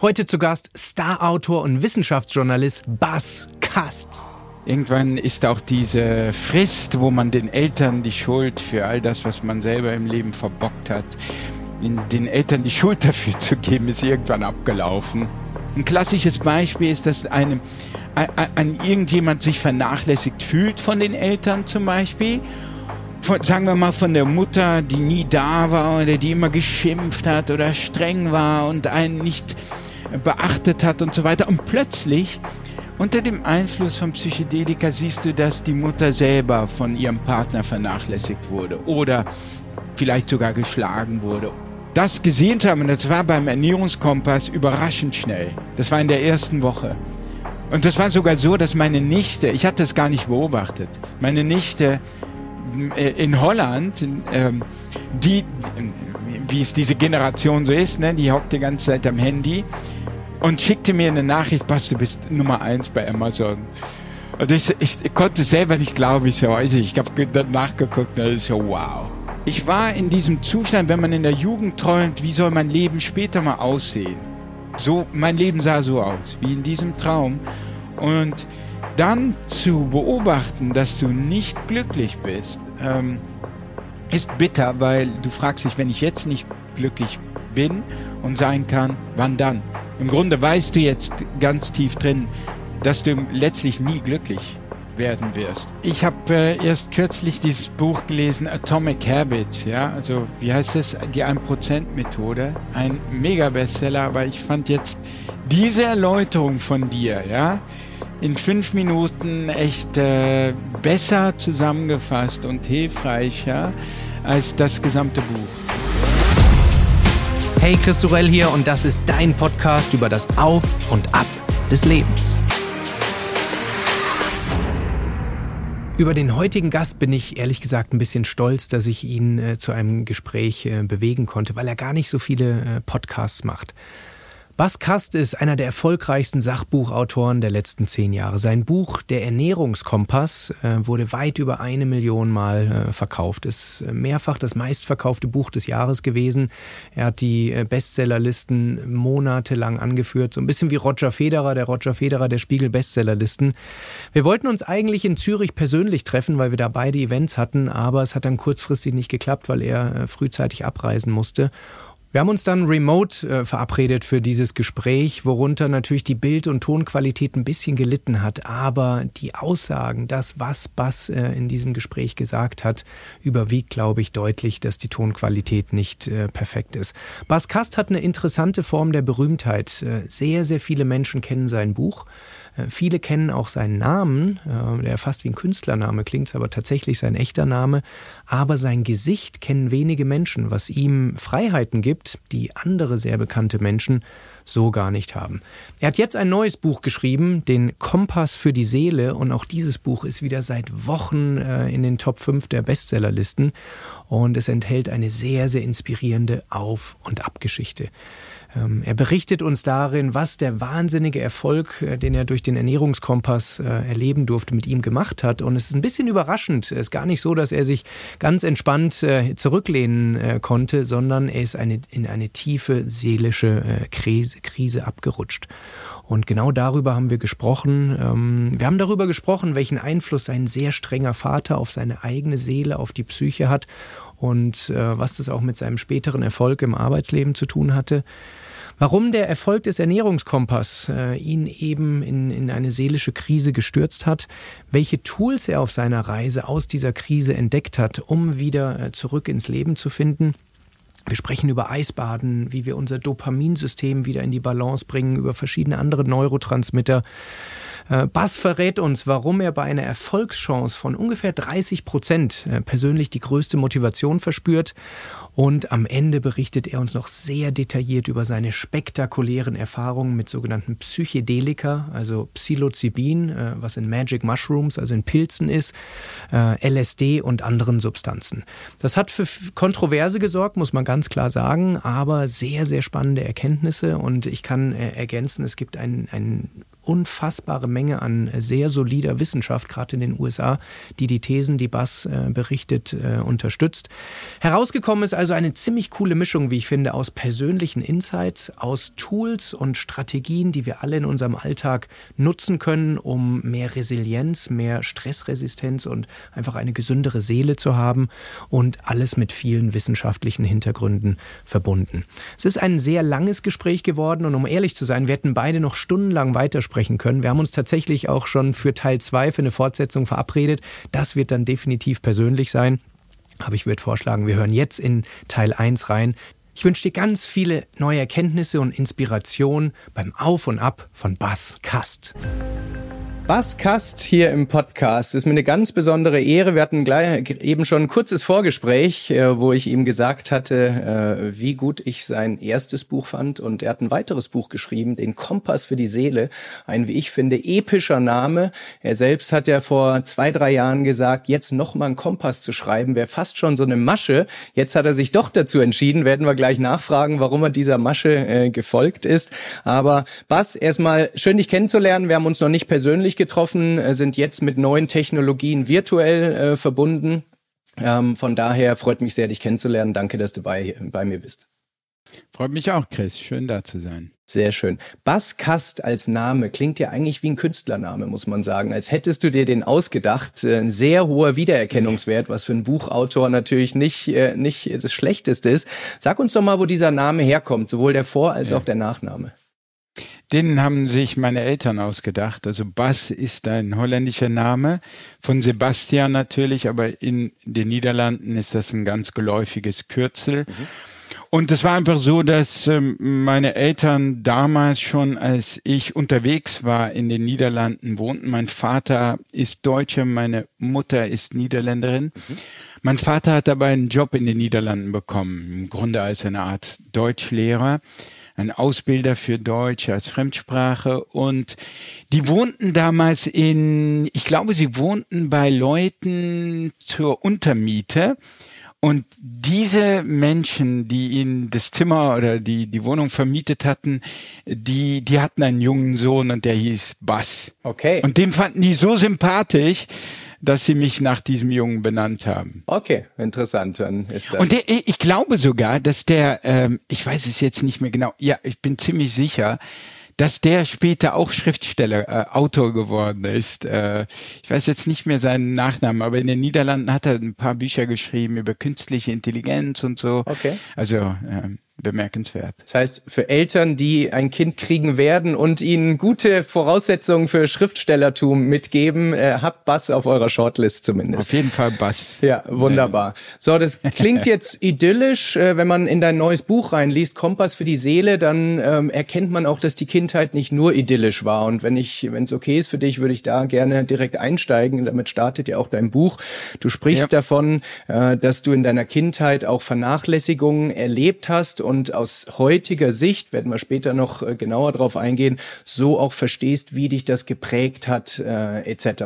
Heute zu Gast Starautor und Wissenschaftsjournalist Bas Kast. Irgendwann ist auch diese Frist, wo man den Eltern die Schuld für all das, was man selber im Leben verbockt hat, den Eltern die Schuld dafür zu geben, ist irgendwann abgelaufen. Ein klassisches Beispiel ist, dass einem, ein, irgendjemand sich vernachlässigt fühlt von den Eltern zum Beispiel. Von, sagen wir mal von der Mutter, die nie da war oder die immer geschimpft hat oder streng war und einen nicht beachtet hat und so weiter. Und plötzlich unter dem Einfluss von Psychedelika siehst du, dass die Mutter selber von ihrem Partner vernachlässigt wurde oder vielleicht sogar geschlagen wurde. Das gesehen zu haben, das war beim Ernährungskompass überraschend schnell. Das war in der ersten Woche. Und das war sogar so, dass meine Nichte, ich hatte das gar nicht beobachtet, meine Nichte äh, in Holland, ähm, die, wie es diese Generation so ist, ne, die hockt die ganze Zeit am Handy und schickte mir eine Nachricht, Bas, du bist Nummer eins bei Amazon. Und ich, ich, ich konnte selber nicht glauben, es so ist. Ich habe dann nachgeguckt und ist so, wow. Ich war in diesem Zustand, wenn man in der Jugend träumt, wie soll mein Leben später mal aussehen? So, mein Leben sah so aus, wie in diesem Traum. Und dann zu beobachten, dass du nicht glücklich bist, ähm, ist bitter, weil du fragst dich, wenn ich jetzt nicht glücklich bin und sein kann, wann dann? Im Grunde weißt du jetzt ganz tief drin, dass du letztlich nie glücklich werden wirst. Ich habe äh, erst kürzlich dieses Buch gelesen, Atomic Habits, ja, also wie heißt es, die 1%-Methode, ein Mega-Bestseller, aber ich fand jetzt diese Erläuterung von dir, ja, in fünf Minuten echt äh, besser zusammengefasst und hilfreicher als das gesamte Buch. Hey, Chris Sorell hier und das ist dein Podcast über das Auf und Ab des Lebens. Über den heutigen Gast bin ich ehrlich gesagt ein bisschen stolz, dass ich ihn äh, zu einem Gespräch äh, bewegen konnte, weil er gar nicht so viele äh, Podcasts macht. Bas Kast ist einer der erfolgreichsten Sachbuchautoren der letzten zehn Jahre. Sein Buch Der Ernährungskompass äh, wurde weit über eine Million Mal äh, verkauft. Ist äh, mehrfach das meistverkaufte Buch des Jahres gewesen. Er hat die Bestsellerlisten monatelang angeführt. So ein bisschen wie Roger Federer, der Roger Federer der Spiegel Bestsellerlisten. Wir wollten uns eigentlich in Zürich persönlich treffen, weil wir da beide Events hatten, aber es hat dann kurzfristig nicht geklappt, weil er frühzeitig abreisen musste. Wir haben uns dann remote äh, verabredet für dieses Gespräch, worunter natürlich die Bild- und Tonqualität ein bisschen gelitten hat. Aber die Aussagen, das, was Bass äh, in diesem Gespräch gesagt hat, überwiegt, glaube ich, deutlich, dass die Tonqualität nicht äh, perfekt ist. Bass Kast hat eine interessante Form der Berühmtheit. Äh, sehr, sehr viele Menschen kennen sein Buch. Äh, viele kennen auch seinen Namen, äh, der fast wie ein Künstlername klingt, aber tatsächlich sein echter Name. Aber sein Gesicht kennen wenige Menschen, was ihm Freiheiten gibt, die andere sehr bekannte Menschen so gar nicht haben. Er hat jetzt ein neues Buch geschrieben, den Kompass für die Seele, und auch dieses Buch ist wieder seit Wochen äh, in den Top 5 der Bestsellerlisten und es enthält eine sehr, sehr inspirierende Auf- und Abgeschichte. Ähm, er berichtet uns darin, was der wahnsinnige Erfolg, äh, den er durch den Ernährungskompass äh, erleben durfte, mit ihm gemacht hat. Und es ist ein bisschen überraschend. Es ist gar nicht so, dass er sich ganz entspannt äh, zurücklehnen konnte, sondern er ist eine, in eine tiefe seelische Krise, Krise abgerutscht. Und genau darüber haben wir gesprochen. Ähm, wir haben darüber gesprochen, welchen Einfluss sein sehr strenger Vater auf seine eigene Seele, auf die Psyche hat und was das auch mit seinem späteren Erfolg im Arbeitsleben zu tun hatte. Warum der Erfolg des Ernährungskompass äh, ihn eben in, in eine seelische Krise gestürzt hat, welche Tools er auf seiner Reise aus dieser Krise entdeckt hat, um wieder äh, zurück ins Leben zu finden. Wir sprechen über Eisbaden, wie wir unser Dopaminsystem wieder in die Balance bringen, über verschiedene andere Neurotransmitter. Äh, Bass verrät uns, warum er bei einer Erfolgschance von ungefähr 30 Prozent äh, persönlich die größte Motivation verspürt und am Ende berichtet er uns noch sehr detailliert über seine spektakulären Erfahrungen mit sogenannten Psychedelika, also Psilocybin, äh, was in Magic Mushrooms, also in Pilzen ist, LSD und anderen Substanzen. Das hat für Kontroverse gesorgt, muss man ganz klar sagen, aber sehr, sehr spannende Erkenntnisse und ich kann ergänzen, es gibt einen, einen unfassbare Menge an sehr solider Wissenschaft, gerade in den USA, die die Thesen, die Bass äh, berichtet, äh, unterstützt. Herausgekommen ist also eine ziemlich coole Mischung, wie ich finde, aus persönlichen Insights, aus Tools und Strategien, die wir alle in unserem Alltag nutzen können, um mehr Resilienz, mehr Stressresistenz und einfach eine gesündere Seele zu haben und alles mit vielen wissenschaftlichen Hintergründen verbunden. Es ist ein sehr langes Gespräch geworden und um ehrlich zu sein, wir hätten beide noch stundenlang weitersprechen können. Wir haben uns tatsächlich auch schon für Teil 2 für eine Fortsetzung verabredet. Das wird dann definitiv persönlich sein. Aber ich würde vorschlagen, wir hören jetzt in Teil 1 rein. Ich wünsche dir ganz viele neue Erkenntnisse und Inspiration beim Auf und Ab von Bass Kast. Basskast hier im Podcast. ist mir eine ganz besondere Ehre. Wir hatten gleich eben schon ein kurzes Vorgespräch, äh, wo ich ihm gesagt hatte, äh, wie gut ich sein erstes Buch fand. Und er hat ein weiteres Buch geschrieben, den Kompass für die Seele. Ein, wie ich finde, epischer Name. Er selbst hat ja vor zwei, drei Jahren gesagt, jetzt noch mal einen Kompass zu schreiben, wäre fast schon so eine Masche. Jetzt hat er sich doch dazu entschieden. Werden wir gleich nachfragen, warum er dieser Masche äh, gefolgt ist. Aber Bas, erstmal schön dich kennenzulernen. Wir haben uns noch nicht persönlich getroffen, äh, sind jetzt mit neuen Technologien virtuell äh, verbunden. Ähm, von daher freut mich sehr, dich kennenzulernen. Danke, dass du bei, bei mir bist. Freut mich auch, Chris. Schön da zu sein. Sehr schön. Basskast als Name klingt ja eigentlich wie ein Künstlername, muss man sagen. Als hättest du dir den ausgedacht. Äh, ein sehr hoher Wiedererkennungswert, was für ein Buchautor natürlich nicht, äh, nicht das Schlechteste ist. Sag uns doch mal, wo dieser Name herkommt, sowohl der Vor- als ja. auch der Nachname. Den haben sich meine Eltern ausgedacht. Also Bas ist ein holländischer Name von Sebastian natürlich, aber in den Niederlanden ist das ein ganz geläufiges Kürzel. Mhm. Und es war einfach so, dass ähm, meine Eltern damals schon, als ich unterwegs war in den Niederlanden wohnten. Mein Vater ist Deutscher, meine Mutter ist Niederländerin. Mhm. Mein Vater hat dabei einen Job in den Niederlanden bekommen, im Grunde als eine Art Deutschlehrer ein Ausbilder für Deutsch als Fremdsprache und die wohnten damals in, ich glaube, sie wohnten bei Leuten zur Untermiete. Und diese Menschen, die ihnen das Zimmer oder die, die Wohnung vermietet hatten, die, die hatten einen jungen Sohn und der hieß Bass. Okay. Und den fanden die so sympathisch, dass sie mich nach diesem Jungen benannt haben. Okay, interessant. Dann ist das Und der, ich glaube sogar, dass der, ähm, ich weiß es jetzt nicht mehr genau, ja, ich bin ziemlich sicher, dass der später auch Schriftsteller, äh, Autor geworden ist. Äh, ich weiß jetzt nicht mehr seinen Nachnamen, aber in den Niederlanden hat er ein paar Bücher geschrieben über künstliche Intelligenz und so. Okay. Also ähm, bemerkenswert. Das heißt, für Eltern, die ein Kind kriegen werden und ihnen gute Voraussetzungen für Schriftstellertum mitgeben, äh, habt Bass auf eurer Shortlist zumindest. Auf jeden Fall Bass. Ja, wunderbar. So, das klingt jetzt idyllisch. Äh, wenn man in dein neues Buch reinliest, Kompass für die Seele, dann ähm, erkennt man auch, dass die Kindheit nicht nur idyllisch war. Und wenn ich, wenn es okay ist für dich, würde ich da gerne direkt einsteigen. Damit startet ja auch dein Buch. Du sprichst ja. davon, äh, dass du in deiner Kindheit auch Vernachlässigungen erlebt hast und aus heutiger Sicht, werden wir später noch äh, genauer drauf eingehen, so auch verstehst, wie dich das geprägt hat, äh, etc.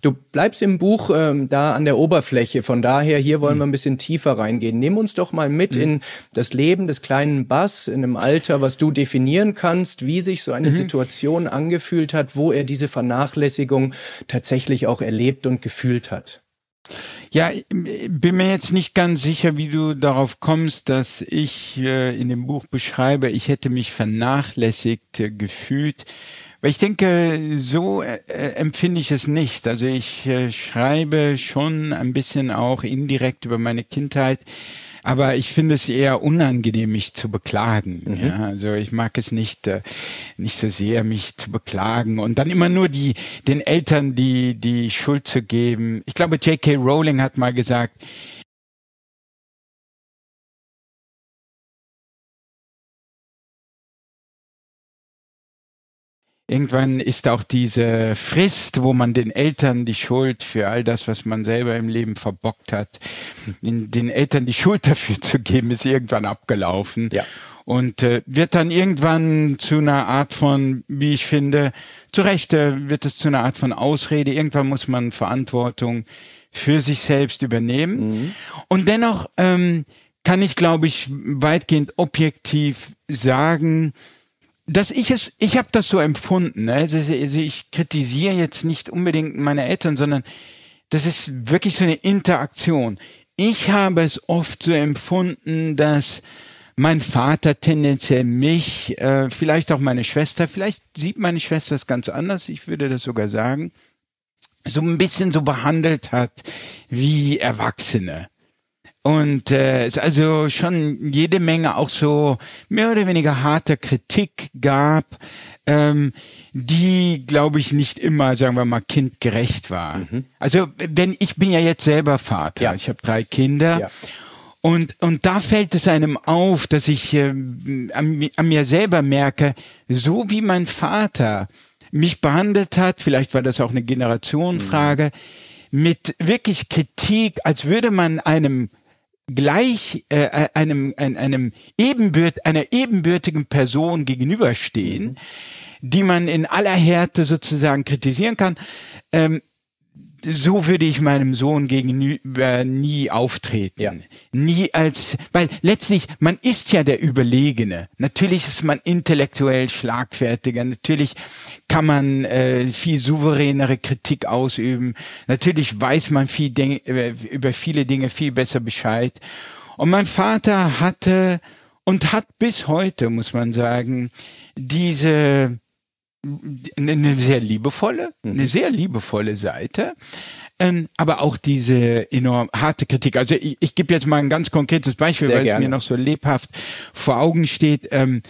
Du bleibst im Buch ähm, da an der Oberfläche, von daher hier wollen wir ein bisschen tiefer reingehen. Nimm uns doch mal mit mhm. in das Leben des kleinen Bass in einem Alter, was du definieren kannst, wie sich so eine mhm. Situation angefühlt hat, wo er diese Vernachlässigung tatsächlich auch erlebt und gefühlt hat. Ja, bin mir jetzt nicht ganz sicher, wie du darauf kommst, dass ich äh, in dem Buch beschreibe, ich hätte mich vernachlässigt äh, gefühlt. Weil ich denke, so äh, empfinde ich es nicht. Also ich äh, schreibe schon ein bisschen auch indirekt über meine Kindheit aber ich finde es eher unangenehm, mich zu beklagen. Mhm. Ja, also ich mag es nicht, äh, nicht so sehr, mich zu beklagen und dann immer nur die, den Eltern die, die Schuld zu geben. Ich glaube, J.K. Rowling hat mal gesagt, Irgendwann ist auch diese Frist, wo man den Eltern die Schuld für all das, was man selber im Leben verbockt hat, den Eltern die Schuld dafür zu geben, ist irgendwann abgelaufen. Ja. Und äh, wird dann irgendwann zu einer Art von, wie ich finde, zu Recht äh, wird es zu einer Art von Ausrede. Irgendwann muss man Verantwortung für sich selbst übernehmen. Mhm. Und dennoch ähm, kann ich, glaube ich, weitgehend objektiv sagen, dass ich es, ich habe das so empfunden. Ne? Also, also ich kritisiere jetzt nicht unbedingt meine Eltern, sondern das ist wirklich so eine Interaktion. Ich habe es oft so empfunden, dass mein Vater tendenziell mich, äh, vielleicht auch meine Schwester, vielleicht sieht meine Schwester es ganz anders, ich würde das sogar sagen, so ein bisschen so behandelt hat wie Erwachsene. Und äh, es also schon jede Menge auch so mehr oder weniger harter Kritik gab, ähm, die, glaube ich, nicht immer, sagen wir mal, kindgerecht war. Mhm. Also wenn ich bin ja jetzt selber Vater, ja. ich habe drei Kinder. Ja. Und, und da fällt es einem auf, dass ich äh, an, an mir selber merke, so wie mein Vater mich behandelt hat, vielleicht war das auch eine Generationenfrage, mhm. mit wirklich Kritik, als würde man einem gleich äh, äh, einem, einem, einem ebenbürt, einer ebenbürtigen Person gegenüberstehen, mhm. die man in aller Härte sozusagen kritisieren kann. Ähm, so würde ich meinem Sohn gegenüber nie auftreten. Ja. Nie als, weil letztlich, man ist ja der Überlegene. Natürlich ist man intellektuell schlagfertiger. Natürlich kann man äh, viel souveränere Kritik ausüben. Natürlich weiß man viel Dinge, über viele Dinge viel besser Bescheid. Und mein Vater hatte und hat bis heute, muss man sagen, diese eine sehr liebevolle, mhm. eine sehr liebevolle Seite. Ähm, aber auch diese enorm harte Kritik. Also ich, ich gebe jetzt mal ein ganz konkretes Beispiel, sehr weil gerne. es mir noch so lebhaft vor Augen steht. Ähm,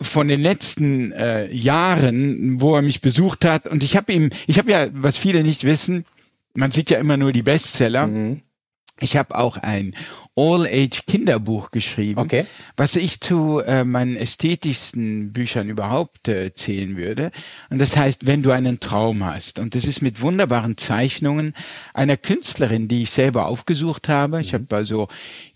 von den letzten äh, Jahren, wo er mich besucht hat, und ich habe ihm, ich habe ja, was viele nicht wissen, man sieht ja immer nur die Bestseller. Mhm. Ich habe auch ein All-Age-Kinderbuch geschrieben, okay. was ich zu äh, meinen ästhetischsten Büchern überhaupt äh, zählen würde. Und das heißt, wenn du einen Traum hast. Und das ist mit wunderbaren Zeichnungen einer Künstlerin, die ich selber aufgesucht habe. Ich habe also,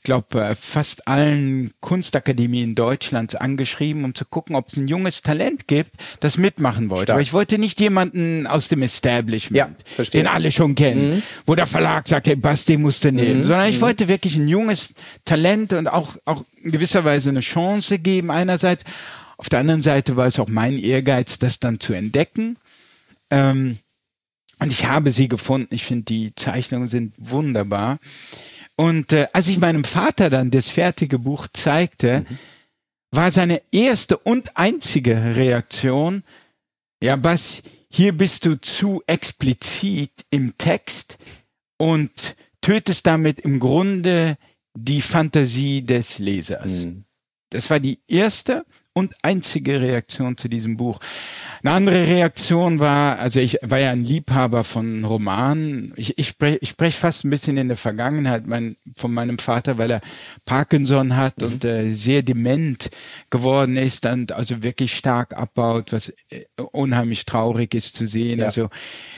glaube, äh, fast allen Kunstakademien Deutschlands angeschrieben, um zu gucken, ob es ein junges Talent gibt, das mitmachen wollte. Aber ich wollte nicht jemanden aus dem Establishment, ja, den alle schon kennen, mhm. wo der Verlag sagt, hey, Basti musste nehmen, mhm. sondern ich mhm. wollte wirklich jungen junges Talent und auch, auch in gewisser Weise eine Chance geben einerseits. Auf der anderen Seite war es auch mein Ehrgeiz, das dann zu entdecken. Ähm, und ich habe sie gefunden. Ich finde, die Zeichnungen sind wunderbar. Und äh, als ich meinem Vater dann das fertige Buch zeigte, mhm. war seine erste und einzige Reaktion, ja, was, hier bist du zu explizit im Text und tötest damit im Grunde die Fantasie des Lesers. Mhm. Das war die erste und einzige Reaktion zu diesem Buch. Eine andere Reaktion war, also ich war ja ein Liebhaber von Romanen. Ich, ich spreche ich sprech fast ein bisschen in der Vergangenheit mein, von meinem Vater, weil er Parkinson hat mhm. und äh, sehr dement geworden ist und also wirklich stark abbaut, was äh, unheimlich traurig ist zu sehen. Ja. Also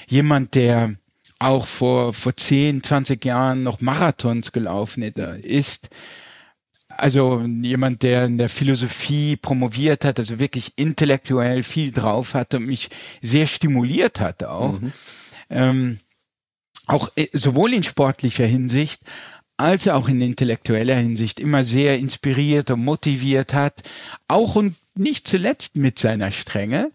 jemand, der auch vor, vor 10, 20 Jahren noch Marathons gelaufen ist. Also jemand, der in der Philosophie promoviert hat, also wirklich intellektuell viel drauf hatte und mich sehr stimuliert hat auch. Mhm. Ähm, auch äh, sowohl in sportlicher Hinsicht als auch in intellektueller Hinsicht immer sehr inspiriert und motiviert hat, auch und nicht zuletzt mit seiner Strenge.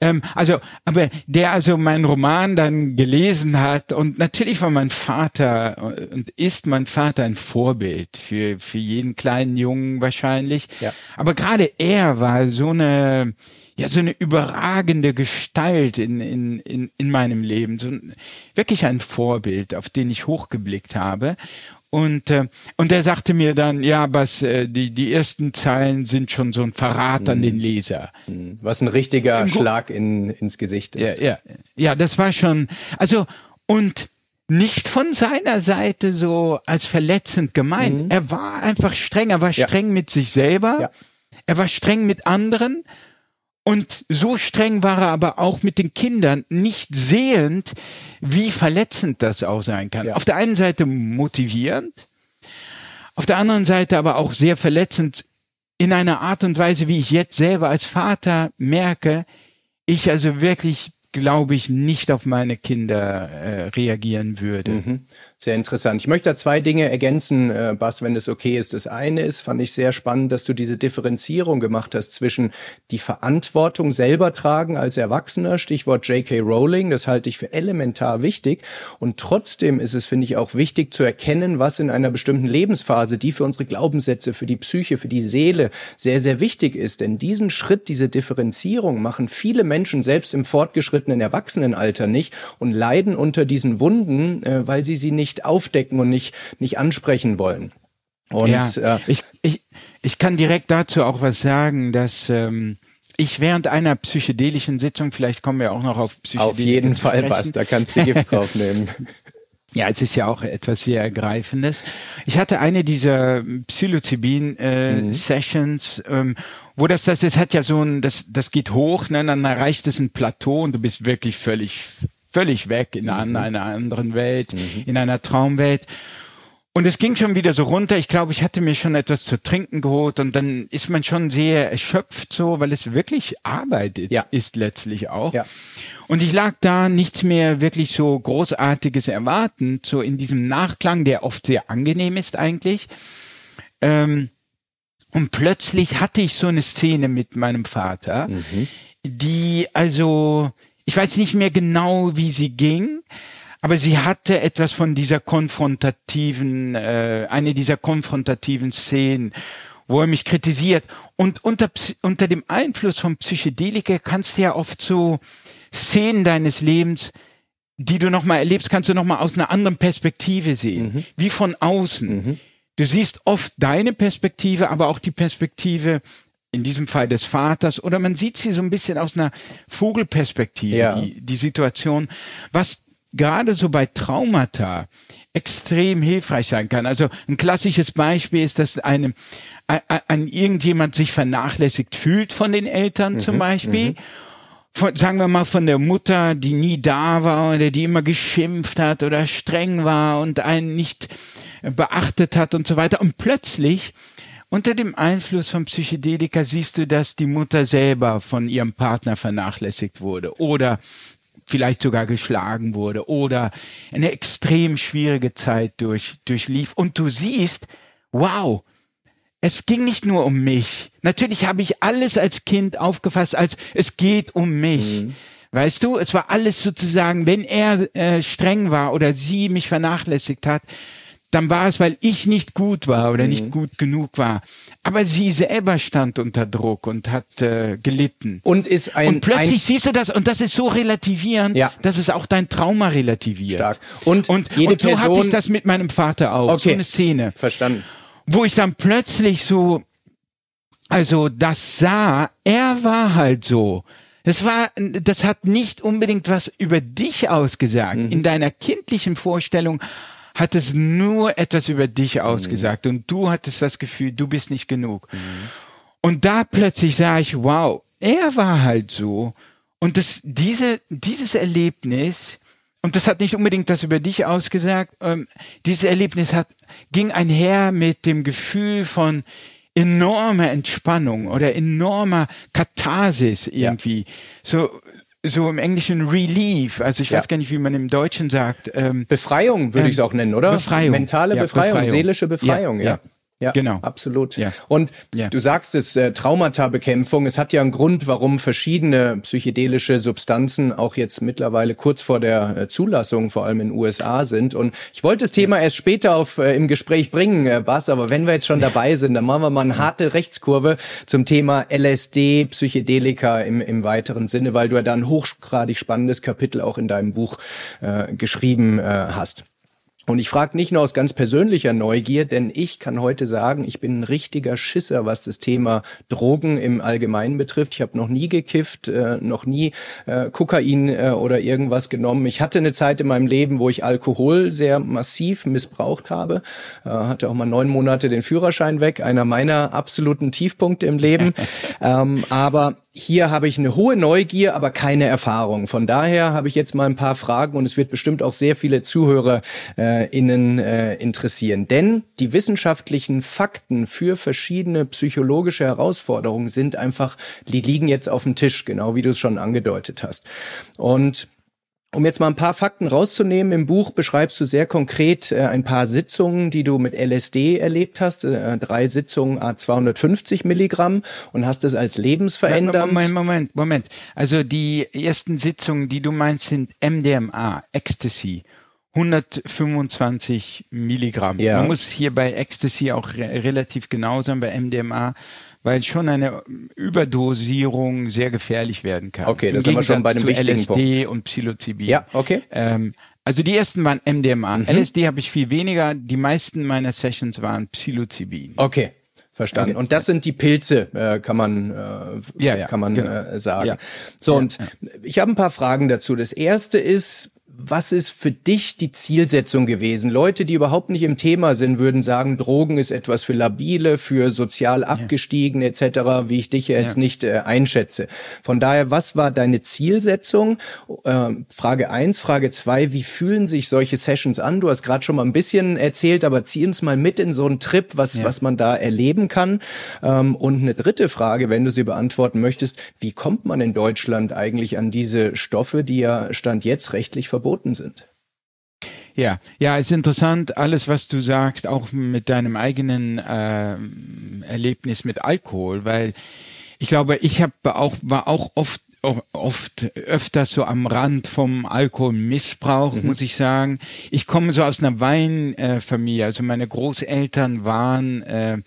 Ähm, also, aber der also meinen Roman dann gelesen hat und natürlich war mein Vater und ist mein Vater ein Vorbild für, für jeden kleinen Jungen wahrscheinlich. Ja. Aber gerade er war so eine, ja, so eine überragende Gestalt in, in, in, in meinem Leben. So wirklich ein Vorbild, auf den ich hochgeblickt habe. Und, äh, und er sagte mir dann, ja, was, äh, die, die ersten Zeilen sind schon so ein Verrat mhm. an den Leser. Mhm. Was ein richtiger Im Schlag in, ins Gesicht ist. Ja, ja, ja, das war schon, also, und nicht von seiner Seite so als verletzend gemeint. Mhm. Er war einfach streng, er war streng ja. mit sich selber, ja. er war streng mit anderen und so streng war er aber auch mit den Kindern, nicht sehend, wie verletzend das auch sein kann. Ja. Auf der einen Seite motivierend, auf der anderen Seite aber auch sehr verletzend in einer Art und Weise, wie ich jetzt selber als Vater merke, ich also wirklich glaube ich, nicht auf meine Kinder äh, reagieren würde. Mhm. Sehr interessant. Ich möchte da zwei Dinge ergänzen, äh, Bas, wenn es okay ist. Das eine ist, fand ich sehr spannend, dass du diese Differenzierung gemacht hast zwischen die Verantwortung selber tragen als Erwachsener, Stichwort J.K. Rowling, das halte ich für elementar wichtig. Und trotzdem ist es, finde ich, auch wichtig zu erkennen, was in einer bestimmten Lebensphase, die für unsere Glaubenssätze, für die Psyche, für die Seele sehr, sehr wichtig ist. Denn diesen Schritt, diese Differenzierung machen viele Menschen selbst im fortgeschrittenen Erwachsenenalter nicht und leiden unter diesen Wunden, äh, weil sie sie nicht nicht aufdecken und nicht, nicht ansprechen wollen. Und ja, äh, ich, ich, ich kann direkt dazu auch was sagen, dass ähm, ich während einer psychedelischen Sitzung, vielleicht kommen wir auch noch auf Psychedelik Auf jeden Fall, was, da kannst du Gift draufnehmen. Ja, es ist ja auch etwas sehr Ergreifendes. Ich hatte eine dieser Psilocybin-Sessions, äh, mhm. ähm, wo das, das, das hat ja so ein, das, das geht hoch, ne, dann erreicht es ein Plateau und du bist wirklich völlig völlig weg in mhm. einer anderen Welt, mhm. in einer Traumwelt. Und es ging schon wieder so runter. Ich glaube, ich hatte mir schon etwas zu trinken geholt und dann ist man schon sehr erschöpft so, weil es wirklich Arbeit ist, ja. ist letztlich auch. Ja. Und ich lag da nichts mehr wirklich so großartiges erwarten, so in diesem Nachklang, der oft sehr angenehm ist eigentlich. Ähm, und plötzlich hatte ich so eine Szene mit meinem Vater, mhm. die also ich weiß nicht mehr genau, wie sie ging, aber sie hatte etwas von dieser konfrontativen, äh, eine dieser konfrontativen Szenen, wo er mich kritisiert. Und unter, unter dem Einfluss von Psychedelika kannst du ja oft so Szenen deines Lebens, die du nochmal erlebst, kannst du nochmal aus einer anderen Perspektive sehen, mhm. wie von außen. Mhm. Du siehst oft deine Perspektive, aber auch die Perspektive in diesem Fall des Vaters, oder man sieht sie so ein bisschen aus einer Vogelperspektive, ja. die, die Situation, was gerade so bei Traumata extrem hilfreich sein kann. Also ein klassisches Beispiel ist, dass einem ein, irgendjemand sich vernachlässigt fühlt von den Eltern mhm, zum Beispiel. Mhm. Von, sagen wir mal von der Mutter, die nie da war oder die immer geschimpft hat oder streng war und einen nicht beachtet hat und so weiter. Und plötzlich unter dem Einfluss von Psychedelika siehst du, dass die Mutter selber von ihrem Partner vernachlässigt wurde oder vielleicht sogar geschlagen wurde oder eine extrem schwierige Zeit durch, durchlief. Und du siehst, wow, es ging nicht nur um mich. Natürlich habe ich alles als Kind aufgefasst, als es geht um mich. Mhm. Weißt du, es war alles sozusagen, wenn er äh, streng war oder sie mich vernachlässigt hat, dann war es, weil ich nicht gut war oder mhm. nicht gut genug war. Aber sie selber stand unter Druck und hat äh, gelitten. Und ist ein und plötzlich ein siehst du das und das ist so relativierend, ja. dass es auch dein Trauma relativiert. Stark. Und und, jede und so Person hatte ich das mit meinem Vater auch. Okay. So eine Szene. Verstanden. Wo ich dann plötzlich so, also das sah, er war halt so. Das war, das hat nicht unbedingt was über dich ausgesagt. Mhm. In deiner kindlichen Vorstellung hat es nur etwas über dich ausgesagt mhm. und du hattest das Gefühl, du bist nicht genug. Mhm. Und da plötzlich sah ich, wow, er war halt so. Und das, diese, dieses Erlebnis, und das hat nicht unbedingt das über dich ausgesagt, ähm, dieses Erlebnis hat, ging einher mit dem Gefühl von enormer Entspannung oder enormer Katharsis irgendwie. Ja. So, so im Englischen Relief, also ich ja. weiß gar nicht, wie man im Deutschen sagt. Ähm, Befreiung würde ähm, ich es auch nennen, oder? Befreiung. Mentale ja, Befreiung, Befreiung, seelische Befreiung, ja. ja. Ja, genau. Absolut. Ja. Und ja. du sagst es, äh, Traumata-Bekämpfung, es hat ja einen Grund, warum verschiedene psychedelische Substanzen auch jetzt mittlerweile kurz vor der äh, Zulassung, vor allem in den USA sind. Und ich wollte das Thema erst später auf äh, im Gespräch bringen, äh, Bas, aber wenn wir jetzt schon dabei sind, dann machen wir mal eine harte Rechtskurve zum Thema LSD, Psychedelika im, im weiteren Sinne, weil du ja da ein hochgradig spannendes Kapitel auch in deinem Buch äh, geschrieben äh, hast. Und ich frage nicht nur aus ganz persönlicher Neugier, denn ich kann heute sagen, ich bin ein richtiger Schisser, was das Thema Drogen im Allgemeinen betrifft. Ich habe noch nie gekifft, äh, noch nie äh, Kokain äh, oder irgendwas genommen. Ich hatte eine Zeit in meinem Leben, wo ich Alkohol sehr massiv missbraucht habe. Äh, hatte auch mal neun Monate den Führerschein weg, einer meiner absoluten Tiefpunkte im Leben. ähm, aber hier habe ich eine hohe Neugier, aber keine Erfahrung. Von daher habe ich jetzt mal ein paar Fragen und es wird bestimmt auch sehr viele Zuhörer äh, äh, interessieren. Denn die wissenschaftlichen Fakten für verschiedene psychologische Herausforderungen sind einfach, die liegen jetzt auf dem Tisch, genau wie du es schon angedeutet hast. Und Um jetzt mal ein paar Fakten rauszunehmen, im Buch beschreibst du sehr konkret äh, ein paar Sitzungen, die du mit LSD erlebt hast, äh, drei Sitzungen a 250 Milligramm und hast es als lebensverändernd. Moment, Moment, Moment. Also die ersten Sitzungen, die du meinst, sind MDMA, Ecstasy. 125 Milligramm. Ja. Man muss hier bei Ecstasy auch re relativ genau sein, bei MDMA weil schon eine Überdosierung sehr gefährlich werden kann. Okay, das sind wir schon bei einem wichtigen LSD Punkt. und Psilocybin. Ja, okay. Ähm, also die ersten waren MDMA. Mhm. LSD habe ich viel weniger. Die meisten meiner Sessions waren Psilocybin. Okay. Verstanden. Und das sind die Pilze, äh, kann man, äh, ja, ja, kann man genau. äh, sagen. Ja. So, und ich habe ein paar Fragen dazu. Das erste ist, was ist für dich die Zielsetzung gewesen? Leute, die überhaupt nicht im Thema sind, würden sagen, Drogen ist etwas für labile, für sozial abgestiegene ja. etc., wie ich dich jetzt ja. nicht äh, einschätze. Von daher, was war deine Zielsetzung? Äh, Frage eins, Frage zwei: wie fühlen sich solche Sessions an? Du hast gerade schon mal ein bisschen erzählt, aber zieh uns mal mit in so einen Trip, was, ja. was man da erleben kann. Ähm, und eine dritte Frage, wenn du sie beantworten möchtest, wie kommt man in Deutschland eigentlich an diese Stoffe, die ja Stand jetzt rechtlich verboten verboten sind. Ja, ja, ist interessant, alles, was du sagst, auch mit deinem eigenen äh, Erlebnis mit Alkohol, weil ich glaube, ich habe auch war auch oft oft öfters so am Rand vom Alkoholmissbrauch, mhm. muss ich sagen. Ich komme so aus einer Weinfamilie, also meine Großeltern waren äh,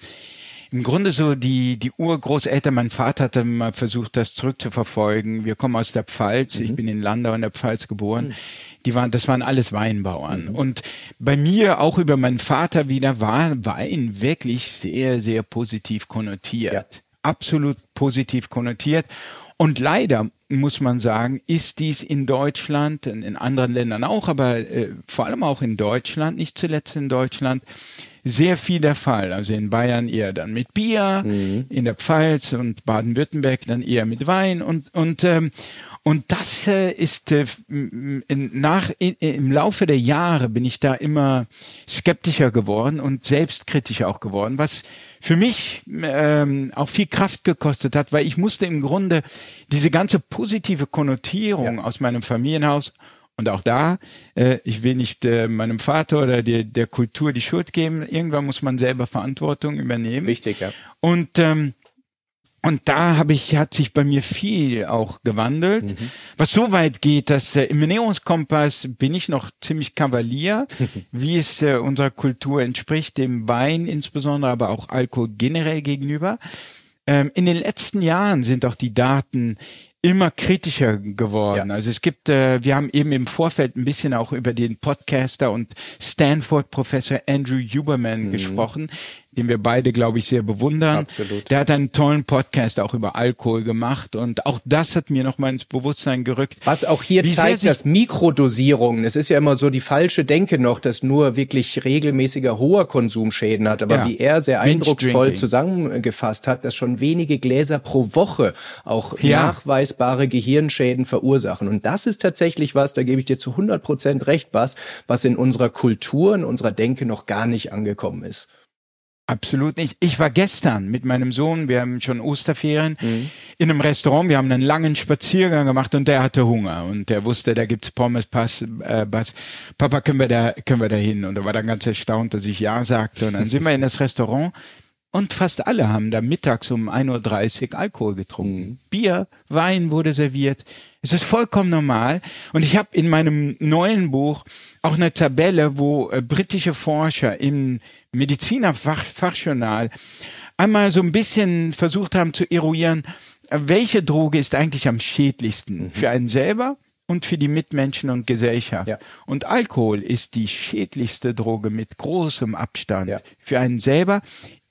im Grunde so die, die Urgroßeltern, mein Vater hatte mal versucht, das zurückzuverfolgen. Wir kommen aus der Pfalz, mhm. ich bin in Landau in der Pfalz geboren. Mhm. Die waren, das waren alles Weinbauern. Mhm. Und bei mir, auch über meinen Vater wieder, war Wein wirklich sehr, sehr positiv konnotiert. Ja. Absolut positiv konnotiert. Und leider muss man sagen, ist dies in Deutschland, in anderen Ländern auch, aber äh, vor allem auch in Deutschland, nicht zuletzt in Deutschland, sehr viel der Fall. Also in Bayern eher dann mit Bier, mhm. in der Pfalz und Baden-Württemberg dann eher mit Wein und und ähm, und das äh, ist äh, nach in, im Laufe der Jahre bin ich da immer skeptischer geworden und selbstkritisch auch geworden, was für mich ähm, auch viel Kraft gekostet hat, weil ich musste im Grunde diese ganze positive Konnotierung ja. aus meinem Familienhaus und auch da, äh, ich will nicht äh, meinem Vater oder der, der Kultur die Schuld geben. Irgendwann muss man selber Verantwortung übernehmen. Wichtig, ja. Und ähm, und da habe ich, hat sich bei mir viel auch gewandelt, mhm. was so weit geht, dass äh, im Ernährungskompass bin ich noch ziemlich Kavalier, wie es äh, unserer Kultur entspricht, dem Wein insbesondere, aber auch Alkohol generell gegenüber. Ähm, in den letzten Jahren sind auch die Daten immer kritischer geworden. Ja. Also es gibt, äh, wir haben eben im Vorfeld ein bisschen auch über den Podcaster und Stanford-Professor Andrew Huberman mhm. gesprochen, den wir beide, glaube ich, sehr bewundern. Absolut. Der hat einen tollen Podcast auch über Alkohol gemacht und auch das hat mir nochmal ins Bewusstsein gerückt. Was auch hier zeigt, dass Mikrodosierungen, es ist ja immer so die falsche Denke noch, dass nur wirklich regelmäßiger hoher Konsum Schäden hat, aber ja. wie er sehr eindrucksvoll zusammengefasst hat, dass schon wenige Gläser pro Woche auch ja. nachweisbare Gehirnschäden verursachen. Und das ist tatsächlich was, da gebe ich dir zu 100 Prozent recht, was, was in unserer Kultur, in unserer Denke noch gar nicht angekommen ist. Absolut nicht. Ich war gestern mit meinem Sohn, wir haben schon Osterferien, mhm. in einem Restaurant, wir haben einen langen Spaziergang gemacht und der hatte Hunger und der wusste, da gibt's Pommes, Pass, äh, Bass. Papa, können wir da, können wir da hin? Und er war dann ganz erstaunt, dass ich Ja sagte und dann sind wir in das Restaurant und fast alle haben da mittags um 1.30 Uhr Alkohol getrunken. Mhm. Bier, Wein wurde serviert. Es ist vollkommen normal. Und ich habe in meinem neuen Buch auch eine Tabelle, wo äh, britische Forscher im Medizinerfachjournal einmal so ein bisschen versucht haben zu eruieren, äh, welche Droge ist eigentlich am schädlichsten mhm. für einen selber und für die Mitmenschen und Gesellschaft. Ja. Und Alkohol ist die schädlichste Droge mit großem Abstand ja. für einen selber,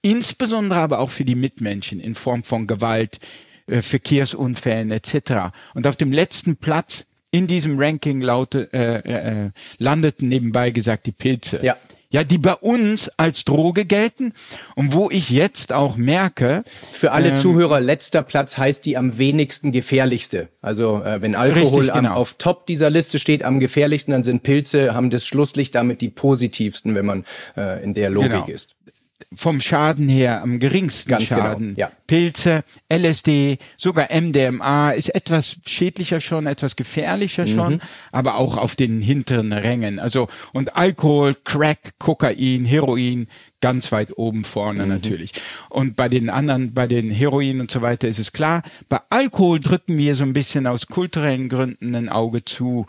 insbesondere aber auch für die Mitmenschen in Form von Gewalt, äh, Verkehrsunfällen etc. Und auf dem letzten Platz in diesem Ranking laute, äh, äh, landeten nebenbei gesagt die Pilze. Ja. Ja, die bei uns als Droge gelten und wo ich jetzt auch merke. Für alle ähm, Zuhörer, letzter Platz heißt die am wenigsten gefährlichste. Also äh, wenn Alkohol richtig, am, genau. auf Top dieser Liste steht, am gefährlichsten, dann sind Pilze, haben das Schlusslicht damit die positivsten, wenn man äh, in der Logik genau. ist. Vom Schaden her am geringsten Ganz genau, Schaden. ja. Pilze, LSD, sogar MDMA ist etwas schädlicher schon, etwas gefährlicher schon, aber auch auf den hinteren Rängen. Also und Alkohol, Crack, Kokain, Heroin ganz weit oben vorne natürlich. Und bei den anderen, bei den Heroin und so weiter ist es klar. Bei Alkohol drücken wir so ein bisschen aus kulturellen Gründen ein Auge zu.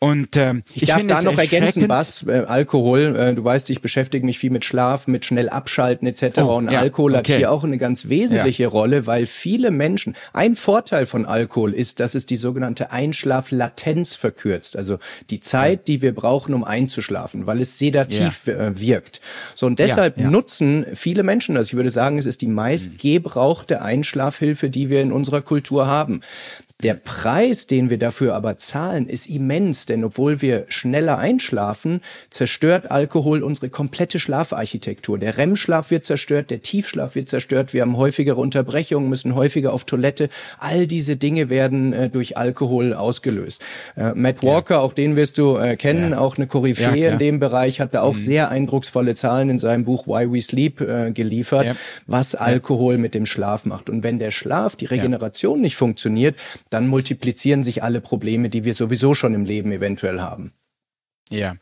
Und ähm, Ich, darf finde da noch ergänzen, Bas, äh, Alkohol, äh, du weißt, ich beschäftige mich viel mit Schlaf, mit schnell abschalten etc. Oh, und ja, Alkohol hat okay. hier auch eine ganz wesentliche Rolle, weil viele Menschen, ein Vorteil von Alkohol ist, dass es die sogenannte Einschlaflatenz verkürzt, also die Zeit, die wir brauchen, um einzuschlafen, weil es sedativ äh, wirkt. So und deshalb Ja, ja. nutzen viele Menschen das. Ich würde sagen, es ist die meist gebrauchte Einschlafhilfe, die wir in unserer Kultur haben. Der Preis, den wir dafür aber zahlen, ist immens, denn obwohl wir schneller einschlafen, zerstört Alkohol unsere komplette Schlafarchitektur. Der REM-Schlaf wird zerstört, der Tiefschlaf wird zerstört, wir haben häufigere Unterbrechungen, müssen häufiger auf Toilette. All diese Dinge werden äh, durch Alkohol ausgelöst. Äh, Matt Walker, auch den wirst du äh, kennen, auch eine Koryphäe Ja, in dem Bereich, hat da auch sehr eindrucksvolle Zahlen in seinem Buch Why We Sleep äh, geliefert, Ja. was Alkohol mit dem Schlaf macht. Und wenn der Schlaf, die Regeneration nicht funktioniert, dann multiplizieren sich alle Probleme, die wir sowieso schon im Leben eventuell haben. Ja,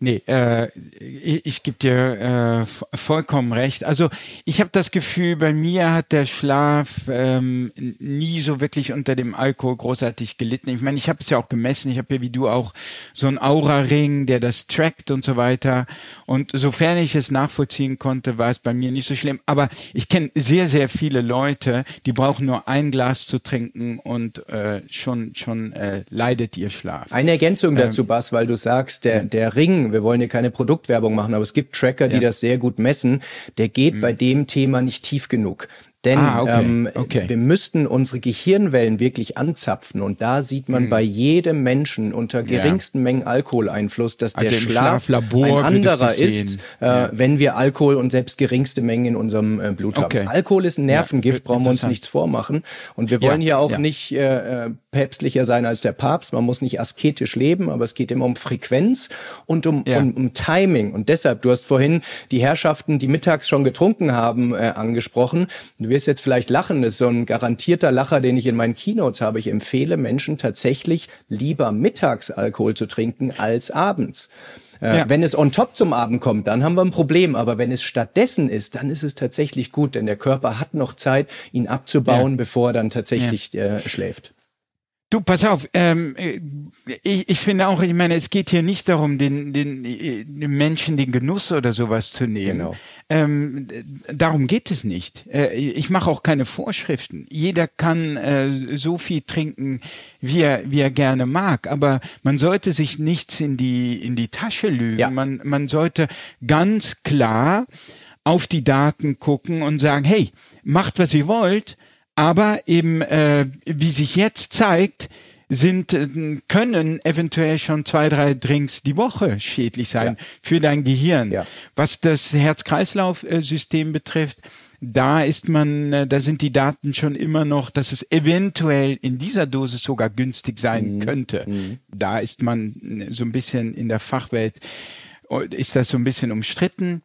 nee, äh, ich, ich gebe dir äh, vollkommen recht. Also ich habe das Gefühl, bei mir hat der Schlaf ähm, nie so wirklich unter dem Alkohol großartig gelitten. Ich meine, ich habe es ja auch gemessen. Ich habe ja wie du auch so einen Aura-Ring, der das trackt und so weiter. Und sofern ich es nachvollziehen konnte, war es bei mir nicht so schlimm. Aber ich kenne sehr, sehr viele Leute, die brauchen nur ein Glas zu trinken und äh, schon schon äh, leidet ihr Schlaf. Eine Ergänzung dazu, Bas, weil du sagst, der, der Ring, wir wollen hier keine Produktwerbung machen, aber es gibt Tracker, die Ja. das sehr gut messen, der geht bei dem Thema nicht tief genug. Denn Ah, okay, ähm, okay. wir müssten unsere Gehirnwellen wirklich anzapfen und da sieht man bei jedem Menschen unter geringsten Mengen Alkoholeinfluss, dass Also der Schlaf Schlaflabor ein anderer ist, äh, wenn wir Alkohol und selbst geringste Mengen in unserem äh, Blut Okay. haben. Alkohol ist ein Nervengift, Ja, brauchen wir uns nichts vormachen. Und wir Ja, wollen hier auch ja. nicht äh, äh, päpstlicher sein als der Papst. Man muss nicht asketisch leben, aber es geht immer um Frequenz und um, Ja. um, um Timing. Und deshalb, du hast vorhin die Herrschaften, die mittags schon getrunken haben, äh, angesprochen. Du wirst jetzt vielleicht lachen, das ist so ein garantierter Lacher, den ich in meinen Keynotes habe. Ich empfehle Menschen tatsächlich lieber mittags Alkohol zu trinken als abends. Äh, Ja. Wenn es on top zum Abend kommt, dann haben wir ein Problem. Aber wenn es stattdessen ist, dann ist es tatsächlich gut, denn der Körper hat noch Zeit, ihn abzubauen, Ja. bevor er dann tatsächlich äh, schläft. Du, pass auf, ähm, äh, ich, ich finde auch, ich meine, es geht hier nicht darum, den, den, äh, den Menschen den Genuss oder sowas zu nehmen. Genau. Ähm, darum geht es nicht. Äh, ich mache auch keine Vorschriften. Jeder kann äh, so viel trinken, wie er, wie er gerne mag, aber man sollte sich nichts in die, in die Tasche lügen. Ja. Man, man sollte ganz klar auf die Daten gucken und sagen, hey, macht was ihr wollt, aber eben, äh, wie sich jetzt zeigt, sind, äh, können eventuell schon zwei, drei Drinks die Woche schädlich sein Ja. für dein Gehirn. Ja. Was das Herz-Kreislauf-System betrifft, da ist man, äh, da sind die Daten schon immer noch, dass es eventuell in dieser Dosis sogar günstig sein Mhm. könnte. Da ist man äh, so ein bisschen in der Fachwelt, ist das so ein bisschen umstritten.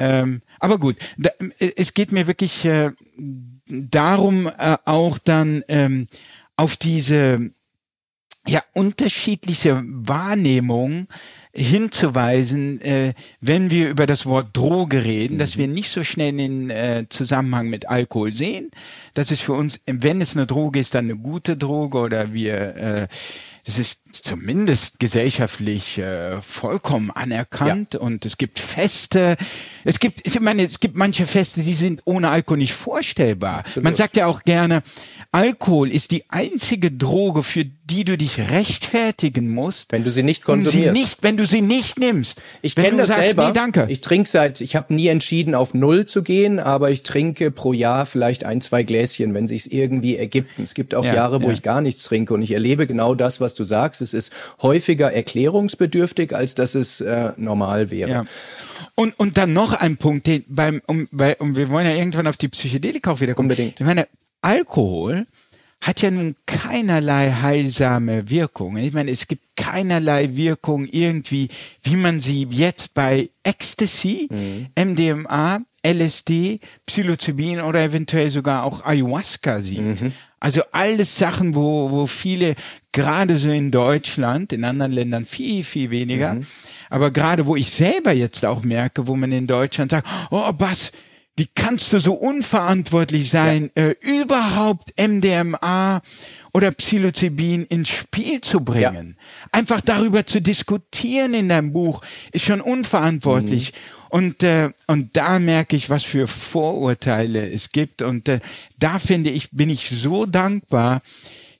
Ähm, aber gut, da, es geht mir wirklich äh, darum, äh, auch dann ähm, auf diese ja unterschiedliche Wahrnehmung hinzuweisen, äh, wenn wir über das Wort Droge reden, dass wir nicht so schnell den äh, Zusammenhang mit Alkohol sehen. Das ist für uns, wenn es eine Droge ist, dann eine gute Droge oder wir äh, das ist zumindest gesellschaftlich äh, vollkommen anerkannt und es gibt Feste. Es gibt, ich meine, es gibt manche Feste, die sind ohne Alkohol nicht vorstellbar. Man sagt ja auch gerne, Alkohol ist die einzige Droge, für die du dich rechtfertigen musst, Wenn du sie nicht um sie konsumierst. nicht, wenn du sie nicht nimmst. Ich kenne das sagst, selber. Nee, danke. Ich trinke seit, ich habe nie entschieden, auf Null zu gehen, aber ich trinke pro Jahr vielleicht ein, zwei Gläschen, wenn sich's irgendwie ergibt. Es gibt auch Ja, Jahre, wo ja. ich gar nichts trinke und ich erlebe genau das, was du sagst. Es ist häufiger erklärungsbedürftig, als dass es äh, normal wäre. Ja. Und, und dann noch ein Punkt, den beim, um, bei, um, wir wollen ja irgendwann auf die Psychedelika auch wiederkommen. Unbedingt. Ich meine, Alkohol hat ja nun keinerlei heilsame Wirkung. Ich meine, es gibt keinerlei Wirkung irgendwie, wie man sie jetzt bei Ecstasy, Mhm. MDMA LSD, Psilocybin oder eventuell sogar auch Ayahuasca sieht. Mhm. Also alles Sachen, wo, wo viele, gerade so in Deutschland, in anderen Ländern viel, viel weniger, mhm. aber gerade wo ich selber jetzt auch merke, wo man in Deutschland sagt, oh, was, wie kannst du so unverantwortlich sein, ja. äh, überhaupt MDMA oder Psilocybin ins Spiel zu bringen? Ja. Einfach darüber zu diskutieren in deinem Buch ist schon unverantwortlich. Mhm. Und, äh, und da merke ich, was für Vorurteile es gibt. Und äh, da finde ich, bin ich so dankbar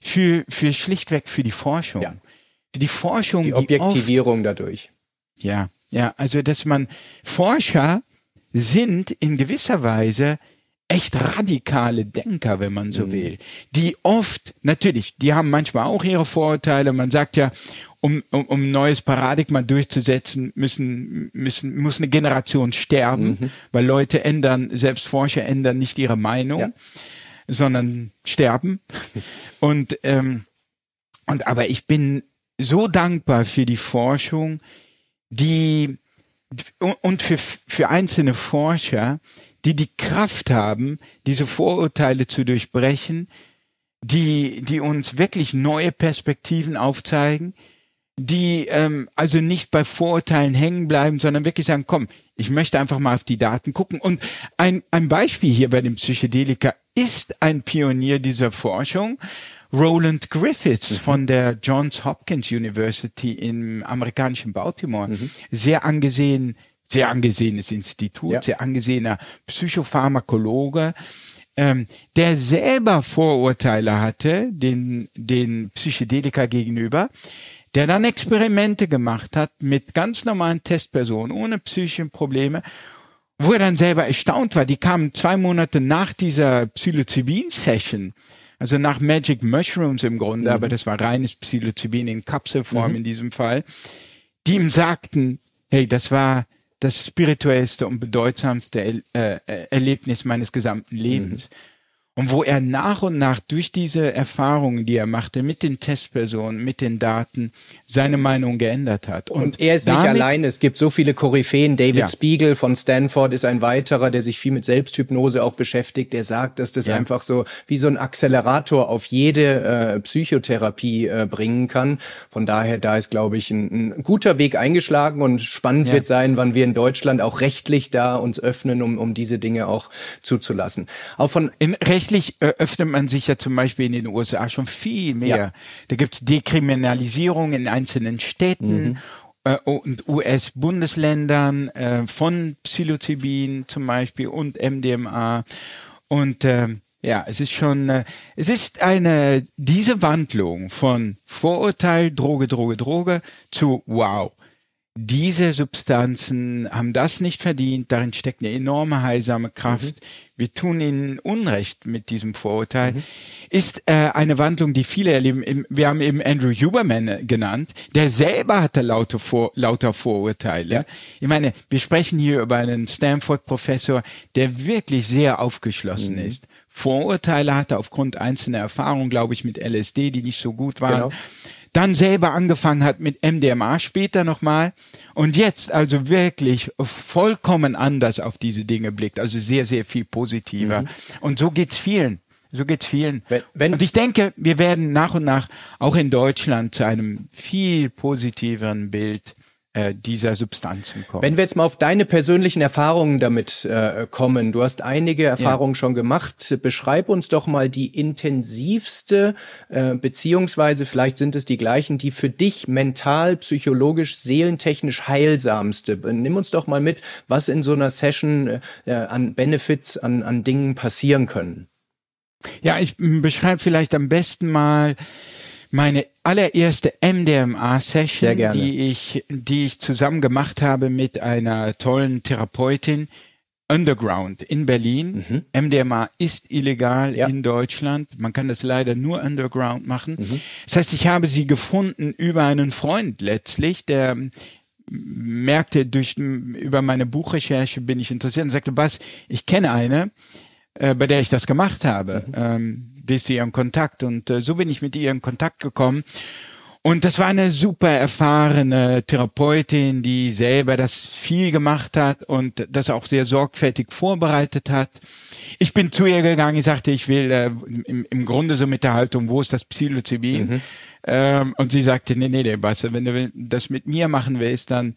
für, für schlichtweg für die Forschung. Ja. Für die Forschung. Die Objektivierung die oft, dadurch. Ja, ja, also dass man Forscher sind in gewisser Weise echt radikale Denker, wenn man so mhm. will, die oft, natürlich, die haben manchmal auch ihre Vorurteile. Man sagt ja, um, um, um ein neues Paradigma durchzusetzen, müssen, müssen, muss eine Generation sterben, mhm. weil Leute ändern, selbst Forscher ändern nicht ihre Meinung, ja. Sondern sterben. und, ähm, und aber ich bin so dankbar für die Forschung, die und für, für einzelne Forscher, die die Kraft haben, diese Vorurteile zu durchbrechen, die, die uns wirklich neue Perspektiven aufzeigen, die ähm, also nicht bei Vorurteilen hängen bleiben, sondern wirklich sagen, komm, ich möchte einfach mal auf die Daten gucken. Und ein, ein Beispiel hier bei dem Psychedelika ist ein Pionier dieser Forschung, Roland Griffiths mhm. von der Johns Hopkins University im amerikanischen Baltimore. Mhm. Sehr angesehen, sehr angesehenes Institut, ja. sehr angesehener Psychopharmakologe, ähm, der selber Vorurteile hatte, den, den Psychedelika gegenüber, der dann Experimente gemacht hat mit ganz normalen Testpersonen ohne psychische Probleme, wo er dann selber erstaunt war. Die kamen zwei Monate nach dieser Psilocybin-Session also nach Magic Mushrooms im Grunde, mhm. aber das war reines Psilocybin in Kapselform mhm. in diesem Fall, die ihm sagten, hey, das war das spirituellste und bedeutsamste äh, äh, Erlebnis meines gesamten Lebens. Mhm und wo er nach und nach durch diese Erfahrungen, die er machte mit den Testpersonen, mit den Daten, seine Meinung geändert hat. Und, und er ist nicht allein. Es gibt so viele Koryphäen. David ja. Spiegel von Stanford ist ein weiterer, der sich viel mit Selbsthypnose auch beschäftigt. Der sagt, dass das ja. einfach so wie so ein Accelerator auf jede äh, Psychotherapie äh, bringen kann. Von daher, da ist, glaube ich, ein, ein guter Weg eingeschlagen und spannend ja. wird sein, wann wir in Deutschland auch rechtlich da uns öffnen, um, um diese Dinge auch zuzulassen. Auch von in Recht Tatsächlich äh, öffnet man sich ja zum Beispiel in den USA schon viel mehr. Ja. Da gibt's Dekriminalisierung in einzelnen Städten mhm. äh, und US-Bundesländern äh, von Psilocybin zum Beispiel und MDMA. Und äh, ja, es ist schon, äh, es ist eine, diese Wandlung von Vorurteil, Droge, Droge, Droge zu Wow diese Substanzen haben das nicht verdient, darin steckt eine enorme heilsame Kraft. Mhm. Wir tun ihnen Unrecht mit diesem Vorurteil. Mhm. Ist äh, eine Wandlung, die viele erleben. Wir haben eben Andrew Huberman äh, genannt, der selber hatte lauter, Vor lauter Vorurteile. Ja. Ich meine, wir sprechen hier über einen Stanford-Professor, der wirklich sehr aufgeschlossen mhm. ist. Vorurteile hatte aufgrund einzelner Erfahrungen, glaube ich, mit LSD, die nicht so gut waren. Genau dann selber angefangen hat mit MDMA später nochmal und jetzt also wirklich vollkommen anders auf diese Dinge blickt, also sehr, sehr viel positiver. Mhm. Und so geht's vielen. So geht's vielen. Wenn, wenn und ich denke, wir werden nach und nach auch in Deutschland zu einem viel positiveren Bild äh, dieser Substanzen kommen. Wenn wir jetzt mal auf deine persönlichen Erfahrungen damit äh, kommen, du hast einige Erfahrungen ja. schon gemacht. Beschreib uns doch mal die intensivste, äh, beziehungsweise vielleicht sind es die gleichen, die für dich mental, psychologisch, seelentechnisch heilsamste. Nimm uns doch mal mit, was in so einer Session äh, an Benefits, an, an Dingen passieren können. Ja, ich beschreibe vielleicht am besten mal meine allererste MDMA-Session, die ich, die ich zusammen gemacht habe mit einer tollen Therapeutin, Underground in Berlin. Mhm. MDMA ist illegal ja. in Deutschland. Man kann das leider nur Underground machen. Mhm. Das heißt, ich habe sie gefunden über einen Freund letztlich, der merkte durch über meine Buchrecherche bin ich interessiert und sagte, was, ich kenne eine, äh, bei der ich das gemacht habe. Mhm. Ähm, wisst ihr ihren Kontakt und äh, so bin ich mit ihr in Kontakt gekommen Und das war eine super erfahrene Therapeutin, die selber das viel gemacht hat und das auch sehr sorgfältig vorbereitet hat. Ich bin zu ihr gegangen, ich sagte, ich will äh, im, im Grunde so mit der Haltung, wo ist das Psilocybin? Mhm. Ähm, und sie sagte, nee, nee, nee, du, wenn du das mit mir machen willst, dann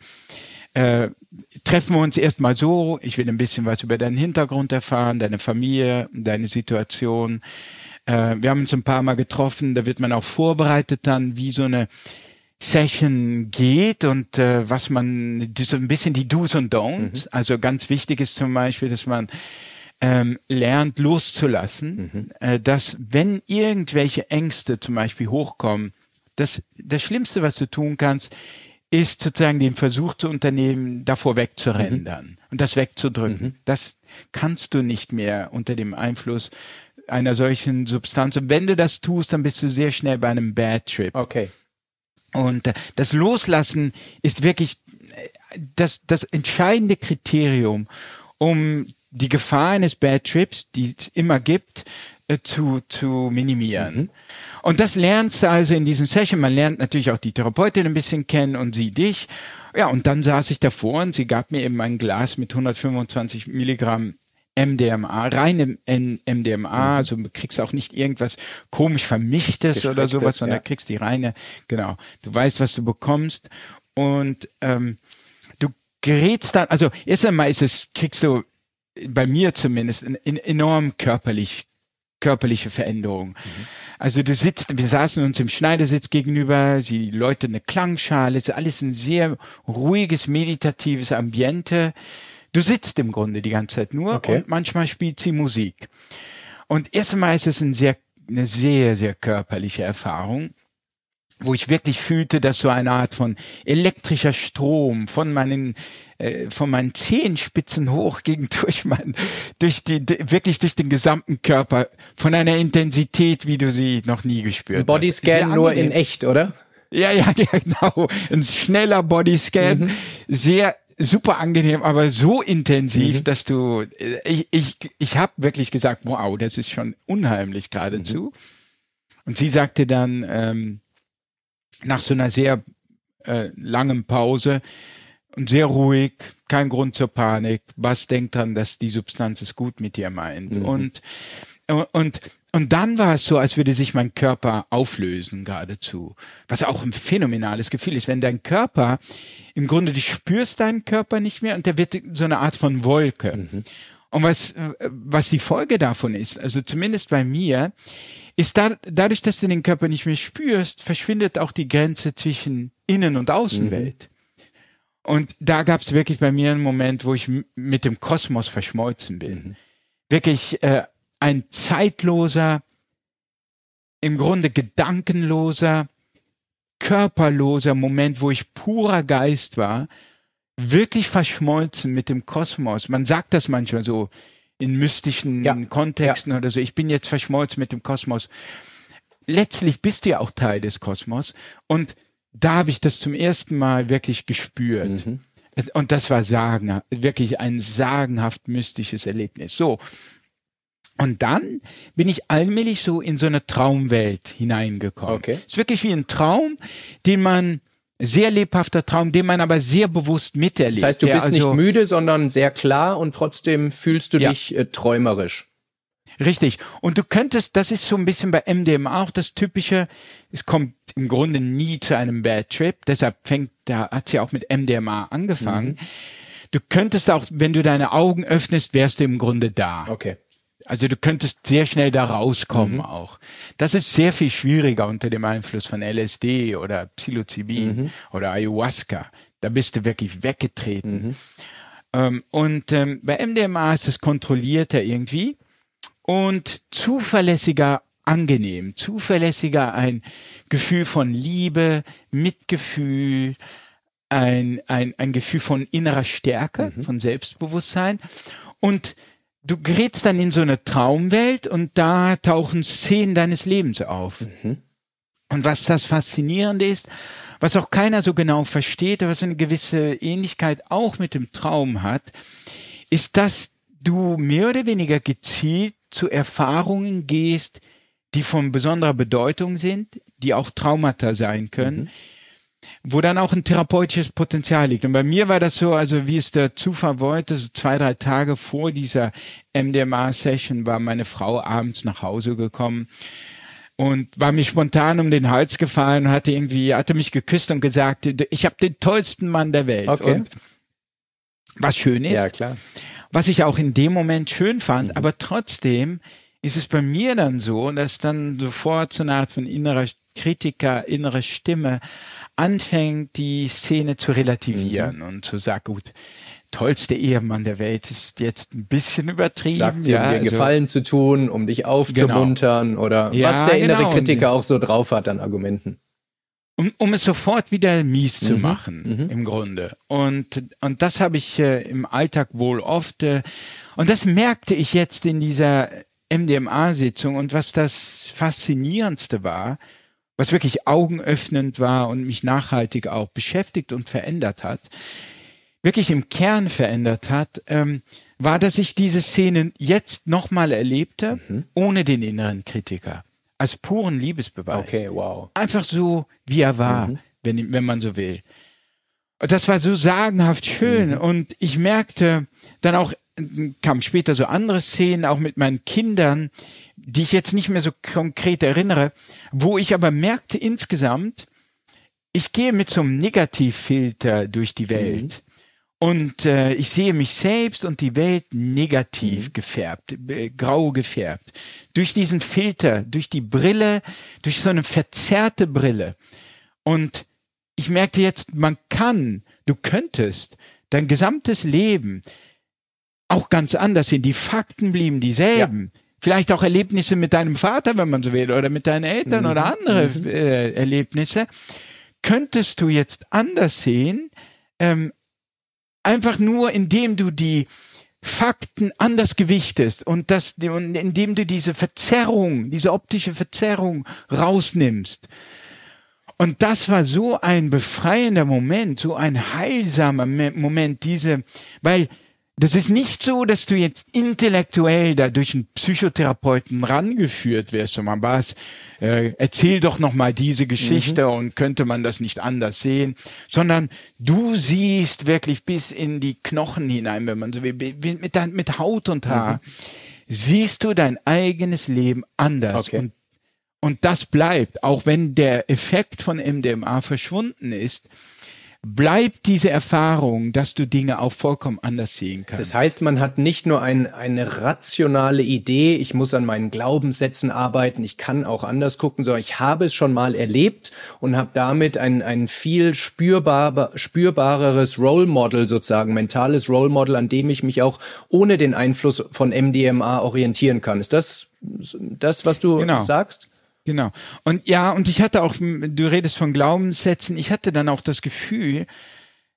äh, treffen wir uns erstmal so. Ich will ein bisschen was über deinen Hintergrund erfahren, deine Familie, deine Situation. Äh, wir haben uns ein paar Mal getroffen, da wird man auch vorbereitet dann, wie so eine Session geht und äh, was man, so ein bisschen die Do's und Don'ts. Mhm. Also ganz wichtig ist zum Beispiel, dass man ähm, lernt loszulassen, mhm. äh, dass wenn irgendwelche Ängste zum Beispiel hochkommen, das, das Schlimmste, was du tun kannst, ist sozusagen den Versuch zu unternehmen, davor wegzurennen mhm. und das wegzudrücken. Mhm. Das kannst du nicht mehr unter dem Einfluss einer solchen Substanz. Und wenn du das tust, dann bist du sehr schnell bei einem Bad Trip. Okay. Und äh, das Loslassen ist wirklich äh, das, das entscheidende Kriterium, um die Gefahr eines Bad Trips, die es immer gibt, äh, zu, zu minimieren. Mhm. Und das lernst du also in diesen Session. Man lernt natürlich auch die Therapeutin ein bisschen kennen und sie dich. Ja, und dann saß ich davor und sie gab mir eben ein Glas mit 125 Milligramm MDMA, reine MDMA, mhm. also du kriegst auch nicht irgendwas komisch vermischtes oder sowas, sondern ja. kriegst die reine, genau. Du weißt, was du bekommst und ähm, du gerätst dann, also erst einmal ist es, kriegst du bei mir zumindest in, in enorm körperlich körperliche Veränderung. Mhm. Also du sitzt, wir saßen uns im Schneidersitz gegenüber, sie läutet eine Klangschale, ist alles ein sehr ruhiges, meditatives Ambiente. Du sitzt im Grunde die ganze Zeit nur okay. und manchmal spielt sie Musik. Und erstmal ist es ein sehr, eine sehr, sehr körperliche Erfahrung wo ich wirklich fühlte, dass so eine Art von elektrischer Strom von meinen äh, von meinen Zehenspitzen hoch gegen durch mein durch die wirklich durch den gesamten Körper von einer Intensität, wie du sie noch nie gespürt Ein Bodyscan hast. nur in echt, oder? Ja, ja, ja, genau. Ein schneller Bodyscan, mhm. sehr super angenehm, aber so intensiv, mhm. dass du äh, ich ich ich habe wirklich gesagt, wow, das ist schon unheimlich geradezu. Mhm. Und sie sagte dann ähm, nach so einer sehr äh, langen Pause und sehr ruhig, kein Grund zur Panik. Was denkt dran, dass die Substanz es gut mit dir meint? Mhm. Und, und, und dann war es so, als würde sich mein Körper auflösen geradezu. Was auch ein phänomenales Gefühl ist, wenn dein Körper, im Grunde, du spürst deinen Körper nicht mehr und der wird so eine Art von Wolke. Mhm. Und was, was die Folge davon ist, also zumindest bei mir, ist da, dadurch, dass du den Körper nicht mehr spürst, verschwindet auch die Grenze zwischen Innen- und Außenwelt. Mhm. Und da gab es wirklich bei mir einen Moment, wo ich mit dem Kosmos verschmolzen bin. Mhm. Wirklich äh, ein zeitloser, im Grunde gedankenloser, körperloser Moment, wo ich purer Geist war, wirklich verschmolzen mit dem Kosmos. Man sagt das manchmal so, in mystischen ja. Kontexten ja. oder so. Ich bin jetzt verschmolzen mit dem Kosmos. Letztlich bist du ja auch Teil des Kosmos und da habe ich das zum ersten Mal wirklich gespürt. Mhm. Und das war sagen, wirklich ein sagenhaft mystisches Erlebnis. So. Und dann bin ich allmählich so in so eine Traumwelt hineingekommen. Okay. Es ist wirklich wie ein Traum, den man sehr lebhafter Traum, den man aber sehr bewusst miterlebt. Das heißt, du bist also, nicht müde, sondern sehr klar und trotzdem fühlst du ja. dich äh, träumerisch. Richtig. Und du könntest, das ist so ein bisschen bei MDMA auch das Typische, es kommt im Grunde nie zu einem Bad Trip, deshalb fängt, da hat sie auch mit MDMA angefangen. Mhm. Du könntest auch, wenn du deine Augen öffnest, wärst du im Grunde da. Okay. Also du könntest sehr schnell da rauskommen mhm. auch. Das ist sehr viel schwieriger unter dem Einfluss von LSD oder Psilocybin mhm. oder Ayahuasca. Da bist du wirklich weggetreten. Mhm. Ähm, und ähm, bei MDMA ist es kontrollierter irgendwie und zuverlässiger angenehm, zuverlässiger ein Gefühl von Liebe, Mitgefühl, ein, ein, ein Gefühl von innerer Stärke, mhm. von Selbstbewusstsein und du gerätst dann in so eine Traumwelt und da tauchen Szenen deines Lebens auf. Mhm. Und was das Faszinierende ist, was auch keiner so genau versteht, was eine gewisse Ähnlichkeit auch mit dem Traum hat, ist, dass du mehr oder weniger gezielt zu Erfahrungen gehst, die von besonderer Bedeutung sind, die auch Traumata sein können. Mhm wo dann auch ein therapeutisches Potenzial liegt. Und bei mir war das so, also wie es der Zufall wollte, so zwei, drei Tage vor dieser MDMA-Session war meine Frau abends nach Hause gekommen und war mir spontan um den Hals gefallen und hatte irgendwie, hatte mich geküsst und gesagt, ich habe den tollsten Mann der Welt. Okay. Und was schön ist. Ja, klar. Was ich auch in dem Moment schön fand, mhm. aber trotzdem ist es bei mir dann so, dass dann sofort so eine Art von innerer Kritiker, innere Stimme anfängt, die Szene zu relativieren mhm. und zu sagen, gut, tollste Ehemann der Welt ist jetzt ein bisschen übertrieben. Sagt sie, ja, um dir also, Gefallen zu tun, um dich aufzumuntern genau. oder ja, was der innere genau. Kritiker auch so drauf hat an Argumenten. Um, um es sofort wieder mies mhm. zu machen, mhm. im Grunde. Und, und das habe ich äh, im Alltag wohl oft. Äh, und das merkte ich jetzt in dieser MDMA-Sitzung. Und was das Faszinierendste war, was wirklich augenöffnend war und mich nachhaltig auch beschäftigt und verändert hat, wirklich im Kern verändert hat, ähm, war, dass ich diese Szene jetzt nochmal erlebte, mhm. ohne den inneren Kritiker. Als puren Liebesbeweis. Okay, wow. Einfach so, wie er war, mhm. wenn, wenn man so will. Und das war so sagenhaft schön. Mhm. Und ich merkte dann auch, kamen später so andere Szenen, auch mit meinen Kindern, die ich jetzt nicht mehr so konkret erinnere, wo ich aber merkte insgesamt, ich gehe mit so einem Negativfilter durch die Welt. Mhm. Und äh, ich sehe mich selbst und die Welt negativ mhm. gefärbt, äh, grau gefärbt. Durch diesen Filter, durch die Brille, durch so eine verzerrte Brille. Und ich merkte jetzt, man kann, du könntest dein gesamtes Leben auch ganz anders sehen. Die Fakten blieben dieselben. Ja. Vielleicht auch Erlebnisse mit deinem Vater, wenn man so will, oder mit deinen Eltern mhm. oder andere mhm. äh, Erlebnisse. Könntest du jetzt anders sehen, ähm, einfach nur indem du die Fakten anders gewichtest und das, und indem du diese Verzerrung, diese optische Verzerrung rausnimmst. Und das war so ein befreiender Moment, so ein heilsamer Moment, diese, weil das ist nicht so, dass du jetzt intellektuell da durch einen Psychotherapeuten rangeführt wirst und man was, äh, erzähl doch noch mal diese Geschichte mhm. und könnte man das nicht anders sehen, sondern du siehst wirklich bis in die Knochen hinein, wenn man so will, mit, mit Haut und Haar, mhm. siehst du dein eigenes Leben anders okay. und und das bleibt, auch wenn der Effekt von MDMA verschwunden ist, bleibt diese Erfahrung, dass du Dinge auch vollkommen anders sehen kannst. Das heißt, man hat nicht nur ein, eine rationale Idee, ich muss an meinen Glaubenssätzen arbeiten, ich kann auch anders gucken, sondern ich habe es schon mal erlebt und habe damit ein, ein viel spürbar, spürbareres Role Model sozusagen, mentales Role Model, an dem ich mich auch ohne den Einfluss von MDMA orientieren kann. Ist das das, was du genau. sagst? Genau. Und ja, und ich hatte auch, du redest von Glaubenssätzen, ich hatte dann auch das Gefühl,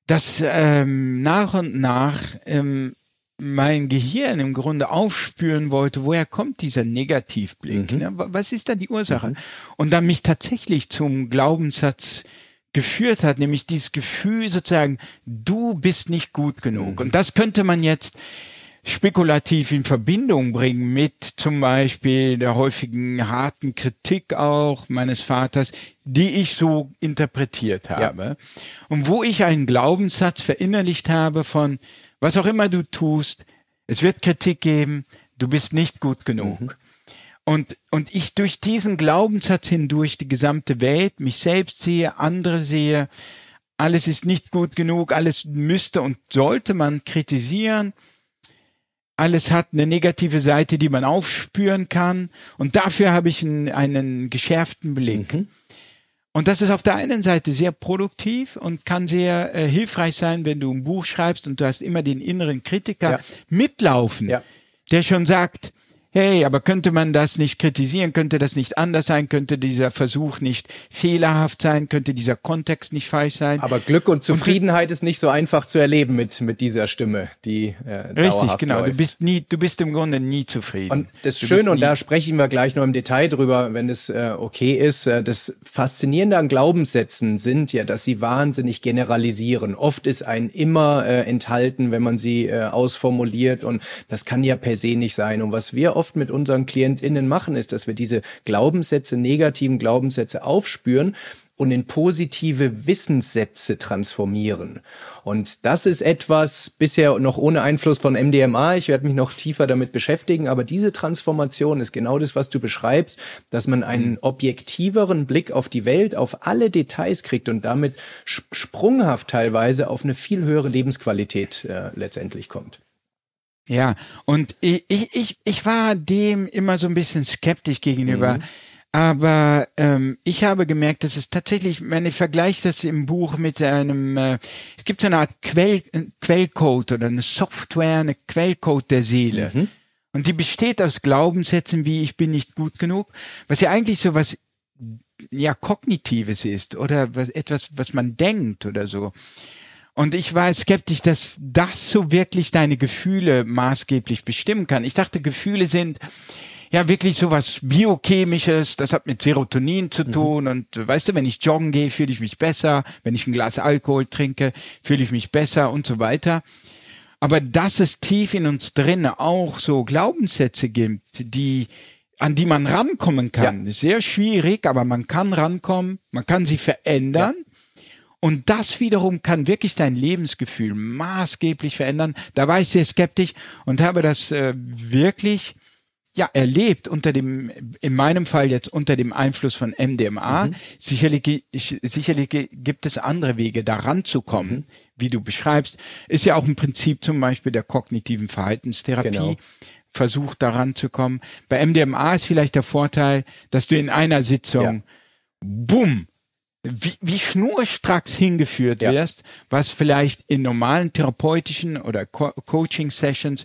dass ähm, nach und nach ähm, mein Gehirn im Grunde aufspüren wollte, woher kommt dieser Negativblick? Mhm. Ne? Was ist da die Ursache? Mhm. Und dann mich tatsächlich zum Glaubenssatz geführt hat, nämlich dieses Gefühl sozusagen, du bist nicht gut genug. Mhm. Und das könnte man jetzt spekulativ in Verbindung bringen mit zum Beispiel der häufigen harten Kritik auch meines Vaters, die ich so interpretiert habe. Ja. Und wo ich einen Glaubenssatz verinnerlicht habe von, was auch immer du tust, es wird Kritik geben, du bist nicht gut genug. Mhm. Und, und ich durch diesen Glaubenssatz hindurch die gesamte Welt, mich selbst sehe, andere sehe, alles ist nicht gut genug, alles müsste und sollte man kritisieren alles hat eine negative Seite, die man aufspüren kann. Und dafür habe ich einen, einen geschärften Blick. Mhm. Und das ist auf der einen Seite sehr produktiv und kann sehr äh, hilfreich sein, wenn du ein Buch schreibst und du hast immer den inneren Kritiker ja. mitlaufen, ja. der schon sagt, hey, aber könnte man das nicht kritisieren, könnte das nicht anders sein, könnte dieser Versuch nicht fehlerhaft sein, könnte dieser Kontext nicht falsch sein. Aber Glück und Zufriedenheit und, ist nicht so einfach zu erleben mit mit dieser Stimme, die äh, Richtig, genau. Läuft. Du bist nie, du bist im Grunde nie zufrieden. Und das ist schön und da sprechen wir gleich noch im Detail drüber, wenn es äh, okay ist. Äh, das Faszinierende an Glaubenssätzen sind ja, dass sie wahnsinnig generalisieren. Oft ist ein immer äh, enthalten, wenn man sie äh, ausformuliert und das kann ja per se nicht sein. Und was wir oft oft mit unseren KlientInnen machen, ist, dass wir diese Glaubenssätze, negativen Glaubenssätze aufspüren und in positive Wissenssätze transformieren. Und das ist etwas bisher noch ohne Einfluss von MDMA. Ich werde mich noch tiefer damit beschäftigen, aber diese Transformation ist genau das, was du beschreibst, dass man einen mhm. objektiveren Blick auf die Welt, auf alle Details kriegt und damit sprunghaft teilweise auf eine viel höhere Lebensqualität äh, letztendlich kommt. Ja, und ich, ich, ich war dem immer so ein bisschen skeptisch gegenüber. Mhm aber ähm, ich habe gemerkt, dass es tatsächlich, wenn ich vergleiche das im Buch mit einem, äh, es gibt so eine Art Quell, äh, Quellcode oder eine Software, eine Quellcode der Seele. Mhm. Und die besteht aus Glaubenssätzen wie ich bin nicht gut genug, was ja eigentlich so was ja kognitives ist oder was, etwas, was man denkt oder so. Und ich war skeptisch, dass das so wirklich deine Gefühle maßgeblich bestimmen kann. Ich dachte, Gefühle sind ja wirklich so was biochemisches, das hat mit Serotonin zu mhm. tun mhm. und weißt du, wenn ich joggen gehe, fühle ich mich besser, wenn ich ein Glas Alkohol trinke, fühle ich mich besser und so weiter. Aber dass es tief in uns drin auch so Glaubenssätze gibt, die an die man rankommen kann, ja. ist sehr schwierig, aber man kann rankommen, man kann sie verändern. Ja. Und das wiederum kann wirklich dein Lebensgefühl maßgeblich verändern. Da war ich sehr skeptisch und habe das äh, wirklich ja, erlebt unter dem, in meinem Fall jetzt unter dem Einfluss von MDMA. Mhm. Sicherlich, sicherlich gibt es andere Wege, daran zu kommen, mhm. wie du beschreibst. Ist ja auch ein Prinzip zum Beispiel der kognitiven Verhaltenstherapie. Genau. Versucht daran zu kommen. Bei MDMA ist vielleicht der Vorteil, dass du in einer Sitzung, ja. bumm, wie, wie schnurstracks hingeführt ja. wirst, was vielleicht in normalen therapeutischen oder Co Coaching-Sessions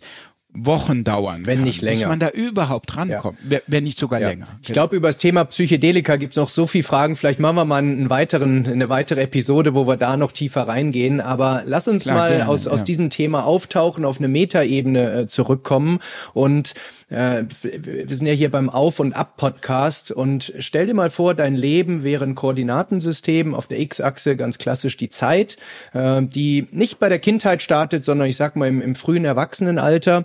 Wochen dauern wenn kann, nicht länger, bis man da überhaupt rankommt, ja. wenn nicht sogar ja. länger. Ich glaube, über das Thema Psychedelika gibt's noch so viel Fragen. Vielleicht machen wir mal einen weiteren, eine weitere Episode, wo wir da noch tiefer reingehen. Aber lass uns Klar, mal gerne, aus aus diesem Thema auftauchen, auf eine Metaebene äh, zurückkommen und äh, wir sind ja hier beim Auf- und Ab-Podcast und stell dir mal vor, dein Leben wäre ein Koordinatensystem auf der X-Achse, ganz klassisch die Zeit, äh, die nicht bei der Kindheit startet, sondern ich sag mal im, im frühen Erwachsenenalter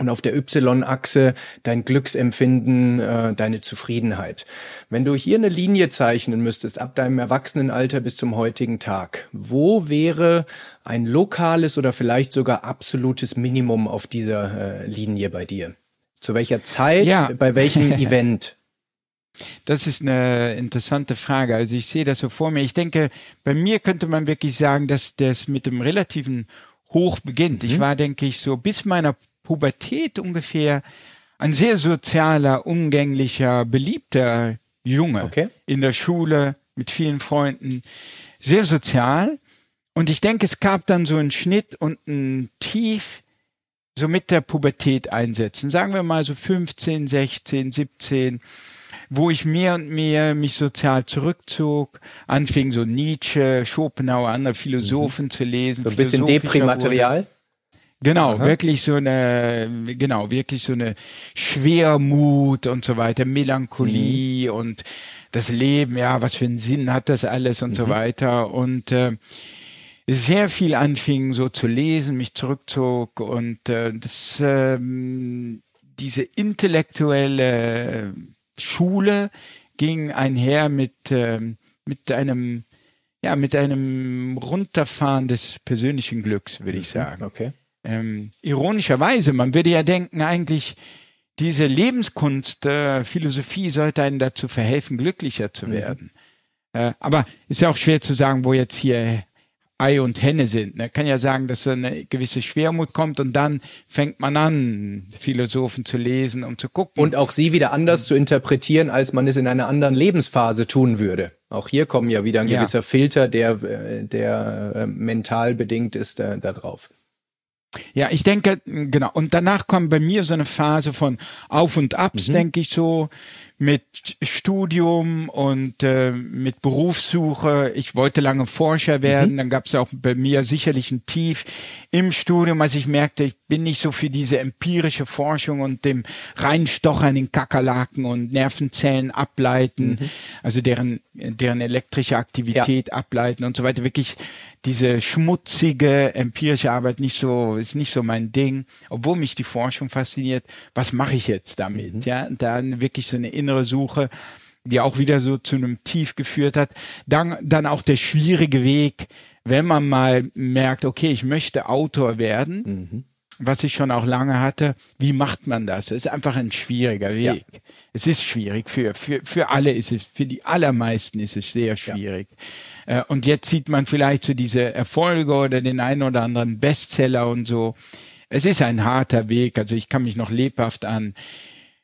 und auf der Y-Achse dein Glücksempfinden, äh, deine Zufriedenheit. Wenn du hier eine Linie zeichnen müsstest, ab deinem Erwachsenenalter bis zum heutigen Tag, wo wäre ein lokales oder vielleicht sogar absolutes Minimum auf dieser äh, Linie bei dir? Zu welcher Zeit, ja. bei welchem Event? Das ist eine interessante Frage. Also ich sehe das so vor mir. Ich denke, bei mir könnte man wirklich sagen, dass das mit dem relativen Hoch beginnt. Mhm. Ich war, denke ich, so bis meiner Pubertät ungefähr ein sehr sozialer, umgänglicher, beliebter Junge okay. in der Schule mit vielen Freunden, sehr sozial. Und ich denke, es gab dann so einen Schnitt und ein Tief, so mit der Pubertät einsetzen. Sagen wir mal so 15, 16, 17, wo ich mehr und mehr mich sozial zurückzog, anfing so Nietzsche, Schopenhauer, andere Philosophen mhm. zu lesen. So ein bisschen Deprimaterial? Genau, Aha. wirklich so eine, genau, wirklich so eine Schwermut und so weiter, Melancholie mhm. und das Leben, ja, was für einen Sinn hat das alles und mhm. so weiter und äh, sehr viel anfing so zu lesen, mich zurückzog und äh, das ähm, diese intellektuelle Schule ging einher mit äh, mit einem ja mit einem Runterfahren des persönlichen Glücks, würde ich mhm. sagen. Okay ähm, ironischerweise, man würde ja denken, eigentlich diese Lebenskunst, äh, Philosophie sollte einen dazu verhelfen, glücklicher zu mhm. werden. Mhm. Äh, aber ist ja auch schwer zu sagen, wo jetzt hier Ei und Henne sind. Man kann ja sagen, dass eine gewisse Schwermut kommt und dann fängt man an, Philosophen zu lesen und zu gucken. Und auch sie wieder anders zu interpretieren, als man es in einer anderen Lebensphase tun würde. Auch hier kommen ja wieder ein gewisser ja. Filter, der, äh, der äh, mental bedingt ist, äh, da drauf. Ja, ich denke, genau. Und danach kommt bei mir so eine Phase von Auf und Abs, mhm. denke ich so, mit Studium und äh, mit Berufssuche. Ich wollte lange Forscher werden. Mhm. Dann gab es auch bei mir sicherlich ein Tief im Studium, als ich merkte, ich bin nicht so für diese empirische Forschung und dem reinstochern in Kakerlaken und Nervenzellen ableiten, mhm. also deren deren elektrische Aktivität ja. ableiten und so weiter. Wirklich diese schmutzige empirische Arbeit nicht so ist nicht so mein Ding, obwohl mich die Forschung fasziniert. Was mache ich jetzt damit? Mhm. Ja, dann wirklich so eine innere Suche, die auch wieder so zu einem Tief geführt hat. Dann dann auch der schwierige Weg, wenn man mal merkt, okay, ich möchte Autor werden. Mhm was ich schon auch lange hatte, wie macht man das? Es ist einfach ein schwieriger Weg. Ja. Es ist schwierig. Für, für, für alle ist es, für die allermeisten ist es sehr schwierig. Ja. Äh, und jetzt sieht man vielleicht so diese Erfolge oder den einen oder anderen Bestseller und so. Es ist ein harter Weg. Also ich kann mich noch lebhaft an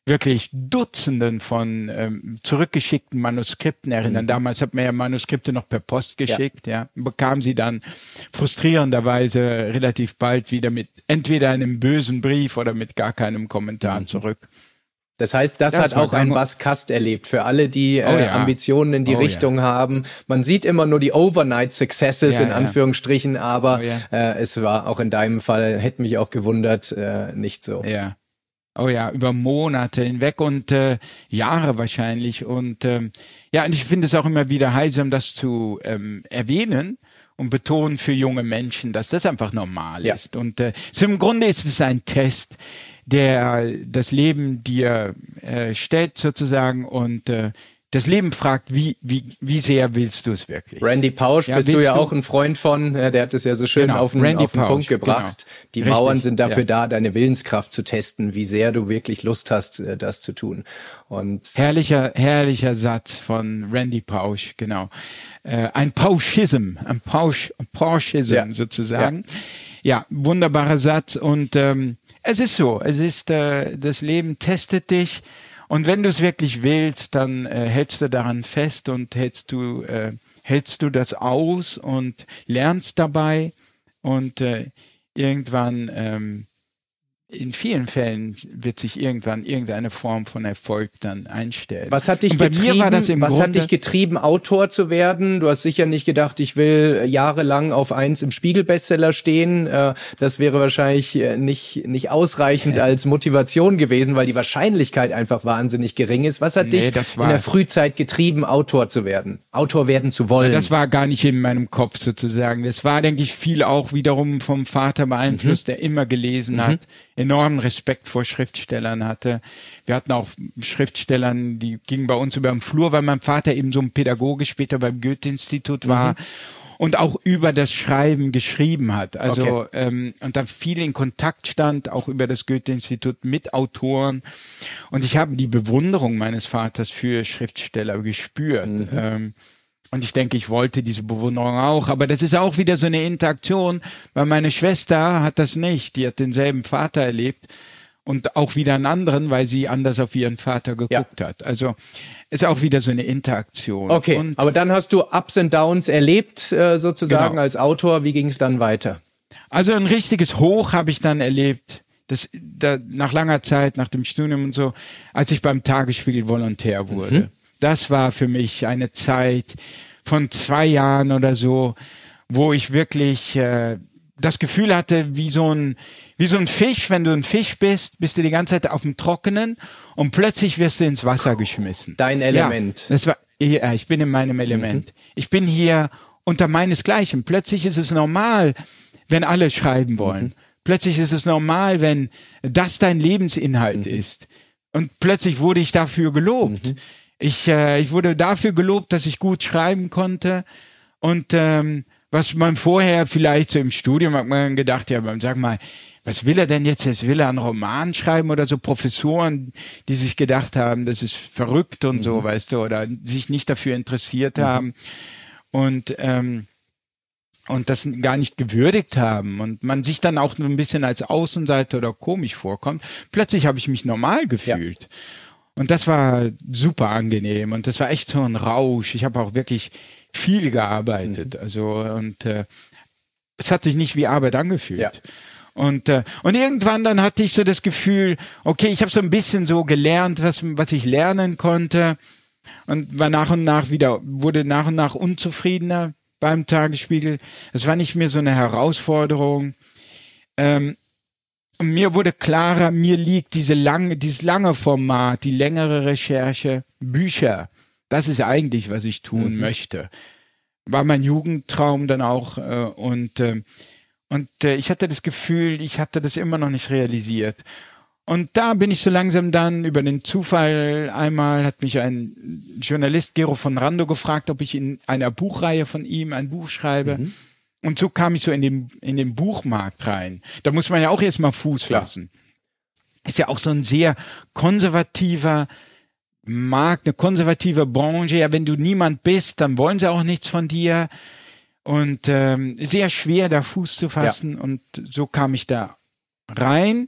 wirklich Dutzenden von ähm, zurückgeschickten Manuskripten erinnern. Mhm. Damals hat man ja Manuskripte noch per Post geschickt, ja. ja. Bekam sie dann frustrierenderweise relativ bald wieder mit entweder einem bösen Brief oder mit gar keinem Kommentar mhm. zurück. Das heißt, das, das hat auch ein Bas Kast erlebt. Für alle, die oh, äh, ja. Ambitionen in die oh, Richtung ja. haben. Man sieht immer nur die Overnight Successes ja, in Anführungsstrichen, aber oh, äh, es war auch in deinem Fall, hätte mich auch gewundert, äh, nicht so. Ja. Oh ja, über Monate hinweg und äh, Jahre wahrscheinlich. Und ähm, ja, und ich finde es auch immer wieder heilsam, das zu ähm, erwähnen und betonen für junge Menschen, dass das einfach normal ja. ist. Und äh, so im Grunde ist es ein Test, der das Leben dir äh, stellt sozusagen und äh, das Leben fragt, wie, wie, wie sehr willst du es wirklich? Randy Pausch ja, bist du ja du? auch ein Freund von, der hat es ja so schön genau, auf, den, auf den Pausch, Punkt gebracht. Genau. Die Richtig, Mauern sind dafür ja. da, deine Willenskraft zu testen, wie sehr du wirklich Lust hast, äh, das zu tun. Und herrlicher, herrlicher Satz von Randy Pausch, genau. Äh, ein Pauschism, ein Pausch, Pauschism ja. sozusagen. Ja. ja, wunderbarer Satz und ähm, es ist so, es ist, äh, das Leben testet dich und wenn du es wirklich willst, dann äh, hältst du daran fest und hältst du, äh, hältst du das aus und lernst dabei. Und äh, irgendwann ähm, in vielen Fällen wird sich irgendwann irgendeine Form von Erfolg dann einstellen. Was hat dich getrieben, was Grunde hat dich getrieben, Autor zu werden? Du hast sicher nicht gedacht, ich will jahrelang auf eins im Spiegel-Bestseller stehen. Äh, das wäre wahrscheinlich äh, nicht, nicht ausreichend als Motivation gewesen, weil die Wahrscheinlichkeit einfach wahnsinnig gering ist. Was hat nee, dich in der Frühzeit getrieben, Autor zu werden? Autor werden zu wollen? Das war gar nicht in meinem Kopf sozusagen. Das war, denke ich, viel auch wiederum vom Vater beeinflusst, mhm. der immer gelesen mhm. hat enormen Respekt vor Schriftstellern hatte. Wir hatten auch Schriftstellern, die gingen bei uns über den Flur, weil mein Vater eben so ein Pädagoge später beim Goethe-Institut war. Mhm. Und auch über das Schreiben geschrieben hat. Also okay. ähm, und da viel in Kontakt stand, auch über das Goethe-Institut mit Autoren. Und ich habe die Bewunderung meines Vaters für Schriftsteller gespürt. Mhm. Ähm, und ich denke, ich wollte diese Bewunderung auch. Aber das ist auch wieder so eine Interaktion, weil meine Schwester hat das nicht. Die hat denselben Vater erlebt und auch wieder einen anderen, weil sie anders auf ihren Vater geguckt ja. hat. Also ist auch wieder so eine Interaktion. Okay, und aber dann hast du Ups und Downs erlebt, äh, sozusagen genau. als Autor. Wie ging es dann weiter? Also ein richtiges Hoch habe ich dann erlebt. Das, da, nach langer Zeit, nach dem Studium und so, als ich beim Tagesspiegel Volontär wurde. Mhm das war für mich eine Zeit von zwei Jahren oder so, wo ich wirklich äh, das Gefühl hatte, wie so ein wie so ein Fisch, wenn du ein Fisch bist, bist du die ganze Zeit auf dem Trockenen und plötzlich wirst du ins Wasser geschmissen. Dein Element. Ja, das war ja, ich bin in meinem Element. Mhm. Ich bin hier unter meinesgleichen. Plötzlich ist es normal, wenn alle schreiben wollen. Mhm. Plötzlich ist es normal, wenn das dein Lebensinhalt mhm. ist. Und plötzlich wurde ich dafür gelobt. Ich, äh, ich wurde dafür gelobt, dass ich gut schreiben konnte. Und ähm, was man vorher vielleicht so im Studium hat man gedacht, ja, sag mal, was will er denn jetzt? Jetzt will er einen Roman schreiben oder so Professoren, die sich gedacht haben, das ist verrückt und mhm. so, weißt du, oder sich nicht dafür interessiert mhm. haben und ähm, und das gar nicht gewürdigt haben und man sich dann auch ein bisschen als Außenseiter oder komisch vorkommt. Plötzlich habe ich mich normal gefühlt. Ja. Und das war super angenehm und das war echt so ein Rausch. Ich habe auch wirklich viel gearbeitet. Mhm. Also und äh, es hat sich nicht wie Arbeit angefühlt. Ja. Und, äh, und irgendwann dann hatte ich so das Gefühl, okay, ich habe so ein bisschen so gelernt, was, was ich lernen konnte. Und war nach und nach wieder, wurde nach und nach unzufriedener beim Tagesspiegel. Es war nicht mehr so eine Herausforderung. Ähm, mir wurde klarer, mir liegt diese lange, dieses lange Format, die längere Recherche, Bücher. Das ist eigentlich, was ich tun mhm. möchte. War mein Jugendtraum dann auch äh, und äh, und äh, ich hatte das Gefühl, ich hatte das immer noch nicht realisiert. Und da bin ich so langsam dann über den Zufall einmal hat mich ein Journalist Gero von Rando gefragt, ob ich in einer Buchreihe von ihm ein Buch schreibe. Mhm. Und so kam ich so in den, in den Buchmarkt rein. Da muss man ja auch erstmal Fuß fassen. Ist ja auch so ein sehr konservativer Markt, eine konservative Branche. Ja, wenn du niemand bist, dann wollen sie auch nichts von dir und ähm, sehr schwer da Fuß zu fassen ja. und so kam ich da rein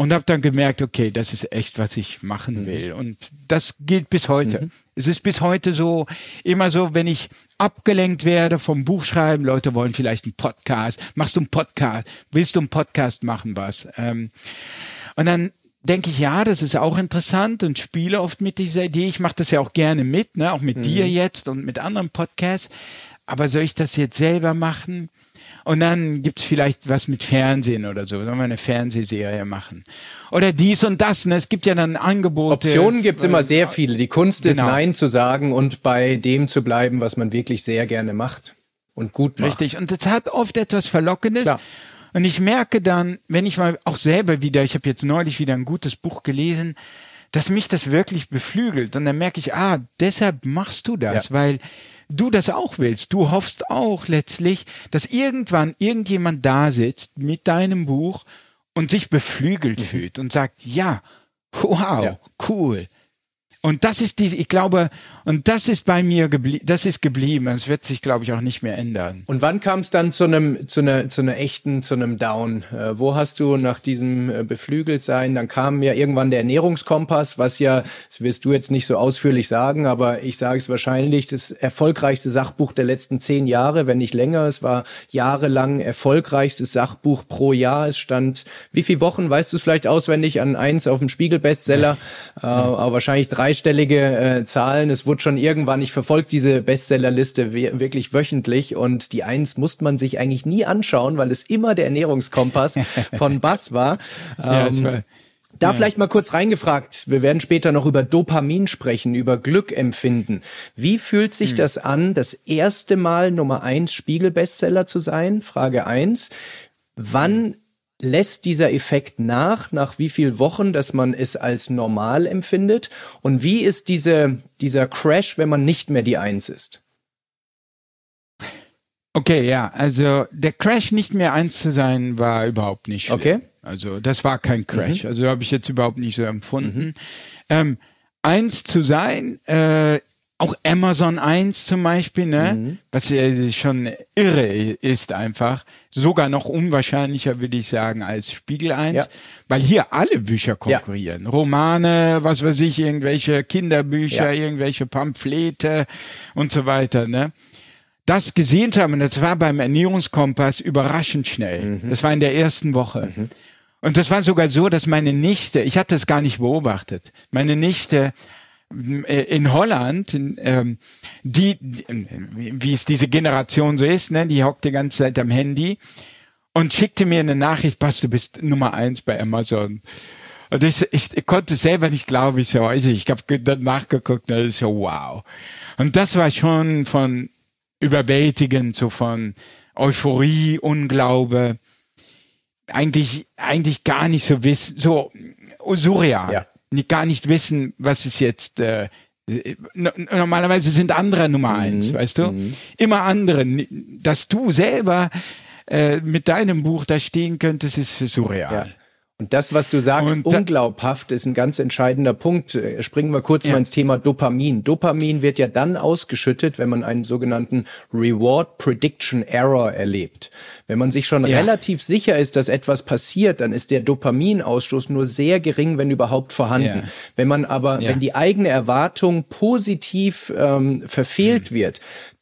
und habe dann gemerkt, okay, das ist echt, was ich machen mhm. will und das gilt bis heute. Mhm. Es ist bis heute so, immer so, wenn ich abgelenkt werde vom Buchschreiben, Leute wollen vielleicht einen Podcast, machst du einen Podcast, willst du einen Podcast machen, was? Ähm, und dann denke ich, ja, das ist auch interessant und spiele oft mit dieser Idee. Ich mache das ja auch gerne mit, ne, auch mit mhm. dir jetzt und mit anderen Podcasts aber soll ich das jetzt selber machen? Und dann gibt's vielleicht was mit Fernsehen oder so. Sollen wir eine Fernsehserie machen? Oder dies und das. Ne? Es gibt ja dann Angebote. Optionen gibt's immer sehr viele. Die Kunst genau. ist Nein zu sagen und bei dem zu bleiben, was man wirklich sehr gerne macht und gut macht. Richtig. Und das hat oft etwas Verlockendes. Klar. Und ich merke dann, wenn ich mal auch selber wieder, ich habe jetzt neulich wieder ein gutes Buch gelesen, dass mich das wirklich beflügelt. Und dann merke ich, ah, deshalb machst du das, ja. weil du das auch willst. Du hoffst auch letztlich, dass irgendwann irgendjemand da sitzt mit deinem Buch und sich beflügelt mhm. fühlt und sagt, ja, wow, ja. cool. Und das ist die, ich glaube, und das ist bei mir geblieben, das ist geblieben. Es wird sich, glaube ich, auch nicht mehr ändern. Und wann kam es dann zu einem, zu einer, zu einer echten, zu einem Down? Äh, wo hast du nach diesem äh, beflügelt sein? Dann kam ja irgendwann der Ernährungskompass, was ja, das wirst du jetzt nicht so ausführlich sagen, aber ich sage es wahrscheinlich, das erfolgreichste Sachbuch der letzten zehn Jahre, wenn nicht länger. Es war jahrelang erfolgreichstes Sachbuch pro Jahr. Es stand, wie viele Wochen, weißt du es vielleicht auswendig, an eins auf dem Spiegel-Bestseller, äh, aber wahrscheinlich dreistellige äh, Zahlen. Es wurde schon irgendwann, ich verfolge diese Bestsellerliste wirklich wöchentlich und die eins musste man sich eigentlich nie anschauen, weil es immer der Ernährungskompass von Bass war. ja, ähm, war da ja. vielleicht mal kurz reingefragt. Wir werden später noch über Dopamin sprechen, über Glückempfinden. Wie fühlt sich hm. das an, das erste Mal Nummer eins Spiegel-Bestseller zu sein? Frage eins. Wann lässt dieser Effekt nach, nach wie viel Wochen, dass man es als normal empfindet? Und wie ist diese, dieser Crash, wenn man nicht mehr die Eins ist? Okay, ja, also der Crash nicht mehr eins zu sein war überhaupt nicht schlimm. Okay. Also das war kein Crash. Mhm. Also habe ich jetzt überhaupt nicht so empfunden. Mhm. Ähm, eins zu sein, äh, auch Amazon 1 zum Beispiel, ne? Mhm. Was ja schon irre ist einfach. Sogar noch unwahrscheinlicher, würde ich sagen, als Spiegel 1. Ja. Weil hier alle Bücher konkurrieren. Ja. Romane, was weiß ich, irgendwelche Kinderbücher, ja. irgendwelche Pamphlete und so weiter, ne? Das gesehen haben, das war beim Ernährungskompass überraschend schnell. Mhm. Das war in der ersten Woche. Mhm. Und das war sogar so, dass meine Nichte, ich hatte es gar nicht beobachtet, meine Nichte in Holland, ähm, die, wie es diese Generation so ist, ne, die hockt die ganze Zeit am Handy und schickte mir eine Nachricht, Bas, du bist Nummer eins bei Amazon. Und ich, ich, konnte selber nicht glauben, ich so, also ich habe dann nachgeguckt und das ist so, wow. Und das war schon von überwältigend, so von Euphorie, Unglaube, eigentlich, eigentlich gar nicht so wissen, so surreal. Ja gar nicht wissen, was ist jetzt äh, normalerweise sind andere Nummer mhm. eins, weißt du? Mhm. Immer andere. Dass du selber äh, mit deinem Buch da stehen könntest, ist surreal. Ja. Und das, was du sagst, und unglaubhaft, ist ein ganz entscheidender Punkt. Äh, springen wir kurz ja. mal ins Thema Dopamin. Dopamin wird ja dann ausgeschüttet, wenn man einen sogenannten Reward Prediction Error erlebt. Wenn man sich schon ja. relativ sicher ist, dass etwas passiert, dann ist der Dopaminausstoß nur sehr gering, wenn überhaupt vorhanden. Ja. Wenn man aber, wenn die eigene Erwartung positiv ähm, verfehlt mhm. wird,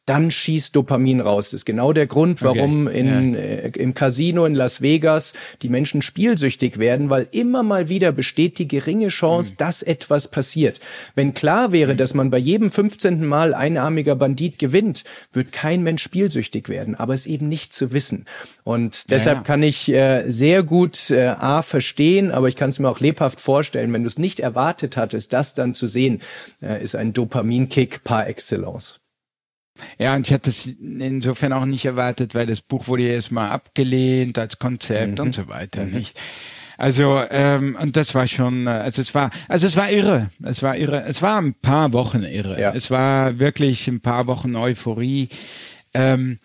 dann schießt Dopamin raus. Das ist genau der Grund, warum okay. in, ja. äh, im Casino in Las Vegas die Menschen spielsüchtig werden, weil immer mal wieder besteht die geringe Chance, mhm. dass etwas passiert. Wenn klar wäre, dass man bei jedem 15. Mal einarmiger Bandit gewinnt, wird kein Mensch spielsüchtig werden, aber es eben nicht zu wissen. Und deshalb ja, ja. kann ich äh, sehr gut äh, A verstehen, aber ich kann es mir auch lebhaft vorstellen, wenn du es nicht erwartet hattest, das dann zu sehen, äh, ist ein Dopaminkick par excellence. Ja, und ich hatte es insofern auch nicht erwartet, weil das Buch wurde ja erstmal abgelehnt als Konzept mhm. und so weiter, mhm. nicht? Also ähm, und das war schon, äh, also es war, also es war irre, es war irre, es war ein paar Wochen irre, ja. es war wirklich ein paar Wochen Euphorie. Ähm,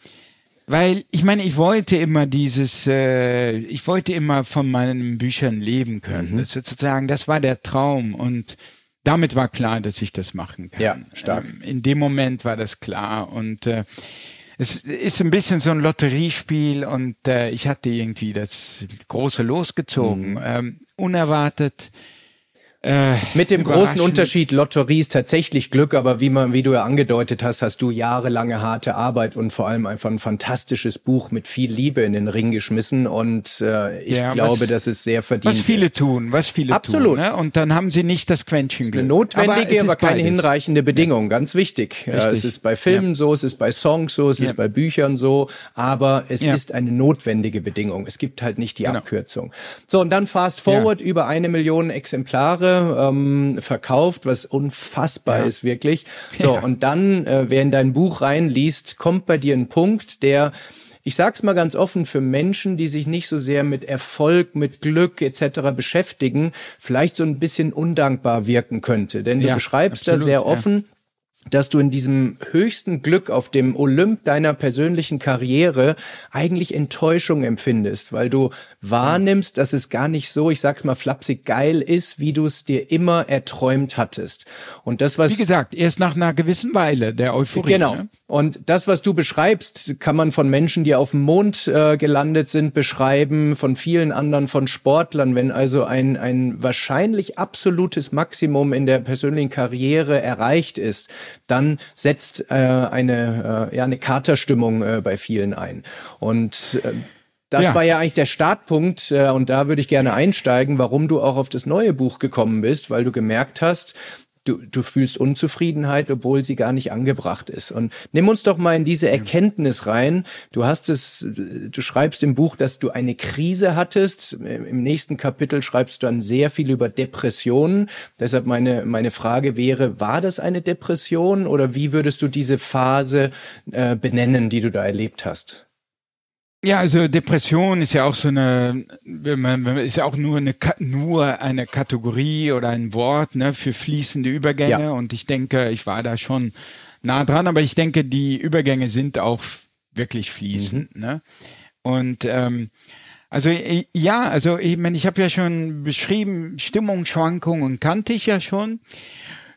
weil ich meine, ich wollte immer dieses, äh, ich wollte immer von meinen Büchern leben können. Mhm. Das sozusagen, das war der Traum und damit war klar, dass ich das machen kann. Ja, stark. Ähm, in dem Moment war das klar und äh, es ist ein bisschen so ein Lotteriespiel und äh, ich hatte irgendwie das große losgezogen, mhm. ähm, unerwartet äh, Mit dem großen Unterschied, Lotterie ist tatsächlich Glück, aber wie man, wie du ja angedeutet hast, hast du jahrelange harte Arbeit und vor allem einfach ein fantastisches Buch mit viel Liebe in den Ring geschmissen und äh, ich ja, glaube, was, dass es sehr verdient Was viele ist. tun, was viele Absolut. tun. Ne? Und dann haben sie nicht das Quäntchen Glück. Eine notwendige, aber, aber keine beides. hinreichende Bedingung, ganz wichtig. Ja, es ist bei Filmen ja. so, es ist bei Songs so, es ist bei Büchern so, aber es ist eine notwendige Bedingung. Es gibt halt nicht die genau. Abkürzung. So, und dann fast forward über eine Million Exemplare ähm, verkauft, was unfassbar ja. ist wirklich. So, ja. und dann, äh, wer in dein Buch reinliest, kommt bei dir ein Punkt, der ich sag's mal ganz offen, für Menschen, die sich nicht so sehr mit Erfolg, mit Glück etc. beschäftigen, vielleicht so ein bisschen undankbar wirken könnte. Denn du ja, beschreibst absolut, da sehr offen, dass du in diesem höchsten Glück auf dem Olymp deiner persönlichen Karriere eigentlich Enttäuschung empfindest, weil du wahrnimmst, dass es gar nicht so, ich sag's mal flapsig geil ist, wie du es dir immer erträumt hattest. Und das was Wie gesagt, erst nach einer gewissen Weile der Euphorie. Genau. Ne? Und das, was du beschreibst, kann man von Menschen, die auf dem Mond äh, gelandet sind, beschreiben, von vielen anderen, von Sportlern. Wenn also ein, ein wahrscheinlich absolutes Maximum in der persönlichen Karriere erreicht ist, dann setzt äh, eine, äh, ja, eine Katerstimmung äh, bei vielen ein. Und äh, das ja. war ja eigentlich der Startpunkt äh, und da würde ich gerne einsteigen, warum du auch auf das neue Buch gekommen bist, weil du gemerkt hast, du, du fühlst Unzufriedenheit, obwohl sie gar nicht angebracht ist. Und nimm uns doch mal in diese Erkenntnis rein. Du hast es, du schreibst im Buch, dass du eine Krise hattest. Im nächsten Kapitel schreibst du dann sehr viel über Depressionen. Deshalb meine, meine Frage wäre, war das eine Depression oder wie würdest du diese Phase äh, benennen, die du da erlebt hast? Ja, also Depression ist ja auch so eine, ist ja auch nur eine nur eine Kategorie oder ein Wort ne, für fließende Übergänge. Ja. Und ich denke, ich war da schon nah dran, aber ich denke, die Übergänge sind auch wirklich fließend. Mhm. Ne? Und ähm, also ja, also ich meine, ich habe ja schon beschrieben, Stimmungsschwankungen kannte ich ja schon.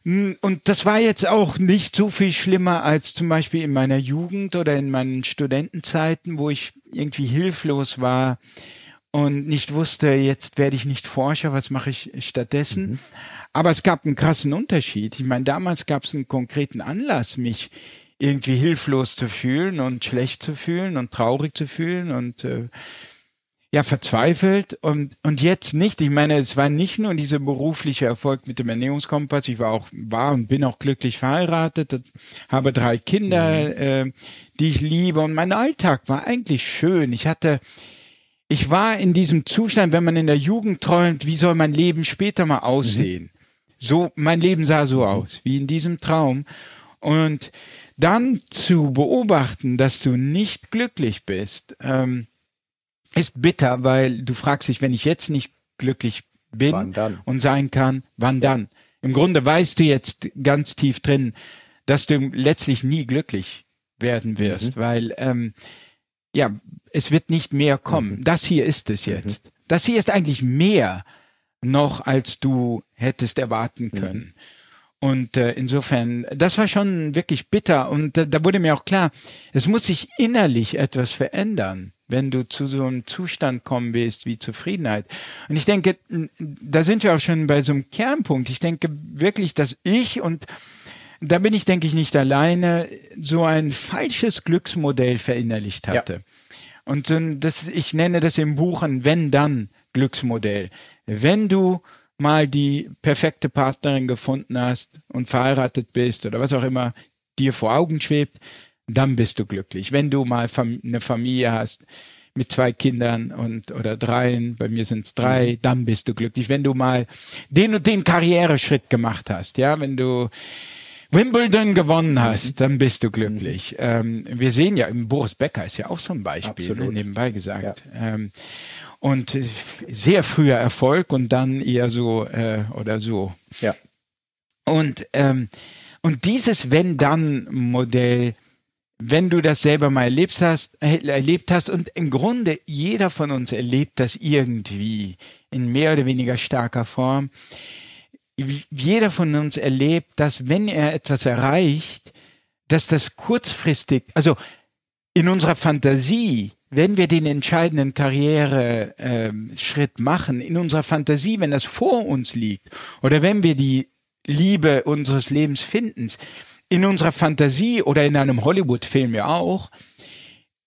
Hm, und das war jetzt auch nicht so viel schlimmer als zum Beispiel in meiner Jugend oder in meinen Studentenzeiten, wo ich irgendwie hilflos war und nicht wusste, jetzt werde ich nicht Forscher, was mache ich stattdessen. Mhm. Aber es gab einen krassen Unterschied. Ich meine, damals gab es einen konkreten Anlass, mich irgendwie hilflos zu fühlen und schlecht zu fühlen und traurig zu fühlen und äh, ja verzweifelt und und jetzt nicht. Ich meine, es war nicht nur dieser berufliche Erfolg mit dem Ernährungskompass. Ich war auch war und bin auch glücklich verheiratet, habe drei Kinder, mhm. äh, die ich liebe und mein Alltag war eigentlich schön. Ich hatte ich war in diesem Zustand, wenn man in der Jugend träumt, wie soll mein Leben später mal aussehen? Mhm. So mein Leben sah so mhm. aus, wie in diesem Traum und dann zu beobachten, dass du nicht glücklich bist. Ähm, ist bitter, weil du fragst dich, wenn ich jetzt nicht glücklich bin und sein kann, wann ja. dann? Im Grunde weißt du jetzt ganz tief drin, dass du letztlich nie glücklich werden wirst, mhm. weil ähm, ja, es wird nicht mehr kommen. Mhm. Das hier ist es jetzt. Mhm. Das hier ist eigentlich mehr noch, als du hättest erwarten mhm. können. Und äh, insofern, das war schon wirklich bitter. Und äh, da wurde mir auch klar, es muss sich innerlich etwas verändern wenn du zu so einem Zustand kommen willst wie Zufriedenheit. Und ich denke, da sind wir auch schon bei so einem Kernpunkt. Ich denke wirklich, dass ich und da bin ich, denke ich, nicht alleine, so ein falsches Glücksmodell verinnerlicht hatte. Ja. Und so das, ich nenne das im Buch ein Wenn-Dann-Glücksmodell. Wenn du mal die perfekte Partnerin gefunden hast und verheiratet bist oder was auch immer dir vor Augen schwebt, dann bist du glücklich. Wenn du mal eine Familie hast mit zwei Kindern und oder dreien, bei mir sind es drei, mhm. dann bist du glücklich. Wenn du mal den und den Karriereschritt gemacht hast, ja, wenn du Wimbledon gewonnen hast, mhm. dann bist du glücklich. Mhm. Ähm, wir sehen ja, Boris Becker ist ja auch so ein Beispiel, Absolut. nebenbei gesagt. Ja. Ähm, und äh, sehr früher Erfolg und dann eher so äh, oder so. Ja. Und ähm, und dieses Wenn-Dann-Modell, wenn du das selber mal erlebt hast, äh, erlebt hast und im Grunde jeder von uns erlebt das irgendwie in mehr oder weniger starker Form. Jeder von uns erlebt, dass wenn er etwas erreicht, dass das kurzfristig, also in unserer Fantasie wenn wir den entscheidenden Karriereschritt äh, machen, in unserer Fantasie, wenn das vor uns liegt, oder wenn wir die Liebe unseres Lebens finden, in unserer Fantasie oder in einem Hollywood-Film ja auch,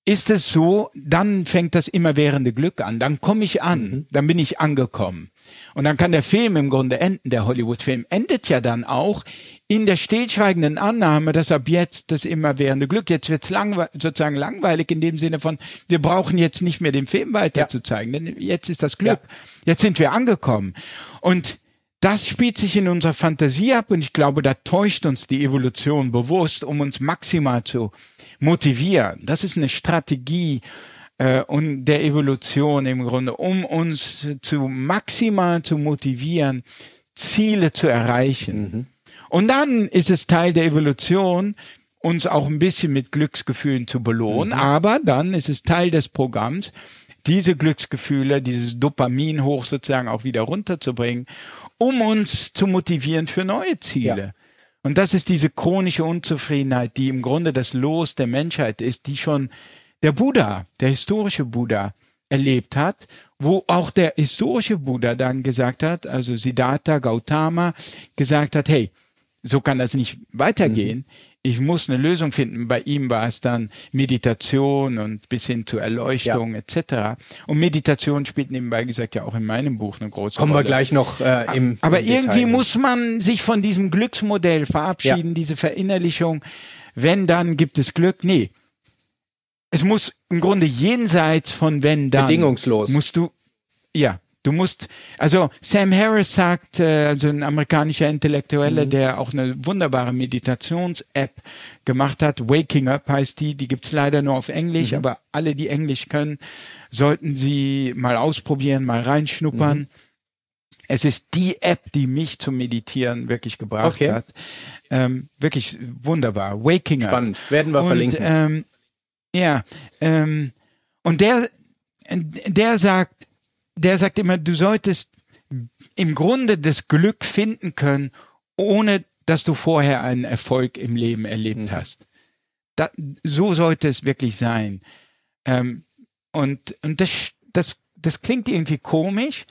ist es so, dann fängt das immerwährende Glück an. Dann komme ich an, mhm. dann bin ich angekommen. Und dann kann der Film im Grunde enden, der Hollywood-Film endet ja dann auch in der stillschweigenden Annahme, dass ab jetzt das immerwährende Glück, jetzt wird's langwe sozusagen langweilig in dem Sinne von, wir brauchen jetzt nicht mehr den Film weiter ja. zu zeigen, denn jetzt ist das Glück, ja. jetzt sind wir angekommen. Und das spielt sich in unserer Fantasie ab und ich glaube, da täuscht uns die Evolution bewusst, um uns maximal zu motivieren. Das ist eine Strategie, äh, und der Evolution im Grunde, um uns zu maximal zu motivieren, Ziele zu erreichen. Mhm. Und dann ist es Teil der Evolution, uns auch ein bisschen mit Glücksgefühlen zu belohnen, mhm. aber dann ist es Teil des Programms, diese Glücksgefühle, dieses Dopamin hoch sozusagen auch wieder runterzubringen, um uns zu motivieren für neue Ziele. Ja. Und das ist diese chronische Unzufriedenheit, die im Grunde das Los der Menschheit ist, die schon der Buddha, der historische Buddha, erlebt hat, wo auch der historische Buddha dann gesagt hat, also Siddhartha Gautama gesagt hat, hey, so kann das nicht weitergehen. Mhm. Ich muss eine Lösung finden. Bei ihm war es dann Meditation und bis hin zur Erleuchtung ja. etc. Und Meditation spielt nebenbei gesagt ja auch in meinem Buch eine große Kommen Rolle. Kommen wir gleich noch äh, im Aber im irgendwie Detail. muss man sich von diesem Glücksmodell verabschieden, ja. diese Verinnerlichung. Wenn, dann gibt es Glück. Nee, es muss im Grunde jenseits von wenn dann. Bedingungslos. Musst du, ja, du musst, also Sam Harris sagt, äh, also ein amerikanischer Intellektueller, mhm. der auch eine wunderbare Meditations-App gemacht hat, Waking Up heißt die, die gibt's leider nur auf Englisch, mhm. aber alle, die Englisch können, sollten sie mal ausprobieren, mal reinschnuppern. Mhm. Es ist die App, die mich zum Meditieren wirklich gebracht okay. hat. Ähm, wirklich wunderbar. Waking Up. Spannend. Werden wir Und, verlinken. Ähm, ja, ähm, und der, der sagt, der sagt immer, du solltest im Grunde das Glück finden können, ohne dass du vorher einen Erfolg im Leben erlebt mhm. hast. Da, so sollte es wirklich sein. Ähm, und und das, das, das klingt irgendwie komisch,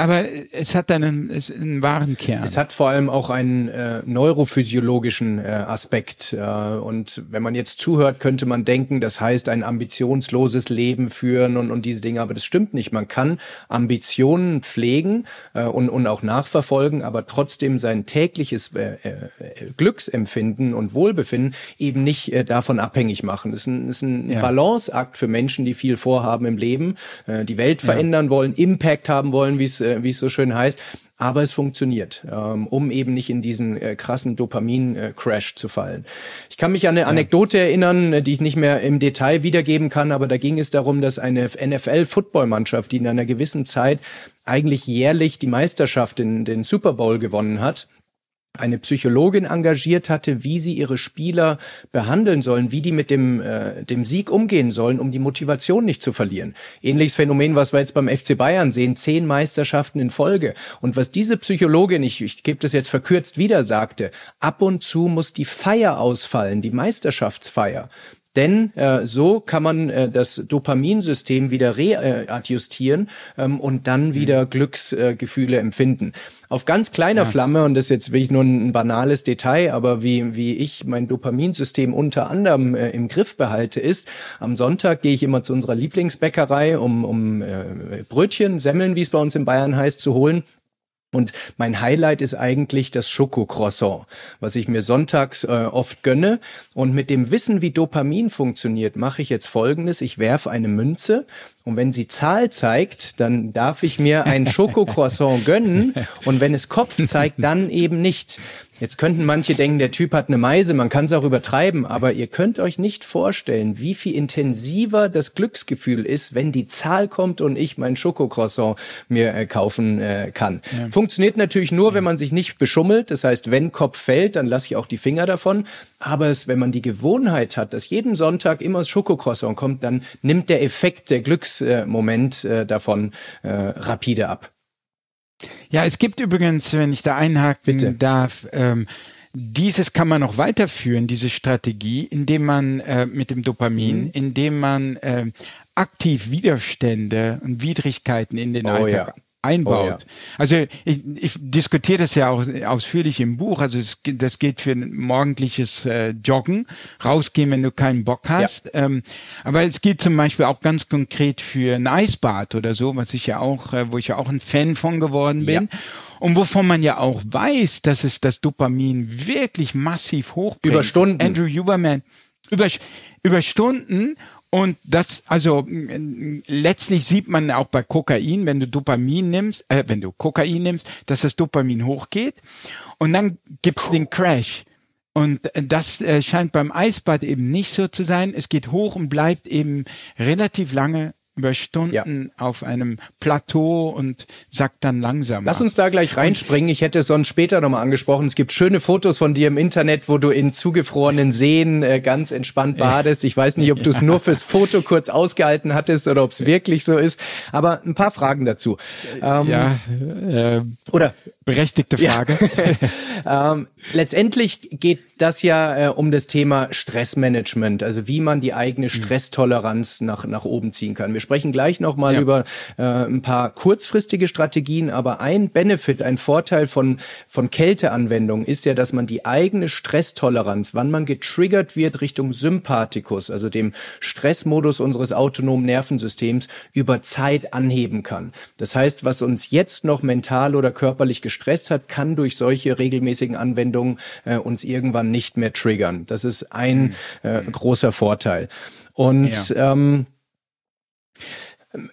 aber es hat einen, es, einen wahren Kern. Es hat vor allem auch einen äh, neurophysiologischen äh, Aspekt. Äh, und wenn man jetzt zuhört, könnte man denken, das heißt ein ambitionsloses Leben führen und, und diese Dinge. Aber das stimmt nicht. Man kann Ambitionen pflegen äh, und, und auch nachverfolgen, aber trotzdem sein tägliches äh, äh, Glücksempfinden und Wohlbefinden eben nicht äh, davon abhängig machen. Das ist ein, ist ein ja. Balanceakt für Menschen, die viel vorhaben im Leben, äh, die Welt verändern ja. wollen, Impact haben wollen, wie es äh, wie es so schön heißt. Aber es funktioniert, ähm, um eben nicht in diesen äh, krassen Dopamin-Crash zu fallen. Ich kann mich an eine Anekdote erinnern, äh, die ich nicht mehr im Detail wiedergeben kann, aber da ging es darum, dass eine NFL-Footballmannschaft, die in einer gewissen Zeit eigentlich jährlich die Meisterschaft in den Super Bowl gewonnen hat, eine Psychologin engagiert hatte, wie sie ihre Spieler behandeln sollen, wie die mit dem, äh, dem Sieg umgehen sollen, um die Motivation nicht zu verlieren. Ähnliches Phänomen, was wir jetzt beim FC Bayern sehen, zehn Meisterschaften in Folge. Und was diese Psychologin, ich, ich gebe das jetzt verkürzt wieder, sagte, ab und zu muss die Feier ausfallen, die Meisterschaftsfeier. Denn äh, so kann man äh, das Dopaminsystem wieder readjustieren ähm, und dann wieder mhm. Glücksgefühle empfinden auf ganz kleiner ja. Flamme, und das ist jetzt wirklich nur ein banales Detail, aber wie, wie ich mein Dopaminsystem unter anderem äh, im Griff behalte, ist, am Sonntag gehe ich immer zu unserer Lieblingsbäckerei, um, um äh, Brötchen, Semmeln, wie es bei uns in Bayern heißt, zu holen. Und mein Highlight ist eigentlich das Schokocroissant, was ich mir sonntags äh, oft gönne. Und mit dem Wissen, wie Dopamin funktioniert, mache ich jetzt Folgendes. Ich werfe eine Münze und wenn sie Zahl zeigt, dann darf ich mir ein Schokocroissant gönnen. Und wenn es Kopf zeigt, dann eben nicht. Jetzt könnten manche denken, der Typ hat eine Meise, man kann es auch übertreiben, aber ihr könnt euch nicht vorstellen, wie viel intensiver das Glücksgefühl ist, wenn die Zahl kommt und ich mein Schokocroissant mir äh, kaufen äh, kann. Ja. Funktioniert natürlich nur, wenn man sich nicht beschummelt. Das heißt, wenn Kopf fällt, dann lasse ich auch die Finger davon. Aber es, wenn man die Gewohnheit hat, dass jeden Sonntag immer das Schokocroissant kommt, dann nimmt der Effekt, der Glücksmoment äh, davon äh, rapide ab. Ja, es gibt übrigens, wenn ich da einhaken Bitte. darf, ähm, dieses kann man noch weiterführen, diese Strategie, indem man äh, mit dem Dopamin, mhm. indem man äh, aktiv Widerstände und Widrigkeiten in den oh, Alltag ja einbaut. Oh, ja. Also ich, ich diskutiere das ja auch ausführlich im Buch. Also es, das geht für ein morgendliches äh, Joggen, rausgehen, wenn du keinen Bock hast. Ja. Ähm, aber es geht zum Beispiel auch ganz konkret für ein Eisbad oder so, was ich ja auch, äh, wo ich ja auch ein Fan von geworden bin. Ja. Und wovon man ja auch weiß, dass es das Dopamin wirklich massiv hochbringt. Über Stunden. Andrew Huberman. Über, über Stunden und das, also letztlich sieht man auch bei Kokain, wenn du Dopamin nimmst, äh, wenn du Kokain nimmst, dass das Dopamin hochgeht. Und dann gibt's den Crash. Und das äh, scheint beim Eisbad eben nicht so zu sein. Es geht hoch und bleibt eben relativ lange über Stunden ja. auf einem Plateau und sackt dann langsam. Lass uns da gleich reinspringen. Ich hätte es sonst später nochmal angesprochen. Es gibt schöne Fotos von dir im Internet, wo du in zugefrorenen Seen äh, ganz entspannt badest. Ich weiß nicht, ob du es nur fürs Foto kurz ausgehalten hattest oder ob es wirklich so ist. Aber ein paar Fragen dazu. Ähm, ja. Äh, oder berechtigte Frage. Ja. ähm, letztendlich geht das ja äh, um das Thema Stressmanagement, also wie man die eigene hm. Stresstoleranz nach nach oben ziehen kann. Wir sprechen gleich nochmal ja. über äh, ein paar kurzfristige Strategien, aber ein Benefit, ein Vorteil von, von Kälteanwendungen ist ja, dass man die eigene Stresstoleranz, wann man getriggert wird Richtung Sympathikus, also dem Stressmodus unseres autonomen Nervensystems, über Zeit anheben kann. Das heißt, was uns jetzt noch mental oder körperlich gestresst hat, kann durch solche regelmäßigen Anwendungen äh, uns irgendwann nicht mehr triggern. Das ist ein mhm. äh, großer Vorteil. Und ja. ähm,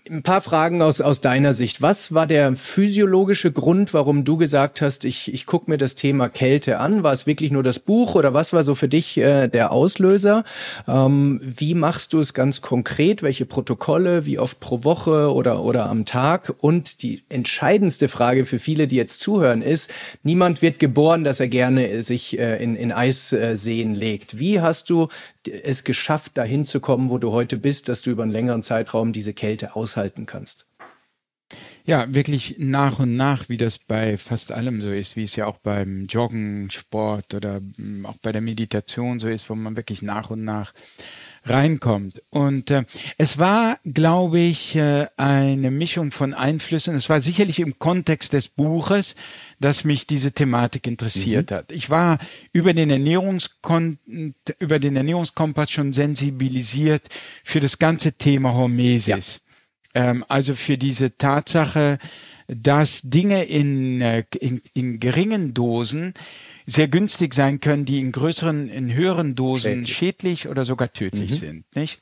ein paar Fragen aus, aus deiner Sicht. Was war der physiologische Grund, warum du gesagt hast, ich, ich gucke mir das Thema Kälte an? War es wirklich nur das Buch oder was war so für dich äh, der Auslöser? Ähm, wie machst du es ganz konkret? Welche Protokolle? Wie oft pro Woche oder, oder am Tag? Und die entscheidendste Frage für viele, die jetzt zuhören, ist, niemand wird geboren, dass er gerne sich äh, in, in Eisseen legt. Wie hast du es geschafft, dahin zu kommen, wo du heute bist, dass du über einen längeren Zeitraum diese Kälte aushalten kannst? Ja, wirklich nach und nach, wie das bei fast allem so ist, wie es ja auch beim Joggen, Sport oder mm, auch bei der Meditation so ist, wo man wirklich nach und nach reinkommt. Und äh, es war, glaube ich, äh, eine Mischung von Einflüssen. Es war sicherlich im Kontext des Buches, dass mich diese Thematik interessiert mhm. hat. Ich war über den Ernährungskon über den Ernährungskompass schon sensibilisiert für das ganze Thema Hormesis. Ja. Ähm, also für diese Tatsache, dass Dinge in, äh, in, in geringen Dosen sehr günstig sein können, die in größeren, in höheren Dosen schädlich, schädlich oder sogar tödlich mhm. sind, nicht?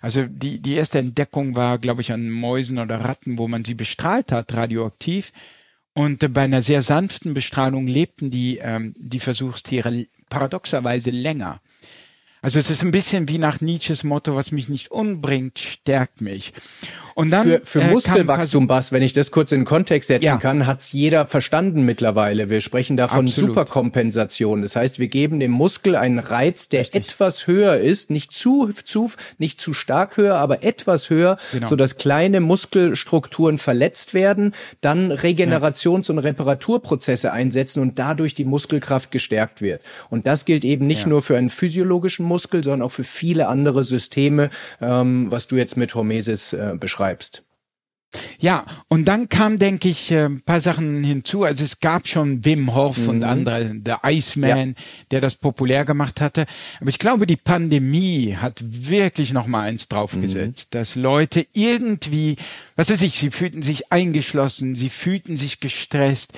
Also die, die erste Entdeckung war, glaube ich, an Mäusen oder Ratten, wo man sie bestrahlt hat, radioaktiv. Und äh, bei einer sehr sanften Bestrahlung lebten die, ähm, die Versuchstiere paradoxerweise länger. Also es ist ein bisschen wie nach Nietzsches Motto, was mich nicht umbringt, stärkt mich. Und dann für, für äh, Muskelwachstum, Bass, wenn ich das kurz in Kontext setzen ja. kann, hat's jeder verstanden mittlerweile. Wir sprechen davon Absolut. Superkompensation. Das heißt, wir geben dem Muskel einen Reiz, der Richtig. etwas höher ist, nicht zu, zu, nicht zu stark höher, aber etwas höher, genau. so dass kleine Muskelstrukturen verletzt werden, dann Regenerations- und Reparaturprozesse einsetzen und dadurch die Muskelkraft gestärkt wird. Und das gilt eben nicht ja. nur für einen physiologischen Muskel, sondern auch für viele andere Systeme, ähm, was du jetzt mit Hormesis äh, beschreibst. Ja, und dann kam, denke ich, ein äh, paar Sachen hinzu. Also es gab schon Wim Hof mhm. und andere, der Iceman, ja. der das populär gemacht hatte. Aber ich glaube, die Pandemie hat wirklich noch mal eins draufgesetzt, mhm. dass Leute irgendwie, was weiß ich, sie fühlten sich eingeschlossen, sie fühlten sich gestresst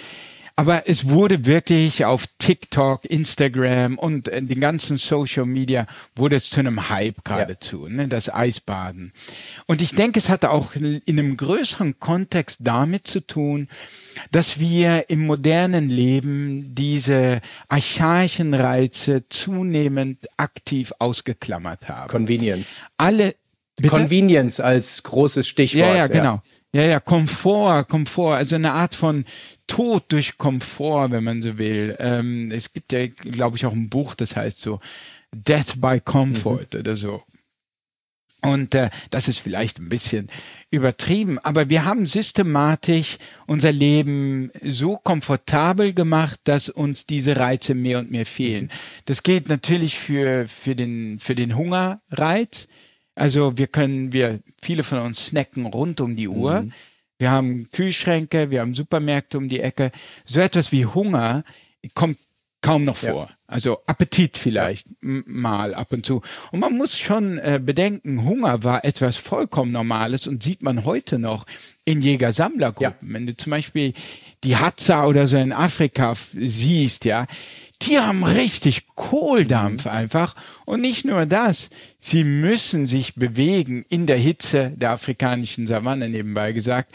aber es wurde wirklich auf TikTok, Instagram und äh, den ganzen Social Media wurde es zu einem Hype geradezu, ja. ne, das Eisbaden. Und ich denke, es hatte auch in einem größeren Kontext damit zu tun, dass wir im modernen Leben diese archaischen Reize zunehmend aktiv ausgeklammert haben. Convenience. Alle Bitte? Convenience als großes Stichwort. Ja, ja, genau. Ja, ja, Komfort, Komfort, also eine Art von Tod durch Komfort, wenn man so will. Ähm, es gibt ja, glaube ich, auch ein Buch, das heißt so Death by Comfort mhm. oder so. Und äh, das ist vielleicht ein bisschen übertrieben, aber wir haben systematisch unser Leben so komfortabel gemacht, dass uns diese Reize mehr und mehr fehlen. Das geht natürlich für für den für den Hungerreiz. Also wir können, wir viele von uns snacken rund um die Uhr. Mhm. Wir haben Kühlschränke, wir haben Supermärkte um die Ecke. So etwas wie Hunger kommt kaum noch vor. Ja. Also Appetit vielleicht ja. mal ab und zu. Und man muss schon äh, bedenken, Hunger war etwas vollkommen Normales und sieht man heute noch in Jäger-Sammlergruppen. Ja. Wenn du zum Beispiel die Hadza oder so in Afrika siehst, ja, die haben richtig Kohldampf einfach. Und nicht nur das, sie müssen sich bewegen in der Hitze der afrikanischen Savanne nebenbei gesagt,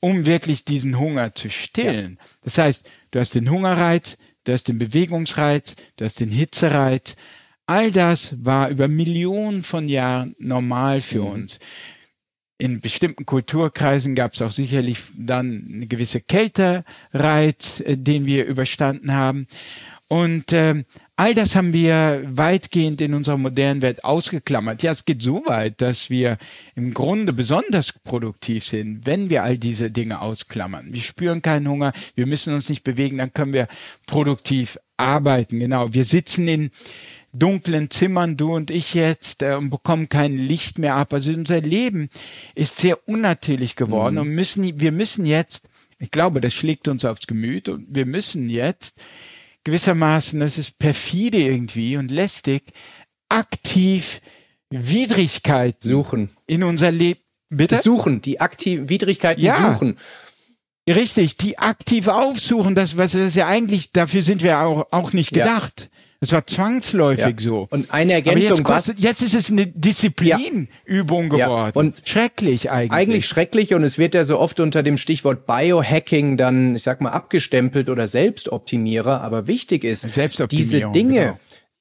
um wirklich diesen Hunger zu stillen. Das heißt, du hast den Hungerreiz, du hast den Bewegungsreiz, du hast den Hitzereiz. All das war über Millionen von Jahren normal für mhm. uns. In bestimmten Kulturkreisen gab es auch sicherlich dann eine gewisse Kältereiz, äh, den wir überstanden haben. Und äh, all das haben wir weitgehend in unserer modernen Welt ausgeklammert. Ja, es geht so weit, dass wir im Grunde besonders produktiv sind, wenn wir all diese Dinge ausklammern. Wir spüren keinen Hunger, wir müssen uns nicht bewegen, dann können wir produktiv arbeiten. Genau, wir sitzen in dunklen Zimmern, du und ich jetzt, äh, und bekommen kein Licht mehr ab. Also unser Leben ist sehr unnatürlich geworden mhm. und müssen, wir müssen jetzt, ich glaube, das schlägt uns aufs Gemüt und wir müssen jetzt gewissermaßen, das ist perfide irgendwie und lästig, aktiv Widrigkeit suchen in unser Leben. Bitte? Suchen, die aktiv Widrigkeiten ja. suchen. Richtig, die aktiv aufsuchen, das was ist ja eigentlich, dafür sind wir auch, auch nicht gedacht. Ja. Es war zwangsläufig ja. so. Und eine Ergänzung. jetzt, kostet, jetzt ist es eine Disziplinübung ja. geworden. Ja. Und schrecklich eigentlich. Eigentlich schrecklich und es wird ja so oft unter dem Stichwort Biohacking dann, ich sag mal, abgestempelt oder Selbstoptimierer. Aber wichtig ist, diese Dinge, genau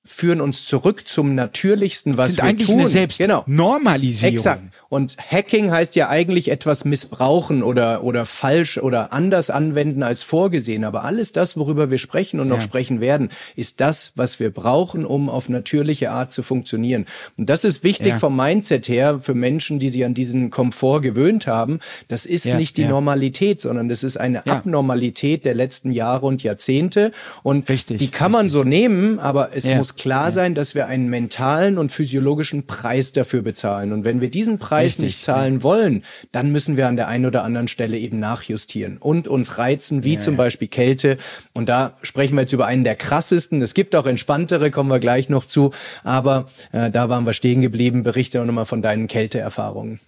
führen uns zurück zum natürlichsten, was sind wir eigentlich tun. Eine Selbst genau. Normalisierung. Exakt. Und Hacking heißt ja eigentlich etwas missbrauchen oder oder falsch oder anders anwenden als vorgesehen. Aber alles das, worüber wir sprechen und noch sprechen werden, ist das, was wir brauchen, um auf natürliche Art zu funktionieren. Und das ist wichtig ja. vom Mindset her für Menschen, die sich an diesen Komfort gewöhnt haben. Das ist ja, nicht die Normalität, sondern das ist eine Abnormalität der letzten Jahre und Jahrzehnte. Und richtig, die kann man richtig. so nehmen, aber es muss klar sein, dass wir einen mentalen und physiologischen Preis dafür bezahlen. Und wenn wir diesen Preis Richtig, nicht zahlen ja. wollen, dann müssen wir an der einen oder anderen Stelle eben nachjustieren und uns reizen, wie ja, zum. Beispiel Kälte. Und da sprechen wir jetzt über einen der krassesten. Es gibt auch entspanntere, kommen wir gleich noch zu. Aber äh, da waren wir stehen geblieben. Berichte auch nochmal von deinen Kälteerfahrungen.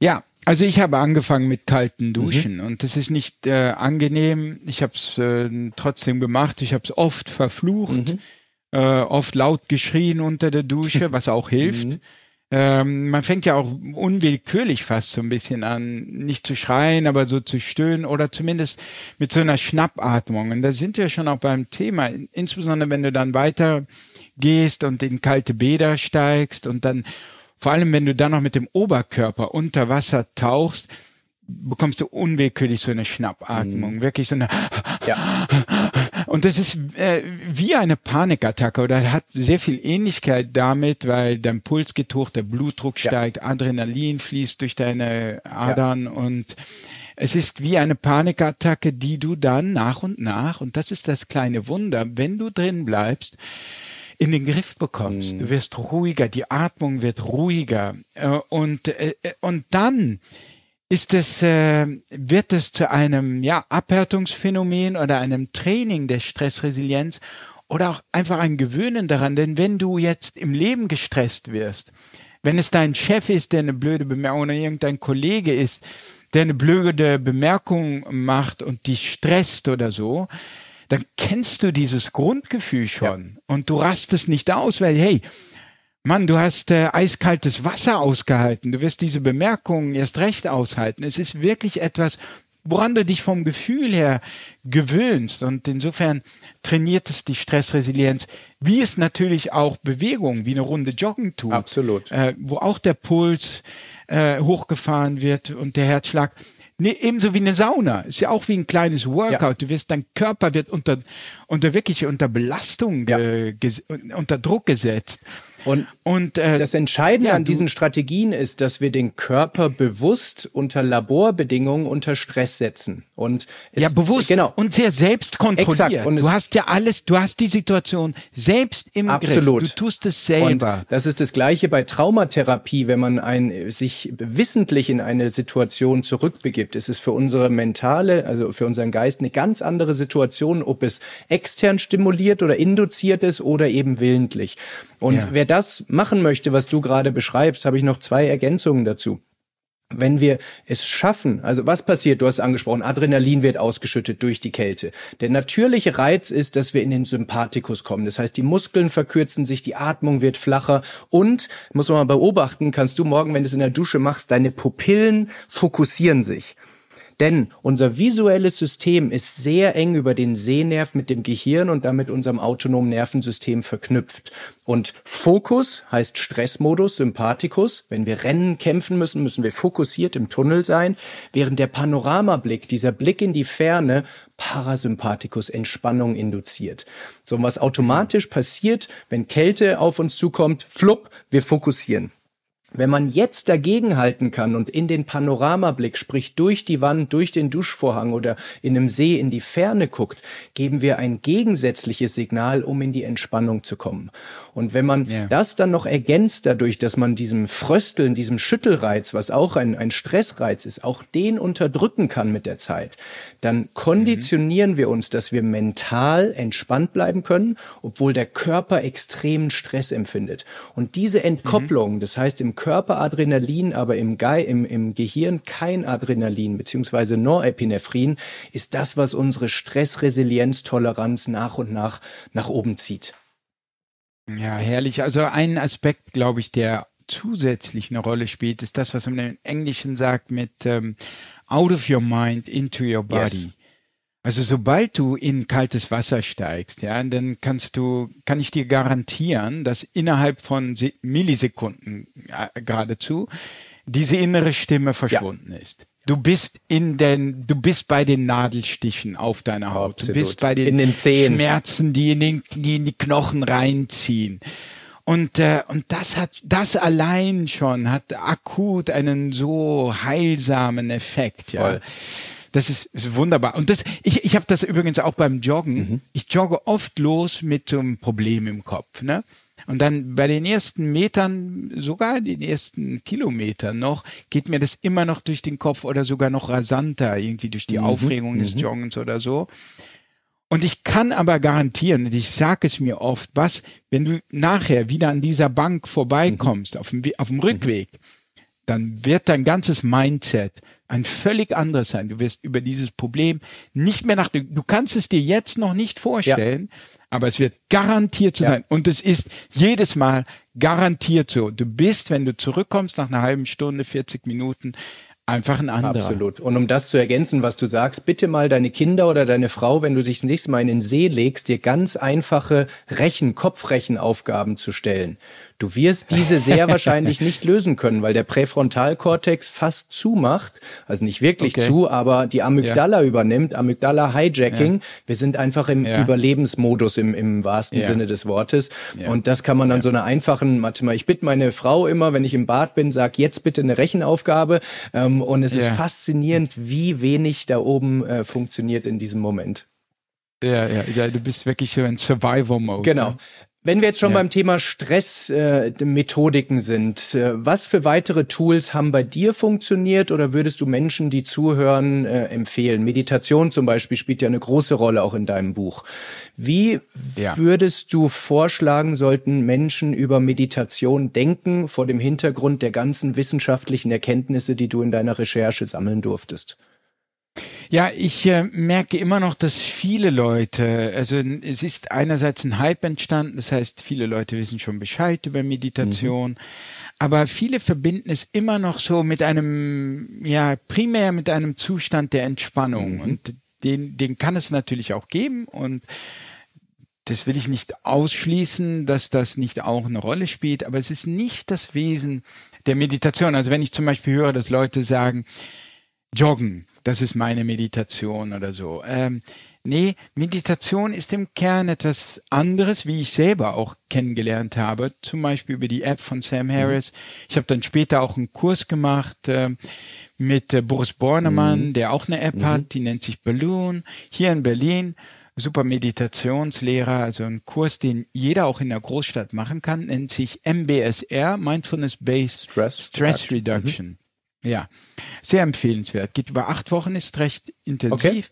Ja, also ich habe angefangen mit kalten mhm. Duschen mhm. und das ist nicht äh, angenehm. Ich habe es äh, trotzdem gemacht. Ich habe es oft verflucht, mhm. äh, oft laut geschrien unter der Dusche, was auch hilft. Mhm. Ähm, man fängt ja auch unwillkürlich fast so ein bisschen an, nicht zu schreien, aber so zu stöhnen oder zumindest mit so einer Schnappatmung. Und da sind wir schon auch beim Thema, insbesondere wenn du dann weiter gehst und in kalte Bäder steigst und dann vor allem, wenn du dann noch mit dem Oberkörper unter Wasser tauchst, bekommst du unwillkürlich so eine Schnappatmung, mhm. wirklich so eine. Ja. Und das ist äh, wie eine Panikattacke oder hat sehr viel Ähnlichkeit damit, weil dein Puls geht hoch, der Blutdruck ja. steigt, Adrenalin fließt durch deine Adern ja. und es ist wie eine Panikattacke, die du dann nach und nach, und das ist das kleine Wunder, wenn du drin bleibst, in den Griff bekommst. Mhm. Du wirst ruhiger, die Atmung wird ruhiger äh, und äh, und dann ist es, äh, wird es zu einem ja, Abhärtungsphänomen oder einem Training der Stressresilienz oder auch einfach ein Gewöhnen daran. Denn wenn du jetzt im Leben gestresst wirst, wenn es dein Chef ist, der eine blöde Bemerkung oder irgendein Kollege ist, der eine blöde Bemerkung macht und dich stresst oder so, dann kennst du dieses Grundgefühl schon ja. und du rastest nicht aus, weil hey, Mann, du hast äh, eiskaltes Wasser ausgehalten. Du wirst diese Bemerkungen erst recht aushalten. Es ist wirklich etwas, woran du dich vom Gefühl her gewöhnst. Und insofern trainiert es die Stressresilienz, wie es natürlich auch Bewegung, wie eine Runde Joggen tut. Absolut. Äh, wo auch der Puls äh, hochgefahren wird und der Herzschlag. Nee, ebenso wie eine Sauna. Ist ja auch wie ein kleines Workout. Ja. Du wirst, dein Körper wird unter, unter wirklich unter Belastung, ja. unter Druck gesetzt. Und, und äh, das Entscheidende ja, an diesen Strategien ist, dass wir den Körper bewusst unter Laborbedingungen unter Stress setzen. Und es, ja, bewusst genau. und sehr selbst kontrolliert. Und du hast ja alles, du hast die Situation selbst im absolut. Griff. Du tust es selber. Und das ist das Gleiche bei Traumatherapie, wenn man ein, sich wissentlich in eine Situation zurückbegibt. Es ist für unsere mentale, also für unseren Geist eine ganz andere Situation, ob es extern stimuliert oder induziert ist oder eben willentlich. Und ja. wer das machen möchte, was du gerade beschreibst, habe ich noch zwei Ergänzungen dazu wenn wir es schaffen, also was passiert, du hast angesprochen, Adrenalin wird ausgeschüttet durch die Kälte. Der natürliche Reiz ist, dass wir in den Sympathikus kommen. Das heißt, die Muskeln verkürzen sich, die Atmung wird flacher und, muss man mal beobachten, kannst du morgen, wenn du es in der Dusche machst, deine Pupillen fokussieren sich. Denn unser visuelles System ist sehr eng über den Sehnerv mit dem Gehirn und damit unserem autonomen Nervensystem verknüpft. Und Fokus heißt Stressmodus, Sympathikus. Wenn wir rennen, kämpfen müssen, müssen wir fokussiert im Tunnel sein, während der Panoramablick, dieser Blick in die Ferne, Parasympathikus, Entspannung induziert. So was automatisch passiert, wenn Kälte auf uns zukommt, flupp, wir fokussieren. Wenn man jetzt dagegenhalten kann und in den Panoramablick, sprich durch die Wand, durch den Duschvorhang oder in einem See in die Ferne guckt, geben wir ein gegensätzliches Signal, um in die Entspannung zu kommen. Und wenn man yeah. das dann noch ergänzt dadurch, dass man diesem Frösteln, diesem Schüttelreiz, was auch ein, ein Stressreiz ist, auch den unterdrücken kann mit der Zeit, dann konditionieren mhm. wir uns, dass wir mental entspannt bleiben können, obwohl der Körper extremen Stress empfindet. Und diese Entkopplung, mhm. das heißt im Körper Adrenalin, aber im, Ge im, im Gehirn kein Adrenalin beziehungsweise Norepinephrin, ist das, was unsere Stressresilienztoleranz nach und nach nach oben zieht. Ja, herrlich. Also ein Aspekt, glaube ich, der zusätzlich eine Rolle spielt, ist das, was man im Englischen sagt mit ähm, out of your mind into your body. Yes. Also sobald du in kaltes Wasser steigst, ja, dann kannst du, kann ich dir garantieren, dass innerhalb von Millisekunden äh, geradezu diese innere Stimme verschwunden ja. ist. Du bist in den, du bist bei den Nadelstichen auf deiner Haut. Absolut. Du bist bei den, den Schmerzen, die in, den, die in die Knochen reinziehen. Und, äh, und das hat, das allein schon hat akut einen so heilsamen Effekt, ja. Das ist, ist wunderbar. Und das, ich, ich habe das übrigens auch beim Joggen. Mhm. Ich jogge oft los mit so einem Problem im Kopf. Ne? Und dann bei den ersten Metern, sogar den ersten Kilometern noch, geht mir das immer noch durch den Kopf oder sogar noch rasanter, irgendwie durch die mhm. Aufregung des mhm. Joggens oder so. Und ich kann aber garantieren, und ich sage es mir oft, was, wenn du nachher wieder an dieser Bank vorbeikommst, mhm. auf, dem, auf dem Rückweg, dann wird dein ganzes Mindset ein völlig anderes sein. Du wirst über dieses Problem nicht mehr nachdenken. Du kannst es dir jetzt noch nicht vorstellen, ja. aber es wird garantiert zu ja. sein. Und es ist jedes Mal garantiert so. Du bist, wenn du zurückkommst nach einer halben Stunde, 40 Minuten, einfach ein anderer. Absolut. Und um das zu ergänzen, was du sagst, bitte mal deine Kinder oder deine Frau, wenn du dich das nächste Mal in den See legst, dir ganz einfache Rechen, Kopfrechenaufgaben zu stellen. Du wirst diese sehr wahrscheinlich nicht lösen können, weil der Präfrontalkortex fast zumacht, also nicht wirklich okay. zu, aber die Amygdala ja. übernimmt, Amygdala-Hijacking. Ja. Wir sind einfach im ja. Überlebensmodus im, im wahrsten Sinne des Wortes. Und das kann man an so einer einfachen Mathematik. Ich bitte meine Frau immer, wenn ich im Bad bin, sag jetzt bitte eine Rechenaufgabe. Ähm, und es ist faszinierend, wie wenig da oben äh, funktioniert in diesem Moment. Ja, ja, ja, du bist wirklich so in Survival-Mode. Genau. Wenn wir jetzt schon ja. beim Thema Stressmethodiken äh, sind, äh, was für weitere Tools haben bei dir funktioniert oder würdest du Menschen, die zuhören, äh, empfehlen? Meditation zum Beispiel spielt ja eine große Rolle auch in deinem Buch. Wie ja. würdest du vorschlagen, sollten Menschen über Meditation denken vor dem Hintergrund der ganzen wissenschaftlichen Erkenntnisse, die du in deiner Recherche sammeln durftest? Ja, ich äh, merke immer noch, dass viele Leute, also es ist einerseits ein Hype entstanden, das heißt, viele Leute wissen schon Bescheid über Meditation, mhm. aber viele verbinden es immer noch so mit einem, ja, primär mit einem Zustand der Entspannung mhm. und den, den kann es natürlich auch geben und das will ich nicht ausschließen, dass das nicht auch eine Rolle spielt, aber es ist nicht das Wesen der Meditation. Also wenn ich zum Beispiel höre, dass Leute sagen, Joggen, das ist meine Meditation oder so. Ähm, nee, Meditation ist im Kern etwas anderes, wie ich selber auch kennengelernt habe, zum Beispiel über die App von Sam mhm. Harris. Ich habe dann später auch einen Kurs gemacht äh, mit äh, Boris Bornemann, mhm. der auch eine App mhm. hat, die nennt sich Balloon, hier in Berlin. Super Meditationslehrer, also ein Kurs, den jeder auch in der Großstadt machen kann, nennt sich MBSR, Mindfulness Based Stress, Stress Reduction. Mhm. Ja, sehr empfehlenswert. Geht über acht Wochen, ist recht intensiv. Okay.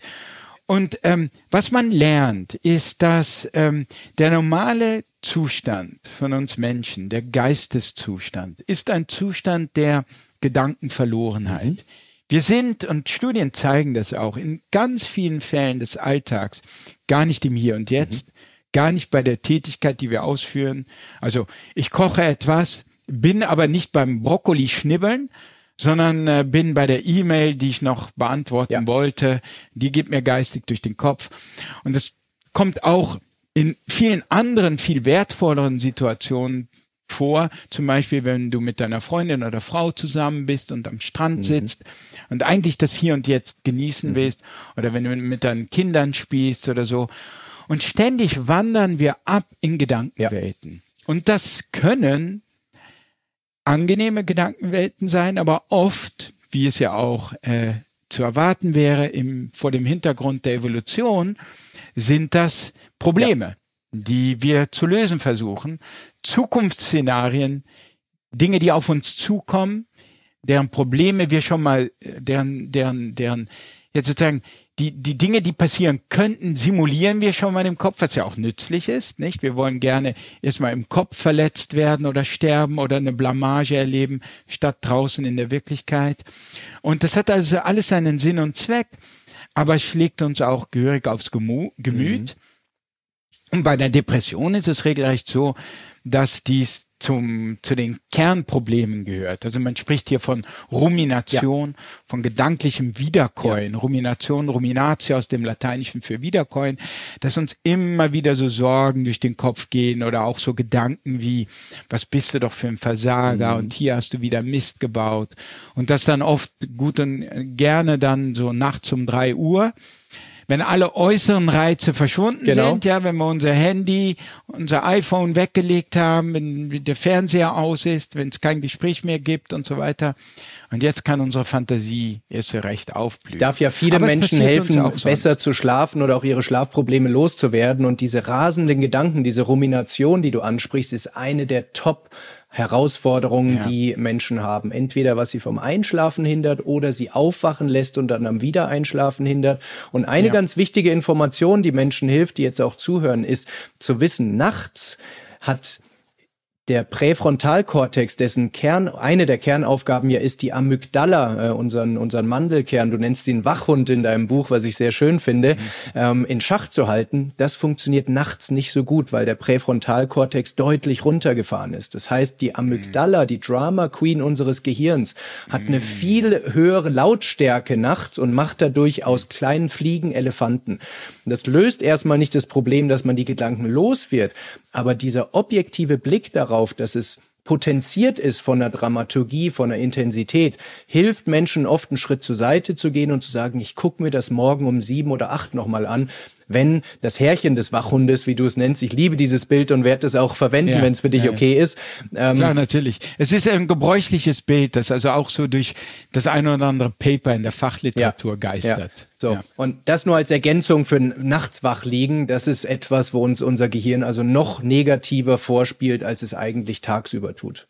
Und ähm, was man lernt, ist, dass ähm, der normale Zustand von uns Menschen, der Geisteszustand, ist ein Zustand der Gedankenverlorenheit. Mhm. Wir sind, und Studien zeigen das auch, in ganz vielen Fällen des Alltags gar nicht im Hier und Jetzt, mhm. gar nicht bei der Tätigkeit, die wir ausführen. Also ich koche etwas, bin aber nicht beim Brokkoli schnibbeln, sondern äh, bin bei der E-Mail, die ich noch beantworten ja. wollte, die geht mir geistig durch den Kopf. Und es kommt auch in vielen anderen, viel wertvolleren Situationen vor, zum Beispiel, wenn du mit deiner Freundin oder Frau zusammen bist und am Strand mhm. sitzt und eigentlich das Hier und Jetzt genießen mhm. willst, oder wenn du mit deinen Kindern spielst oder so. Und ständig wandern wir ab in Gedankenwelten. Ja. Und das können angenehme Gedankenwelten sein, aber oft, wie es ja auch äh, zu erwarten wäre im, vor dem Hintergrund der Evolution, sind das Probleme, ja. die wir zu lösen versuchen, Zukunftsszenarien, Dinge, die auf uns zukommen, deren Probleme wir schon mal, äh, deren, deren, deren, jetzt sozusagen die, die Dinge, die passieren könnten, simulieren wir schon mal im Kopf, was ja auch nützlich ist, nicht? Wir wollen gerne erstmal im Kopf verletzt werden oder sterben oder eine Blamage erleben, statt draußen in der Wirklichkeit. Und das hat also alles seinen Sinn und Zweck, aber schlägt uns auch gehörig aufs Gemüt. Mhm. Und bei der Depression ist es regelrecht so, dass dies zum, zu den Kernproblemen gehört. Also man spricht hier von Rumination, ja. von gedanklichem Wiederkäuen. Ja. Rumination, Ruminatio aus dem Lateinischen für Wiederkäuen, dass uns immer wieder so Sorgen durch den Kopf gehen oder auch so Gedanken wie, was bist du doch für ein Versager mhm. und hier hast du wieder Mist gebaut. Und das dann oft gut und gerne dann so nachts um drei Uhr wenn alle äußeren Reize verschwunden genau. sind, ja, wenn wir unser Handy, unser iPhone weggelegt haben, wenn der Fernseher aus ist, wenn es kein Gespräch mehr gibt und so weiter. Und jetzt kann unsere Fantasie erst recht aufblühen. Darf ja viele Menschen helfen, besser zu schlafen oder auch ihre Schlafprobleme loszuwerden. Und diese rasenden Gedanken, diese Rumination, die du ansprichst, ist eine der Top Herausforderungen, ja. die Menschen haben. Entweder was sie vom Einschlafen hindert oder sie aufwachen lässt und dann am Wiedereinschlafen hindert. Und eine ja. ganz wichtige Information, die Menschen hilft, die jetzt auch zuhören, ist zu wissen, nachts hat der Präfrontalkortex, dessen Kern, eine der Kernaufgaben ja ist, die Amygdala, äh, unseren, unseren Mandelkern, du nennst ihn Wachhund in deinem Buch, was ich sehr schön finde, mhm. ähm, in Schach zu halten, das funktioniert nachts nicht so gut, weil der Präfrontalkortex deutlich runtergefahren ist. Das heißt, die Amygdala, die Drama Queen unseres Gehirns, hat eine mhm. viel höhere Lautstärke nachts und macht dadurch aus kleinen Fliegen Elefanten. Das löst erstmal nicht das Problem, dass man die Gedanken los wird, aber dieser objektive Blick darauf, dass es potenziert ist von der Dramaturgie, von der Intensität, hilft Menschen oft einen Schritt zur Seite zu gehen und zu sagen, ich gucke mir das morgen um sieben oder acht nochmal an. Wenn das Härchen des Wachhundes, wie du es nennst, ich liebe dieses Bild und werde es auch verwenden, ja, wenn es für dich ja, okay ist. Ähm, Klar, natürlich. Es ist ein gebräuchliches Bild, das also auch so durch das eine oder andere Paper in der Fachliteratur geistert. So, ja. und das nur als Ergänzung für nachts wach liegen, das ist etwas, wo uns unser Gehirn also noch negativer vorspielt, als es eigentlich tagsüber tut.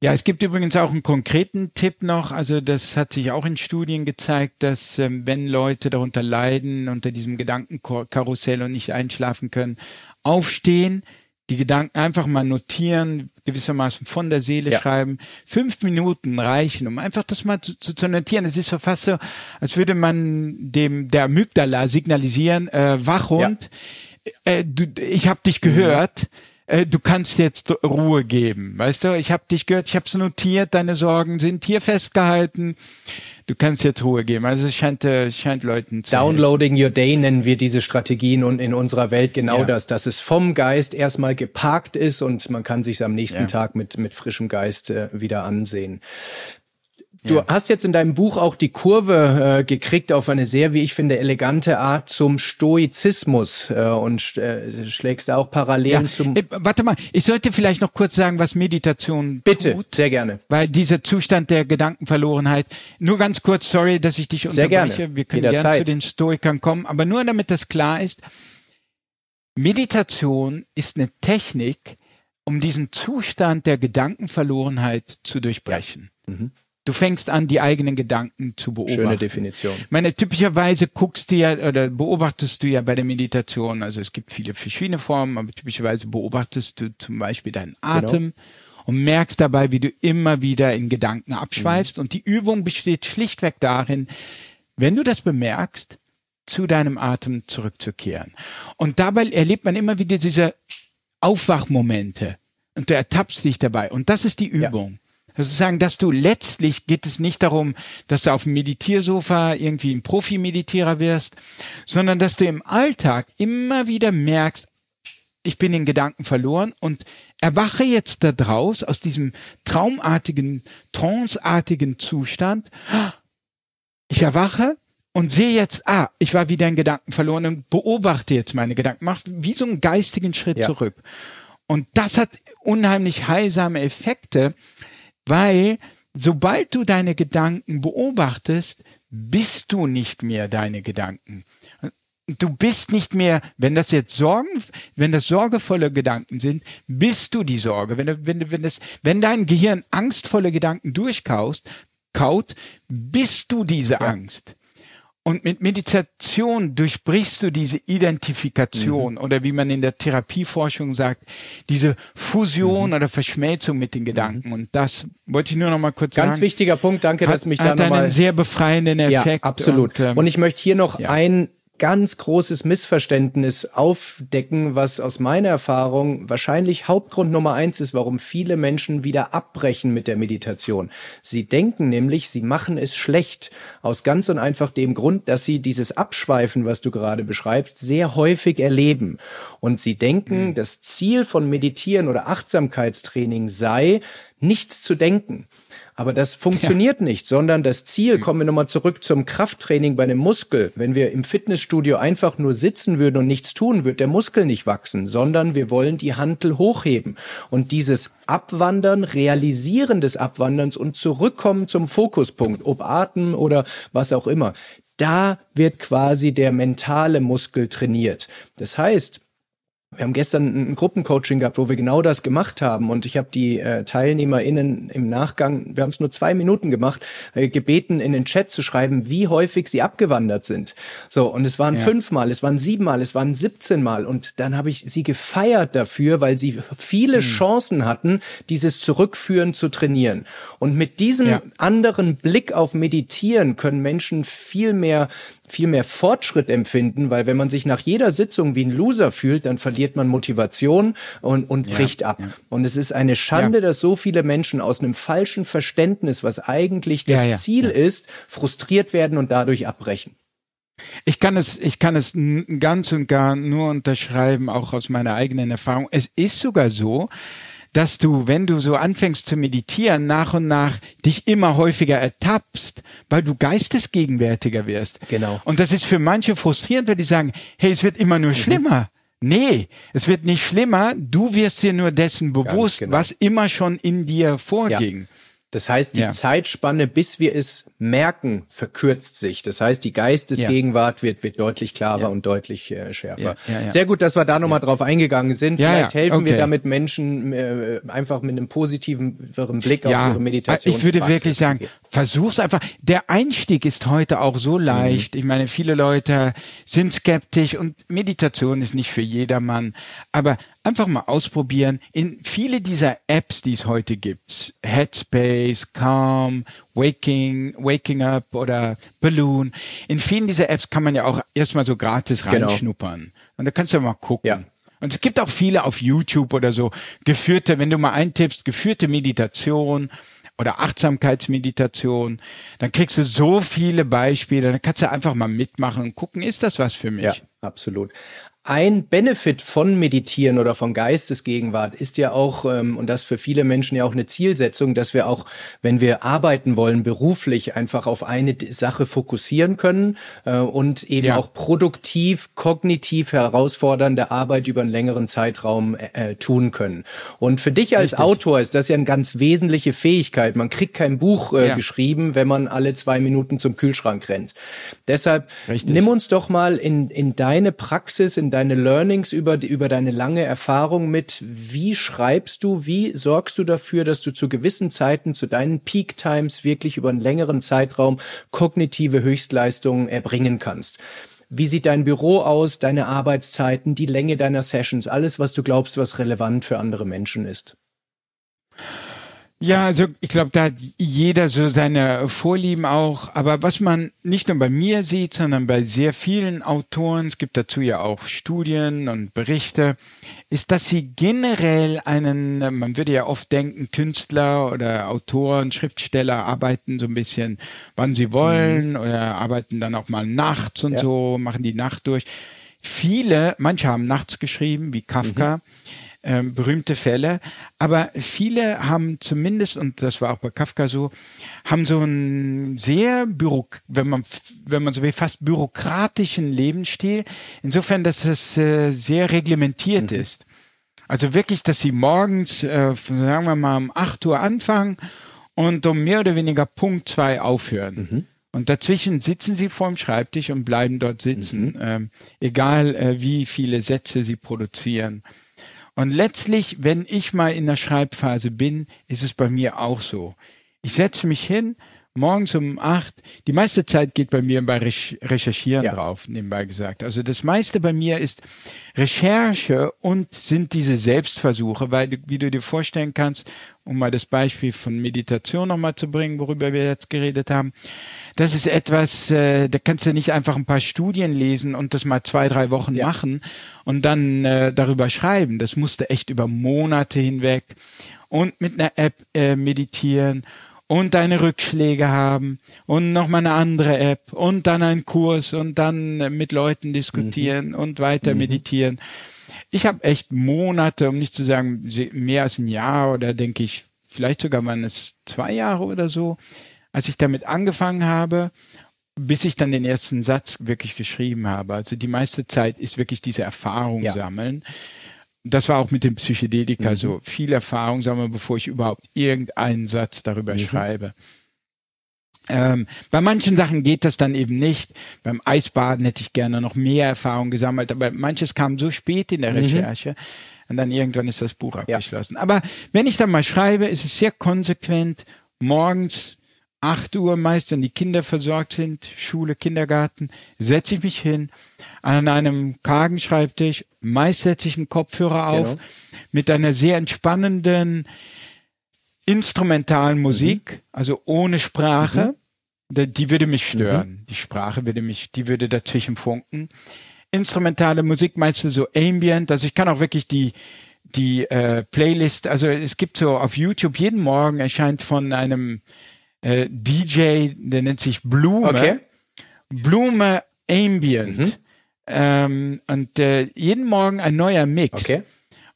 Ja, es gibt übrigens auch einen konkreten Tipp noch. Also das hat sich auch in Studien gezeigt, dass ähm, wenn Leute darunter leiden, unter diesem Gedankenkarussell und nicht einschlafen können, aufstehen, die Gedanken einfach mal notieren, gewissermaßen von der Seele ja. schreiben. Fünf Minuten reichen, um einfach das mal zu, zu, zu notieren. Es ist so fast so, als würde man dem der Amygdala signalisieren, äh, Wachhund, ja. äh, du, ich habe dich gehört. Mhm äh, du kannst jetzt Ruhe geben. Weißt du, ich habe dich gehört, ich habe es notiert, deine Sorgen sind hier festgehalten. Du kannst jetzt Ruhe geben. Also es scheint, äh, scheint Leuten zu Downloading helfen. Your Day nennen wir diese Strategien und in unserer Welt genau ja. das, dass es vom Geist erstmal geparkt ist und man kann sich am nächsten ja. Tag mit, mit frischem Geist äh, wieder ansehen. Du ja. hast jetzt in deinem Buch auch die Kurve äh, gekriegt auf eine sehr, wie ich finde, elegante Art zum Stoizismus äh, und äh, schlägst da auch Parallelen ja. zum. Äh, warte mal, ich sollte vielleicht noch kurz sagen, was Meditation Bitte, tut. sehr gerne. Weil dieser Zustand der Gedankenverlorenheit. Nur ganz kurz, sorry, dass ich dich sehr unterbreche. Gerne. Wir können gerne zu den Stoikern kommen, aber nur damit das klar ist. Meditation ist eine Technik, um diesen Zustand der Gedankenverlorenheit zu durchbrechen. Ja. Mhm. Du fängst an, die eigenen Gedanken zu beobachten. Schöne Definition. meine, typischerweise guckst du ja oder beobachtest du ja bei der Meditation, also es gibt viele verschiedene Formen, aber typischerweise beobachtest du zum Beispiel deinen genau. Atem genau. und merkst dabei, wie du immer wieder in Gedanken abschweifst. Mhm. Und die Übung besteht schlichtweg darin, wenn du das bemerkst, zu deinem Atem zurückzukehren. Und dabei erlebt man immer wieder diese Aufwachmomente und du ertappst dich dabei. Und das ist die Übung. Ja. Sozusagen, dass du letztlich geht es nicht darum, dass du auf dem Meditiersofa irgendwie ein Profi-Meditierer wirst, sondern dass du im Alltag immer wieder merkst, ich bin in Gedanken verloren und erwache jetzt da draus aus diesem traumartigen, tranceartigen Zustand. Ich erwache und sehe jetzt, ah, ich war wieder in Gedanken verloren und beobachte jetzt meine Gedanken, mach wie so einen geistigen Schritt ja. zurück. Und das hat unheimlich heilsame Effekte, weil sobald du deine Gedanken beobachtest, bist du nicht mehr deine Gedanken. Du bist nicht mehr, wenn das jetzt Sorgen, wenn das sorgevolle Gedanken sind, bist du die Sorge. Wenn, wenn, wenn, das, wenn dein Gehirn angstvolle Gedanken durchkaust, kaut, bist du diese ja. Angst. Und mit Meditation durchbrichst du diese Identifikation mhm. oder wie man in der Therapieforschung sagt, diese Fusion mhm. oder Verschmelzung mit den Gedanken. Mhm. Und das wollte ich nur noch mal kurz Ganz sagen. Ganz wichtiger Punkt, danke, hat, dass mich da noch mal... einen sehr befreienden Effekt. Ja, absolut. Und, ähm, und ich möchte hier noch ja. ein ganz großes Missverständnis aufdecken, was aus meiner Erfahrung wahrscheinlich Hauptgrund Nummer eins ist, warum viele Menschen wieder abbrechen mit der Meditation. Sie denken nämlich, sie machen es schlecht, aus ganz und einfach dem Grund, dass sie dieses Abschweifen, was du gerade beschreibst, sehr häufig erleben. Und sie denken, mhm. das Ziel von Meditieren oder Achtsamkeitstraining sei, nichts zu denken. Aber das funktioniert ja. nicht, sondern das Ziel, hm. kommen wir nochmal zurück zum Krafttraining bei einem Muskel. Wenn wir im Fitnessstudio einfach nur sitzen würden und nichts tun, wird der Muskel nicht wachsen, sondern wir wollen die Hantel hochheben. Und dieses Abwandern, Realisieren des Abwanderns und zurückkommen zum Fokuspunkt, ob Atem oder was auch immer. Da wird quasi der mentale Muskel trainiert. Das heißt, wir haben gestern ein Gruppencoaching gehabt, wo wir genau das gemacht haben und ich habe die äh, TeilnehmerInnen im Nachgang, wir haben es nur zwei Minuten gemacht, äh, gebeten, in den Chat zu schreiben, wie häufig sie abgewandert sind. So, und es waren ja. fünfmal, es waren siebenmal, es waren 17 Mal und dann habe ich sie gefeiert dafür, weil sie viele hm. Chancen hatten, dieses Zurückführen zu trainieren. Und mit diesem ja. anderen Blick auf Meditieren können Menschen viel mehr viel mehr Fortschritt empfinden, weil wenn man sich nach jeder Sitzung wie ein Loser fühlt, dann verliert man Motivation und, und bricht ja, ab. Ja. Und es ist eine Schande, ja. dass so viele Menschen aus einem falschen Verständnis, was eigentlich das Ziel ist, frustriert werden und dadurch abbrechen. Ich kann es, ich kann es ganz und gar nur unterschreiben, auch aus meiner eigenen Erfahrung. Es ist sogar so, dass du, wenn du so anfängst zu meditieren, nach und nach dich immer häufiger ertappst, weil du geistesgegenwärtiger wirst. Genau. Und das ist für manche frustrierend, weil die sagen, hey, es wird immer nur schlimmer. Nee, es wird nicht schlimmer. Du wirst dir nur dessen bewusst, genau. was immer schon in dir vorging. Das heißt, die Ja. Zeitspanne, bis wir es merken, verkürzt sich. Das heißt, die Geistesgegenwart wird, wird deutlich klarer und deutlich äh, schärfer. Ja, ja, ja. Sehr gut, dass wir da nochmal drauf eingegangen sind. Ja, Vielleicht ja, helfen wir okay. damit Menschen äh, einfach mit einem positiven Blick auf ihre Meditation. ich würde wirklich sagen, versuch's einfach. Der Einstieg ist heute auch so leicht. Ich meine, viele Leute sind skeptisch und Meditation ist nicht für jedermann. Aber einfach mal ausprobieren. In viele dieser Apps, die es heute gibt, Headspace, Calm, Waking, Waking Up oder Balloon, in vielen dieser Apps kann man ja auch erstmal so gratis Genau. reinschnuppern. Und da kannst du ja mal gucken. Ja. Und es gibt auch viele auf YouTube oder so geführte, wenn du mal eintippst, geführte Meditation oder Achtsamkeitsmeditation, dann kriegst du so viele Beispiele, dann kannst du einfach mal mitmachen und gucken, ist das was für mich? Ja, absolut. Ein Benefit von Meditieren oder von Geistesgegenwart ist ja auch, ähm, und das für viele Menschen ja auch eine Zielsetzung, dass wir auch, wenn wir arbeiten wollen, beruflich einfach auf eine Sache fokussieren können äh, und eben Ja. auch produktiv, kognitiv herausfordernde Arbeit über einen längeren Zeitraum äh, äh, tun können. Und für dich als Autor ist das ja eine ganz wesentliche Fähigkeit. Man kriegt kein Buch äh, Ja. geschrieben, wenn man alle zwei Minuten zum Kühlschrank rennt. Deshalb Richtig. nimm uns doch mal in, in deine Praxis, in deine Learnings über, über deine lange Erfahrung mit. Wie schreibst du, wie sorgst du dafür, dass du zu gewissen Zeiten, zu deinen Peak Times wirklich über einen längeren Zeitraum kognitive Höchstleistungen erbringen kannst? Wie sieht dein Büro aus, deine Arbeitszeiten, die Länge deiner Sessions, alles, was du glaubst, was relevant für andere Menschen ist? Ja, also ich glaube, da hat jeder so seine Vorlieben auch. Aber was man nicht nur bei mir sieht, sondern bei sehr vielen Autoren, es gibt dazu ja auch Studien und Berichte, ist, dass sie generell einen, man würde ja oft denken, Künstler oder Autoren, Schriftsteller arbeiten so ein bisschen, wann sie wollen oder arbeiten dann auch mal nachts und Ja. so, machen die Nacht durch. Viele, manche haben nachts geschrieben, wie Kafka ähm, berühmte Fälle, aber viele haben zumindest, und das war auch bei Kafka so, haben so einen sehr bürok wenn man, wenn man so will, fast bürokratischen Lebensstil, insofern, dass es äh, sehr reglementiert ist. Also wirklich, dass sie morgens, äh, sagen wir mal, um 8 Uhr anfangen und um mehr oder weniger Punkt zwei aufhören. Und dazwischen sitzen sie vorm Schreibtisch und bleiben dort sitzen, ähm, egal äh, wie viele Sätze sie produzieren. Und letztlich, wenn ich mal in der Schreibphase bin, ist es bei mir auch so. Ich setze mich hin, morgens um acht. Die meiste Zeit geht bei mir bei Rech- Recherchieren Ja. drauf, nebenbei gesagt. Also das meiste bei mir ist Recherche und sind diese Selbstversuche, weil, du- wie du dir vorstellen kannst, um mal das Beispiel von Meditation nochmal zu bringen, worüber wir jetzt geredet haben, das ist etwas, äh, da kannst du nicht einfach ein paar Studien lesen und das mal zwei, drei Wochen machen und dann äh, darüber schreiben. Das musste echt über Monate hinweg und mit einer App äh, meditieren und deine Rückschläge haben und nochmal eine andere App und dann ein Kurs und dann äh, mit Leuten diskutieren und weiter meditieren. Ich habe echt Monate, um nicht zu sagen mehr als ein Jahr oder denke ich, vielleicht sogar waren es zwei Jahre oder so, als ich damit angefangen habe, bis ich dann den ersten Satz wirklich geschrieben habe. Also die meiste Zeit ist wirklich diese Erfahrung Ja. sammeln. Das war auch mit dem Psychedelika so. Viel Erfahrung sammeln, bevor ich überhaupt irgendeinen Satz darüber schreibe. Ähm, bei manchen Sachen geht das dann eben nicht. Beim Eisbaden hätte ich gerne noch mehr Erfahrung gesammelt, aber manches kam so spät in der Recherche und dann irgendwann ist das Buch abgeschlossen. Aber wenn ich dann mal schreibe, ist es sehr konsequent. Morgens 8 Uhr meist, wenn die Kinder versorgt sind, Schule, Kindergarten, setze ich mich hin an einem kargen Schreibtisch, meist setze ich einen Kopfhörer auf Genau. mit einer sehr entspannenden instrumentalen Musik, also ohne Sprache. Da- Die würde mich stören. Die Sprache würde mich, die würde dazwischen funken. Instrumentale Musik, meistens so ambient, also ich kann auch wirklich die die äh, Playlist, also es gibt so auf YouTube jeden Morgen erscheint von einem äh, DJ, der nennt sich Blume. Okay. Blume Ambient. Ähm, und äh, jeden Morgen ein neuer Mix. Okay.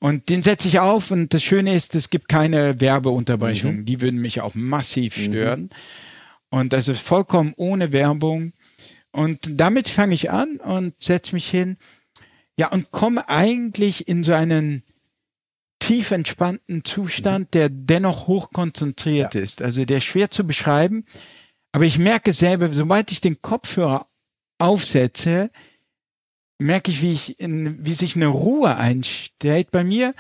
Und den setze ich auf und das Schöne ist, es gibt keine Werbeunterbrechungen. Mhm. Die würden mich auch massiv mhm. stören. Mhm. Und das ist vollkommen ohne Werbung. Und damit fange ich an und setze mich hin. Ja, und komme eigentlich in so einen tief entspannten Zustand, mhm. der dennoch hochkonzentriert ja. ist. Also der schwer zu beschreiben. Aber ich merke selber, sobald ich den Kopfhörer aufsetze, merke ich, wie ich in, wie sich eine Ruhe einstellt bei mir,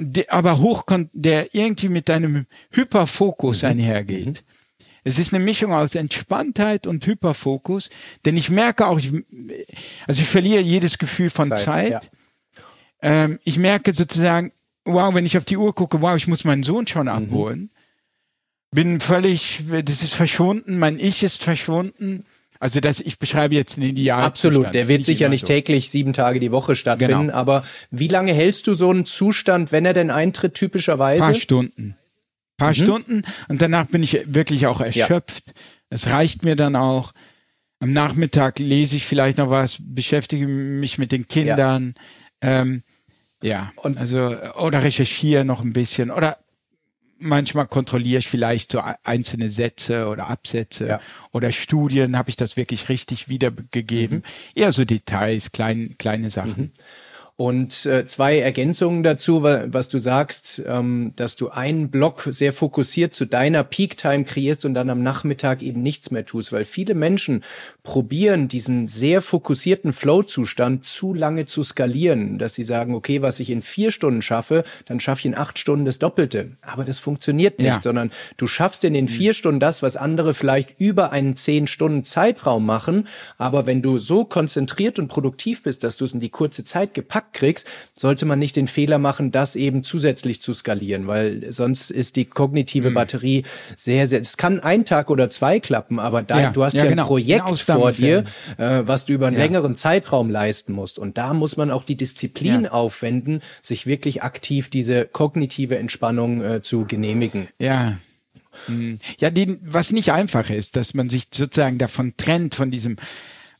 der, aber hoch, der irgendwie mit einem Hyperfokus mhm. einhergeht. Mhm. Es ist eine Mischung aus Entspanntheit und Hyperfokus, denn ich merke auch, ich, also ich verliere jedes Gefühl von Zeit. Zeit. Ja. Ähm, ich merke sozusagen, wow, wenn ich auf die Uhr gucke, wow, ich muss meinen Sohn schon mhm. abholen. Mhm. Bin völlig, das ist verschwunden, mein Ich ist verschwunden. Also das, ich beschreibe jetzt einen Ideal. Absolut, der wird sicher nicht so. täglich sieben Tage die Woche stattfinden. Genau. Aber wie lange hältst du so einen Zustand, wenn er denn eintritt, typischerweise? Ein paar Stunden. Ein paar mhm. Stunden und danach bin ich wirklich auch erschöpft. Ja. Es reicht mir dann auch. Am Nachmittag lese ich vielleicht noch was, beschäftige mich mit den Kindern. Ja. Ähm, ja, und also oder recherchiere noch ein bisschen oder manchmal kontrolliere ich vielleicht so einzelne Sätze oder Absätze ja. oder Studien, habe ich das wirklich richtig wiedergegeben. Mhm. Eher so Details, klein, kleine Sachen. Mhm. Und äh, zwei Ergänzungen dazu, was du sagst, ähm, dass du einen Block sehr fokussiert zu deiner Peak-Time kreierst und dann am Nachmittag eben nichts mehr tust, weil viele Menschen probieren, diesen sehr fokussierten Flow-Zustand zu lange zu skalieren, dass sie sagen, okay, was ich in vier Stunden schaffe, dann schaffe ich in acht Stunden das Doppelte. Aber das funktioniert nicht, ja. sondern du schaffst in den mhm. vier Stunden das, was andere vielleicht über einen zehn Stunden Zeitraum machen. Aber wenn du so konzentriert und produktiv bist, dass du es in die kurze Zeit gepackt kriegst, sollte man nicht den Fehler machen, das eben zusätzlich zu skalieren, weil sonst ist die kognitive mhm. Batterie sehr, sehr, es kann ein Tag oder zwei klappen, aber da, ja, du hast ja, ja genau. ein Projekt vor dir, äh, was du über einen ja. längeren Zeitraum leisten musst. Und da muss man auch die Disziplin aufwenden, sich wirklich aktiv diese kognitive Entspannung äh, zu genehmigen. Ja, hm. ja, die, was nicht einfach ist, dass man sich sozusagen davon trennt, von diesem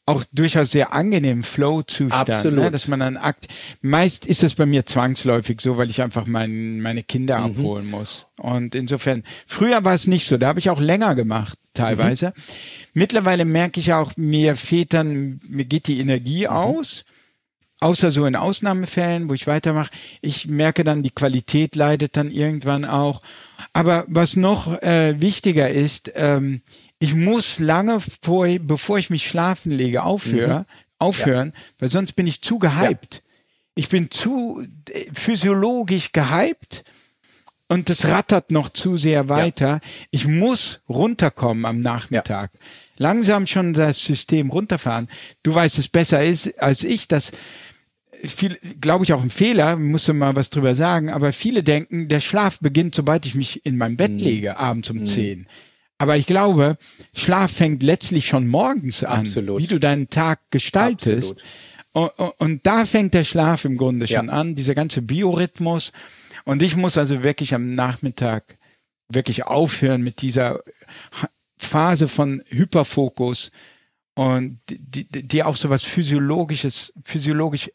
auch durchaus sehr angenehmen Flow-Zustand. Absolut. Ne, dass man dann akt. Meist ist es bei mir zwangsläufig so, weil ich einfach mein, meine Kinder mhm. abholen muss. Und insofern, früher war es nicht so. Da habe ich auch länger gemacht, teilweise. Mhm. Mittlerweile merke ich auch, mir fehlt dann, mir geht die Energie mhm. aus. Außer so in Ausnahmefällen, wo ich weitermache. Ich merke dann, die Qualität leidet dann irgendwann auch. Aber was noch äh, wichtiger ist, ähm, ich muss lange vor, bevor ich mich schlafen lege, aufhören, mhm. aufhören, ja. weil sonst bin ich zu gehypt. Ja. Ich bin zu äh, physiologisch gehypt und das rattert noch zu sehr weiter. Ja. Ich muss runterkommen am Nachmittag. Langsam schon das System runterfahren. Du weißt es besser ist als ich, dass viel, glaube ich, auch ein Fehler, musste mal was drüber sagen, aber viele denken, der Schlaf beginnt, sobald ich mich in mein Bett mhm. lege, abends um mhm. Aber ich glaube, Schlaf fängt letztlich schon morgens an, Absolut. wie du deinen Tag gestaltest. Und, und, und, da fängt der Schlaf im Grunde ja. schon an, dieser ganze Biorhythmus. Und ich muss also wirklich am Nachmittag wirklich aufhören mit dieser Phase von Hyperfokus und die, die auch so was physiologisches, physiologisch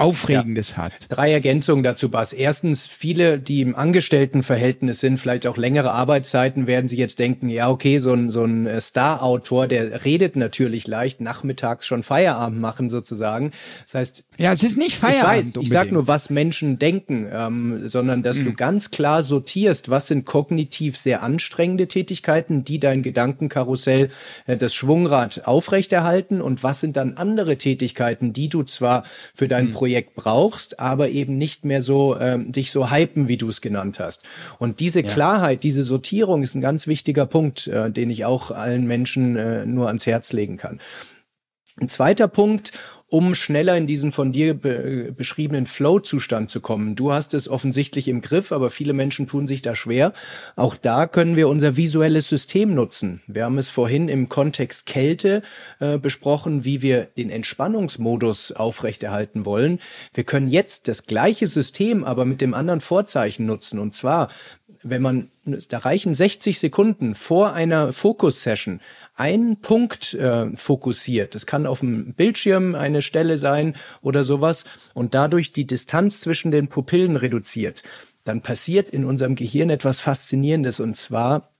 Aufregendes ja. hat. Drei Ergänzungen dazu, Bas. Erstens, viele, die im Angestelltenverhältnis sind, vielleicht auch längere Arbeitszeiten, werden sie jetzt denken, ja, okay, so ein, so ein äh, Star-Autor, der redet natürlich leicht, nachmittags schon Feierabend machen sozusagen. Das heißt... Ja, es ist nicht Feierabend. Ich weiß, ich sag nur, was Menschen denken, ähm, sondern dass mhm. du ganz klar sortierst, was sind kognitiv sehr anstrengende Tätigkeiten, die dein Gedankenkarussell, äh, das Schwungrad aufrechterhalten und was sind dann andere Tätigkeiten, die du zwar für dein mhm. Projekt Projekt brauchst, aber eben nicht mehr so ähm, dich so hypen, wie du es genannt hast. Und diese ja. Klarheit, diese Sortierung ist ein ganz wichtiger Punkt, äh, den ich auch allen Menschen äh, nur ans Herz legen kann. Ein zweiter Punkt, um schneller in diesen von dir be beschriebenen Flow-Zustand zu kommen. Du hast es offensichtlich im Griff, aber viele Menschen tun sich da schwer. Auch da können wir unser visuelles System nutzen. Wir haben es vorhin im Kontext Kälte äh, besprochen, wie wir den Entspannungsmodus aufrechterhalten wollen. Wir können jetzt das gleiche System, aber mit dem anderen Vorzeichen nutzen. Und zwar wenn man da reichen 60 Sekunden vor einer Fokus-Session einen Punkt äh, fokussiert. Das kann auf dem Bildschirm eine Stelle sein oder sowas und dadurch die Distanz zwischen den Pupillen reduziert. Dann passiert in unserem Gehirn etwas Faszinierendes und zwar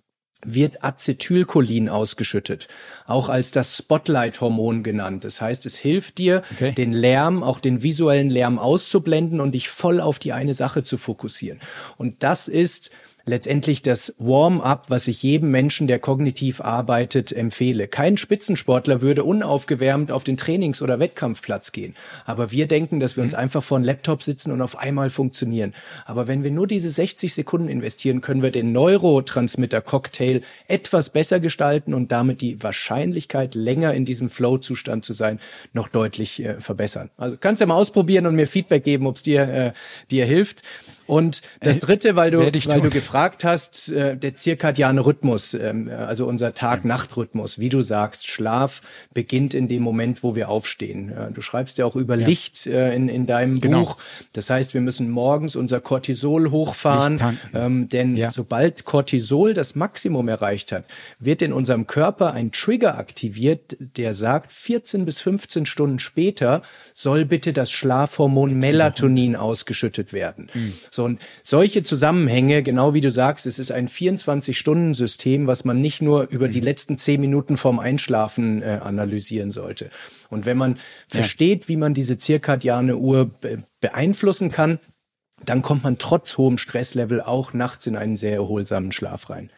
wird Acetylcholin ausgeschüttet, auch als das Spotlight-Hormon genannt. Das heißt, es hilft dir, okay. den Lärm, auch den visuellen Lärm auszublenden und dich voll auf die eine Sache zu fokussieren. Und das ist letztendlich das Warm-up, was ich jedem Menschen, der kognitiv arbeitet, empfehle. Kein Spitzensportler würde unaufgewärmt auf den Trainings- oder Wettkampfplatz gehen. Aber wir denken, dass wir uns mhm. einfach vor einem Laptop sitzen und auf einmal funktionieren. Aber wenn wir nur diese 60 Sekunden investieren, können wir den Neurotransmitter-Cocktail etwas besser gestalten und damit die Wahrscheinlichkeit, länger in diesem Flow-Zustand zu sein, noch deutlich äh, verbessern. Also kannst ja mal ausprobieren und mir Feedback geben, ob es dir, äh, dir hilft. Und das äh, dritte, weil du, weil du gefragt hast, äh, der zirkadiane Rhythmus, ähm, also unser Tag-Nacht-Rhythmus, wie du sagst, Schlaf beginnt in dem Moment, wo wir aufstehen. Äh, du schreibst ja auch über ja. Licht äh, in, in deinem genau. Buch. Das heißt, wir müssen morgens unser Cortisol hochfahren, ähm, denn ja. sobald Cortisol das Maximum erreicht hat, wird in unserem Körper ein Trigger aktiviert, der sagt, 14 bis 15 Stunden später soll bitte das Schlafhormon Melatonin ausgeschüttet werden. Mhm. So, und solche Zusammenhänge, genau wie du sagst, es ist ein 24-Stunden-System, was man nicht nur über die mhm. letzten zehn Minuten vorm Einschlafen äh, analysieren sollte. Und wenn man ja. versteht, wie man diese zirkadiane Uhr be beeinflussen kann, dann kommt man trotz hohem Stresslevel auch nachts in einen sehr erholsamen Schlaf rein.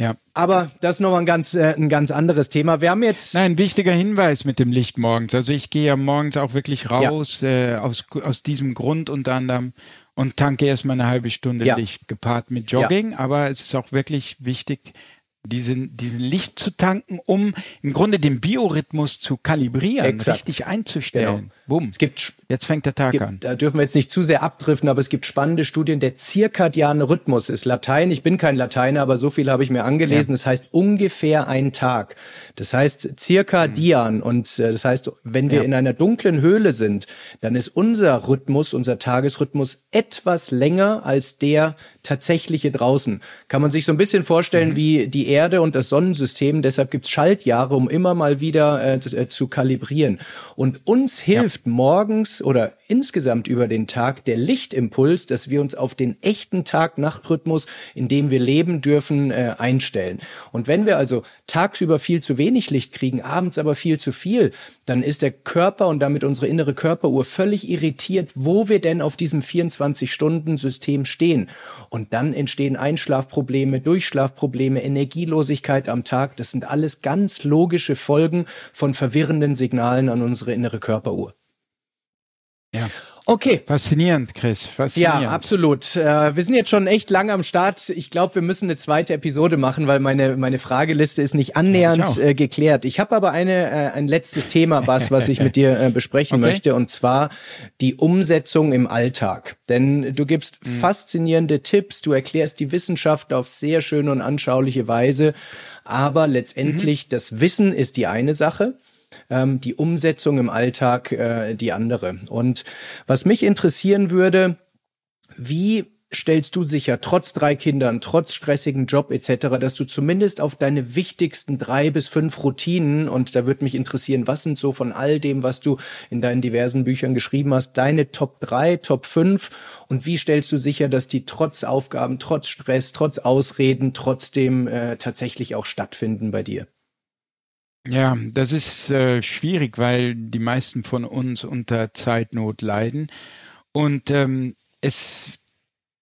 Ja. Aber das ist nochmal ein ganz, äh, ein ganz anderes Thema. Wir haben jetzt. Nein, wichtiger Hinweis mit dem Licht morgens. Also ich gehe ja morgens auch wirklich raus, ja. äh, aus, aus diesem Grund unter anderem und tanke erstmal eine halbe Stunde ja. Licht gepaart mit Jogging. Ja. Aber es ist auch wirklich wichtig, diesen, diesen Licht zu tanken, um im Grunde den Biorhythmus zu kalibrieren, Exakt. richtig einzustellen. Genau. Bumm. Es gibt, jetzt fängt der Tag gibt, an. Da dürfen wir jetzt nicht zu sehr abdriften, aber es gibt spannende Studien. Der zirkadiane Rhythmus ist Latein. Ich bin kein Lateiner, aber so viel habe ich mir angelesen. Ja. Das heißt ungefähr ein Tag. Das heißt zirkadian. Mhm. Und äh, das heißt, wenn wir ja. in einer dunklen Höhle sind, dann ist unser Rhythmus, unser Tagesrhythmus etwas länger als der tatsächliche draußen. Kann man sich so ein bisschen vorstellen mhm. wie die Erde und das Sonnensystem. Deshalb gibt's Schaltjahre, um immer mal wieder äh, äh, zu kalibrieren. Und uns hilft ja. Morgens oder insgesamt über den Tag der Lichtimpuls, dass wir uns auf den echten Tag-Nacht-Rhythmus, in dem wir leben dürfen, äh, einstellen. Und wenn wir also tagsüber viel zu wenig Licht kriegen, abends aber viel zu viel, dann ist der Körper und damit unsere innere Körperuhr völlig irritiert, wo wir denn auf diesem 24-Stunden-System stehen. Und dann entstehen Einschlafprobleme, Durchschlafprobleme, Energielosigkeit am Tag. Das sind alles ganz logische Folgen von verwirrenden Signalen an unsere innere Körperuhr. Ja. Okay. Faszinierend, Chris. Faszinierend. Ja, absolut. Äh, wir sind jetzt schon echt lang am Start. Ich glaube, wir müssen eine zweite Episode machen, weil meine meine Frageliste ist nicht annähernd äh, geklärt. Ich habe aber eine äh, ein letztes Thema, Bas, was ich mit dir äh, besprechen okay. möchte, und zwar die Umsetzung im Alltag. Denn du gibst mhm. faszinierende Tipps, du erklärst die Wissenschaft auf sehr schöne und anschauliche Weise, aber letztendlich mhm. das Wissen ist die eine Sache ähm, die Umsetzung im Alltag äh, die andere. Und was mich interessieren würde, wie stellst du sicher, trotz drei Kindern, trotz stressigen Job etc., dass du zumindest auf deine wichtigsten drei bis fünf Routinen, und da würde mich interessieren, was sind so von all dem, was du in deinen diversen Büchern geschrieben hast, deine Top drei, Top fünf und wie stellst du sicher, dass die trotz Aufgaben, trotz Stress, trotz Ausreden trotzdem äh, tatsächlich auch stattfinden bei dir? Ja, das ist äh, schwierig, weil die meisten von uns unter Zeitnot leiden. Und ähm, es,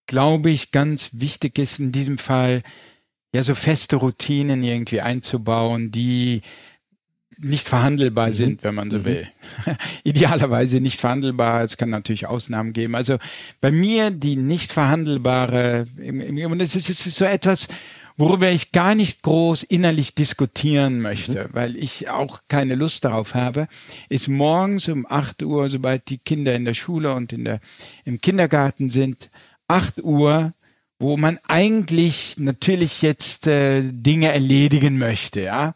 glaube ich, ganz wichtig ist in diesem Fall, ja, so feste Routinen irgendwie einzubauen, die nicht verhandelbar mhm. sind, wenn man so mhm. will. Idealerweise nicht verhandelbar. Es kann natürlich Ausnahmen geben. Also bei mir die nicht verhandelbare, und es ist, es ist so etwas, worüber ich gar nicht groß innerlich diskutieren möchte, weil ich auch keine Lust darauf habe, ist morgens um 8 Uhr, sobald die Kinder in der Schule und in der, im Kindergarten sind, 8 Uhr, wo man eigentlich natürlich jetzt äh, Dinge erledigen möchte, ja,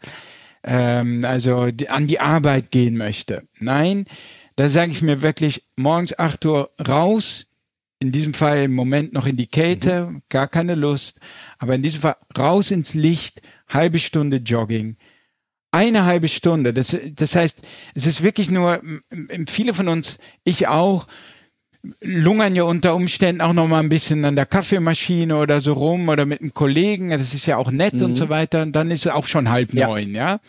ähm, also die, an die Arbeit gehen möchte. Nein, da sage ich mir wirklich morgens 8 Uhr raus, in diesem Fall im Moment noch in die Kälte, mhm. gar keine Lust, aber in diesem Fall raus ins Licht, halbe Stunde Jogging, eine halbe Stunde. Das, das heißt, es ist wirklich nur, viele von uns, ich auch, lungern ja unter Umständen auch noch mal ein bisschen an der Kaffeemaschine oder so rum oder mit einem Kollegen. Das ist ja auch nett mhm. und so weiter. Und dann ist es auch schon halb ja. neun, ja.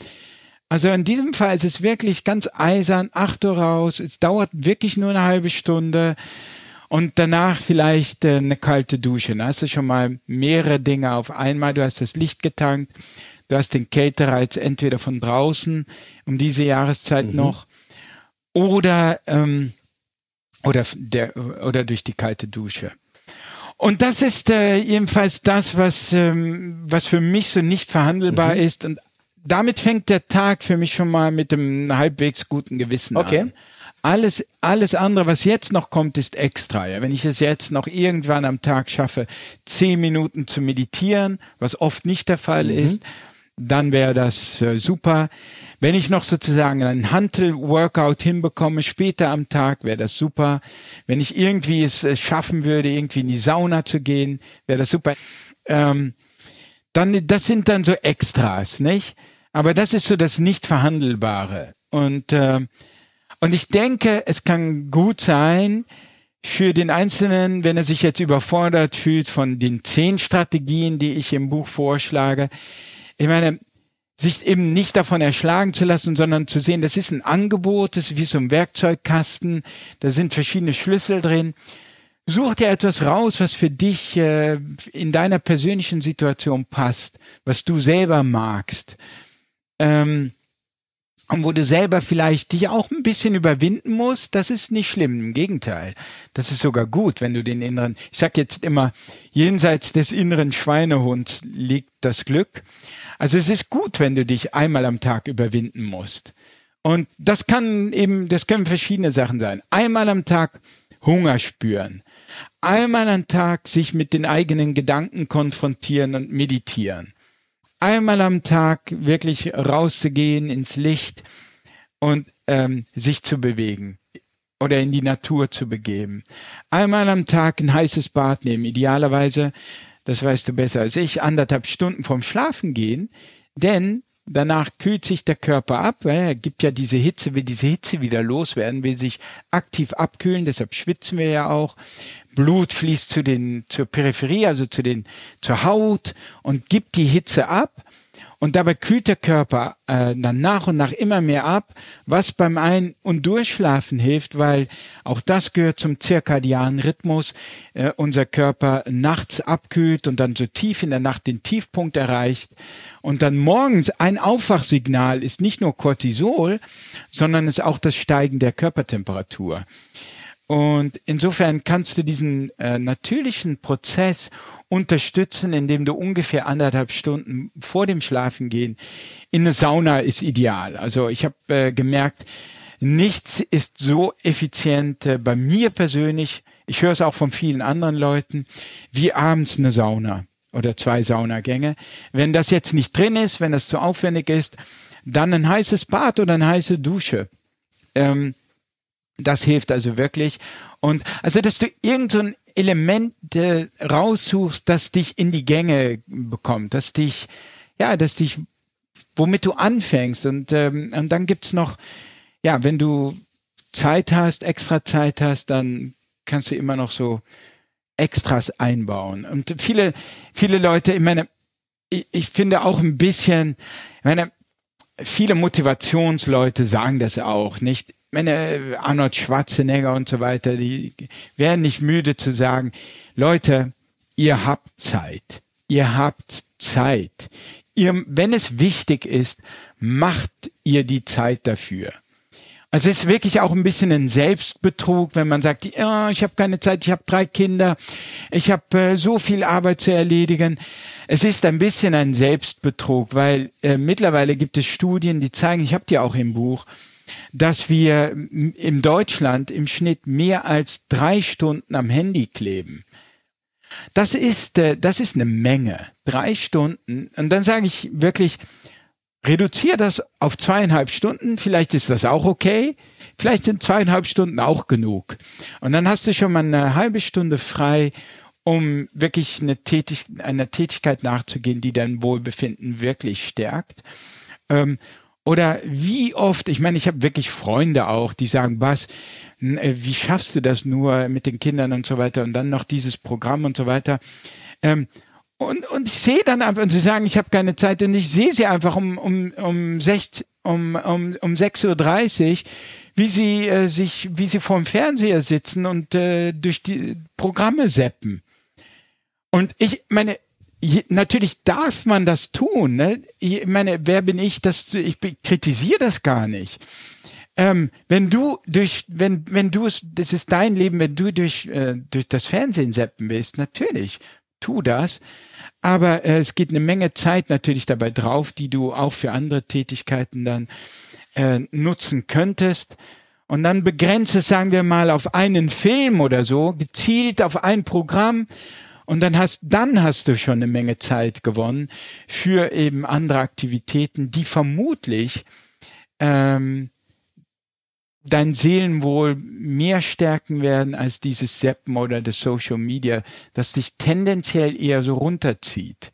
Also in diesem Fall ist es wirklich ganz eisern, acht Uhr raus. Es dauert wirklich nur eine halbe Stunde. Und danach vielleicht äh, eine kalte Dusche. Da hast du schon mal mehrere Dinge auf einmal. Du hast das Licht getankt. Du hast den Kältereiz entweder von draußen um diese Jahreszeit mhm. noch oder ähm, oder der oder durch die kalte Dusche. Und das ist äh, jedenfalls das, was ähm, was für mich so nicht verhandelbar mhm. ist. Und damit fängt der Tag für mich schon mal mit einem halbwegs guten Gewissen okay. an. Alles, alles andere, was jetzt noch kommt, ist extra. Ja? Wenn ich es jetzt noch irgendwann am Tag schaffe, zehn Minuten zu meditieren, was oft nicht der Fall mhm. ist, dann wäre das äh, super. Wenn ich noch sozusagen einen Hantel-Workout hinbekomme später am Tag, wäre das super. Wenn ich irgendwie es äh, schaffen würde, irgendwie in die Sauna zu gehen, wäre das super. Ähm, dann, das sind dann so Extras, nicht? Aber das ist so das nicht verhandelbare. Und äh, und ich denke, es kann gut sein, für den Einzelnen, wenn er sich jetzt überfordert fühlt von den zehn Strategien, die ich im Buch vorschlage, ich meine, sich eben nicht davon erschlagen zu lassen, sondern zu sehen, das ist ein Angebot, das ist wie so ein Werkzeugkasten, da sind verschiedene Schlüssel drin. Such dir etwas raus, was für dich äh, in deiner persönlichen Situation passt, was du selber magst. Ähm, und wo du selber vielleicht dich auch ein bisschen überwinden musst, das ist nicht schlimm. Im Gegenteil. Das ist sogar gut, wenn du den inneren, ich sag jetzt immer, jenseits des inneren Schweinehunds liegt das Glück. Also es ist gut, wenn du dich einmal am Tag überwinden musst. Und das kann eben, das können verschiedene Sachen sein. Einmal am Tag Hunger spüren. Einmal am Tag sich mit den eigenen Gedanken konfrontieren und meditieren einmal am Tag wirklich rauszugehen ins Licht und ähm, sich zu bewegen oder in die Natur zu begeben. Einmal am Tag ein heißes Bad nehmen, idealerweise, das weißt du besser als ich, anderthalb Stunden vorm Schlafen gehen, denn danach kühlt sich der Körper ab, weil er gibt ja diese Hitze, will diese Hitze wieder loswerden, will sich aktiv abkühlen, deshalb schwitzen wir ja auch. Blut fließt zu den, zur Peripherie, also zu den, zur Haut und gibt die Hitze ab. Und dabei kühlt der Körper äh, dann nach und nach immer mehr ab, was beim Ein- und Durchschlafen hilft, weil auch das gehört zum zirkadianen Rhythmus. Äh, unser Körper nachts abkühlt und dann so tief in der Nacht den Tiefpunkt erreicht. Und dann morgens ein Aufwachsignal ist nicht nur Cortisol, sondern ist auch das Steigen der Körpertemperatur. Und insofern kannst du diesen äh, natürlichen Prozess unterstützen, indem du ungefähr anderthalb Stunden vor dem Schlafengehen in eine Sauna ist ideal. Also ich habe äh, gemerkt, nichts ist so effizient äh, bei mir persönlich. Ich höre es auch von vielen anderen Leuten, wie abends eine Sauna oder zwei Saunagänge. Wenn das jetzt nicht drin ist, wenn das zu aufwendig ist, dann ein heißes Bad oder eine heiße Dusche. Ähm, das hilft also wirklich. Und also, dass du irgend so ein Element äh, raussuchst, das dich in die Gänge bekommt, das dich, ja, das dich, womit du anfängst. Und, ähm, und dann gibt's noch, ja, wenn du Zeit hast, extra Zeit hast, dann kannst du immer noch so Extras einbauen. Und viele, viele Leute, ich meine, ich, ich finde auch ein bisschen, ich meine, viele Motivationsleute sagen das auch, nicht? Meine Arnold Schwarzenegger und so weiter, die werden nicht müde zu sagen, Leute, ihr habt Zeit. Ihr habt Zeit. Ihr, wenn es wichtig ist, macht ihr die Zeit dafür. Also es ist wirklich auch ein bisschen ein Selbstbetrug, wenn man sagt, ja, ich habe keine Zeit, ich habe drei Kinder, ich habe äh, so viel Arbeit zu erledigen. Es ist ein bisschen ein Selbstbetrug, weil äh, mittlerweile gibt es Studien, die zeigen, ich habe die auch im Buch, dass wir in Deutschland im Schnitt mehr als drei Stunden am Handy kleben. Das ist, äh, das ist eine Menge. Drei Stunden. Und dann sage ich wirklich, reduziere das auf zweieinhalb Stunden, vielleicht ist das auch okay, vielleicht sind zweieinhalb Stunden auch genug. Und dann hast du schon mal eine halbe Stunde frei, um wirklich eine Tätig einer Tätigkeit nachzugehen, die dein Wohlbefinden wirklich stärkt. Ähm, oder wie oft, ich meine, ich habe wirklich Freunde auch, die sagen, was, äh, wie schaffst du das nur mit den Kindern und so weiter und dann noch dieses Programm und so weiter. Ähm, und, und ich sehe dann einfach, und sie sagen, ich habe keine Zeit, und ich sehe sie einfach um, um, um, 16, um, um, um 6.30 Uhr, wie sie äh, sich, wie sie vorm Fernseher sitzen und äh, durch die Programme seppen. Und ich meine, natürlich darf man das tun. Ne? Ich meine, wer bin ich, dass ich kritisiere das gar nicht. Ähm, wenn du durch, wenn wenn du es, das ist dein Leben, wenn du durch äh, durch das Fernsehen seppen willst, natürlich, tu das. Aber äh, es geht eine Menge Zeit natürlich dabei drauf, die du auch für andere Tätigkeiten dann äh, nutzen könntest. Und dann begrenze, sagen wir mal, auf einen Film oder so, gezielt auf ein Programm. Und dann hast, dann hast du schon eine Menge Zeit gewonnen für eben andere Aktivitäten, die vermutlich ähm, dein Seelenwohl mehr stärken werden als dieses Seppen oder das Social Media, das dich tendenziell eher so runterzieht.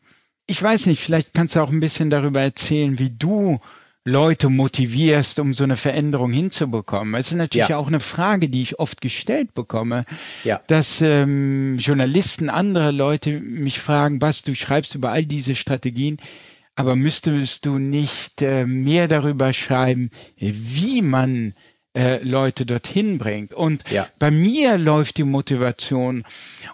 Ich weiß nicht, vielleicht kannst du auch ein bisschen darüber erzählen, wie du Leute motivierst, um so eine Veränderung hinzubekommen. Es ist natürlich ja. auch eine Frage, die ich oft gestellt bekomme, ja. dass ähm, Journalisten, andere Leute mich fragen, was du schreibst über all diese Strategien, aber müsstest du nicht äh, mehr darüber schreiben, wie man äh, Leute dorthin bringt. Und ja. bei mir läuft die Motivation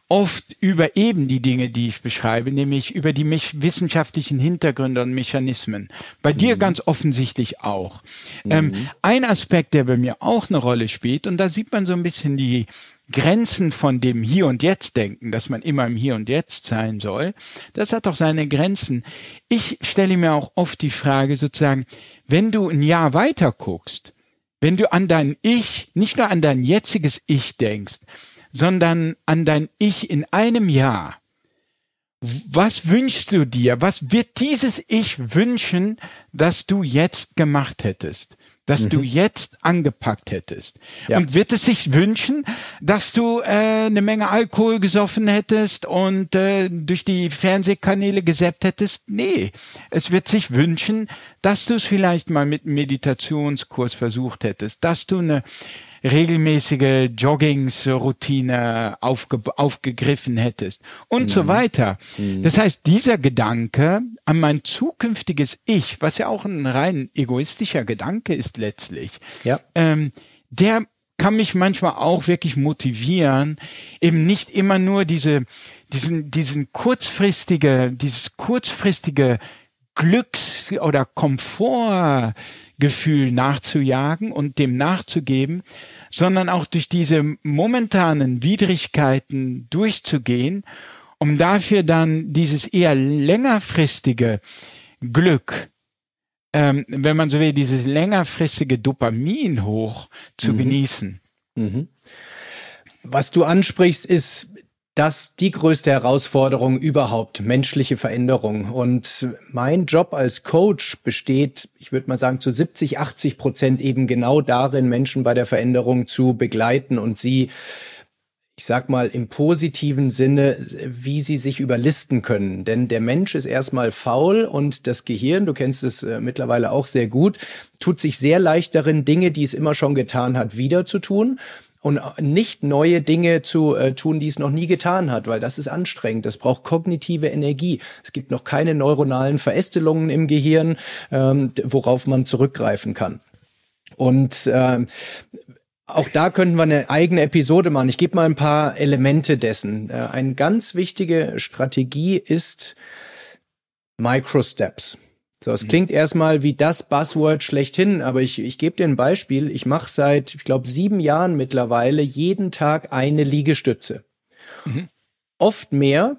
oft über eben die Dinge, die ich beschreibe, nämlich über die wissenschaftlichen Hintergründe und Mechanismen. Bei mhm. dir ganz offensichtlich auch. Mhm. Ähm, ein Aspekt, der bei mir auch eine Rolle spielt, und da sieht man so ein bisschen die Grenzen von dem Hier und Jetzt denken, dass man immer im Hier und Jetzt sein soll, das hat auch seine Grenzen. Ich stelle mir auch oft die Frage sozusagen, wenn du ein Jahr weiter guckst, wenn du an dein Ich, nicht nur an dein jetziges Ich denkst, sondern an dein Ich in einem Jahr, was wünschst du dir? Was wird dieses Ich wünschen, dass du jetzt gemacht hättest? Dass mhm. du jetzt angepackt hättest. Ja. Und wird es sich wünschen, dass du äh, eine Menge Alkohol gesoffen hättest und äh, durch die Fernsehkanäle gesäppt hättest? Nee, es wird sich wünschen, dass du es vielleicht mal mit einem Meditationskurs versucht hättest, dass du eine regelmäßige Joggingsroutine aufge aufgegriffen hättest und mhm. so weiter. Mhm. Das heißt, dieser Gedanke an mein zukünftiges Ich, was ja auch ein rein egoistischer Gedanke ist letztlich, ja. ähm, der kann mich manchmal auch wirklich motivieren, eben nicht immer nur diese, diesen, diesen kurzfristige, dieses kurzfristige Glücks- oder Komfortgefühl nachzujagen und dem nachzugeben, sondern auch durch diese momentanen Widrigkeiten durchzugehen, um dafür dann dieses eher längerfristige Glück, ähm, wenn man so will, dieses längerfristige Dopamin hoch zu mhm. genießen. Mhm. Was du ansprichst, ist das die größte Herausforderung überhaupt, menschliche Veränderung. Und mein Job als Coach besteht, ich würde mal sagen, zu 70, 80 Prozent eben genau darin, Menschen bei der Veränderung zu begleiten und sie ich sag mal im positiven Sinne, wie sie sich überlisten können. Denn der Mensch ist erstmal faul und das Gehirn, du kennst es äh, mittlerweile auch sehr gut, tut sich sehr leicht darin, Dinge, die es immer schon getan hat, wieder zu tun und nicht neue Dinge zu äh, tun, die es noch nie getan hat, weil das ist anstrengend. Das braucht kognitive Energie. Es gibt noch keine neuronalen Verästelungen im Gehirn, ähm, worauf man zurückgreifen kann. Und äh, auch da könnten wir eine eigene Episode machen. Ich gebe mal ein paar Elemente dessen. Äh, eine ganz wichtige Strategie ist Microsteps. So, es mhm. klingt erstmal wie das Buzzword schlechthin, aber ich, ich gebe dir ein Beispiel. Ich mache seit, ich glaube, sieben Jahren mittlerweile jeden Tag eine Liegestütze. Mhm. Oft mehr,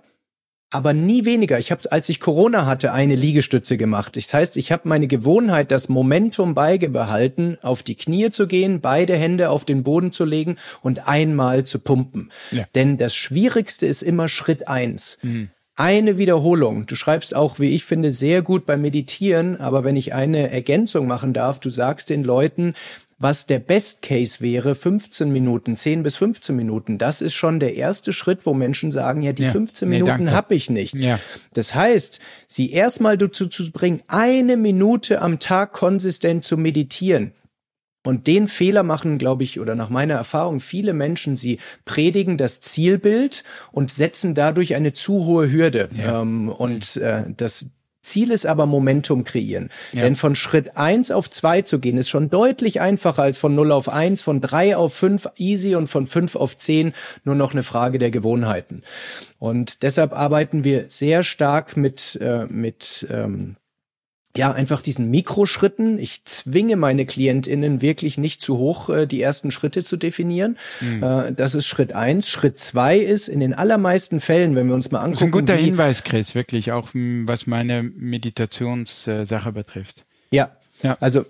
aber nie weniger. Ich habe, als ich Corona hatte, eine Liegestütze gemacht. Das heißt, ich habe meine Gewohnheit, das Momentum beigebehalten, auf die Knie zu gehen, beide Hände auf den Boden zu legen und einmal zu pumpen. Ja. Denn das Schwierigste ist immer Schritt eins. Mhm eine Wiederholung. Du schreibst auch, wie ich finde, sehr gut beim Meditieren, aber wenn ich eine Ergänzung machen darf, du sagst den Leuten, was der Best Case wäre, 15 Minuten, 10 bis 15 Minuten. Das ist schon der erste Schritt, wo Menschen sagen, ja, die ja, 15 nee, Minuten habe ich nicht. Ja. Das heißt, sie erstmal dazu zu bringen, eine Minute am Tag konsistent zu meditieren. Und den Fehler machen, glaube ich, oder nach meiner Erfahrung viele Menschen, sie predigen das Zielbild und setzen dadurch eine zu hohe Hürde. Ja. Ähm, und äh, das Ziel ist aber Momentum kreieren. Ja. Denn von Schritt eins auf zwei zu gehen, ist schon deutlich einfacher als von null auf eins, von drei auf fünf easy und von fünf auf zehn nur noch eine Frage der Gewohnheiten. Und deshalb arbeiten wir sehr stark mit, äh, mit ähm, ja, einfach diesen Mikroschritten. Ich zwinge meine KlientInnen wirklich nicht zu hoch, äh, die ersten Schritte zu definieren. Mhm. Äh, das ist Schritt eins. Schritt zwei ist in den allermeisten Fällen, wenn wir uns mal angucken. Das ist ein guter Hinweis, Chris, wirklich, auch was meine Meditationssache betrifft. Ja. Ja. Also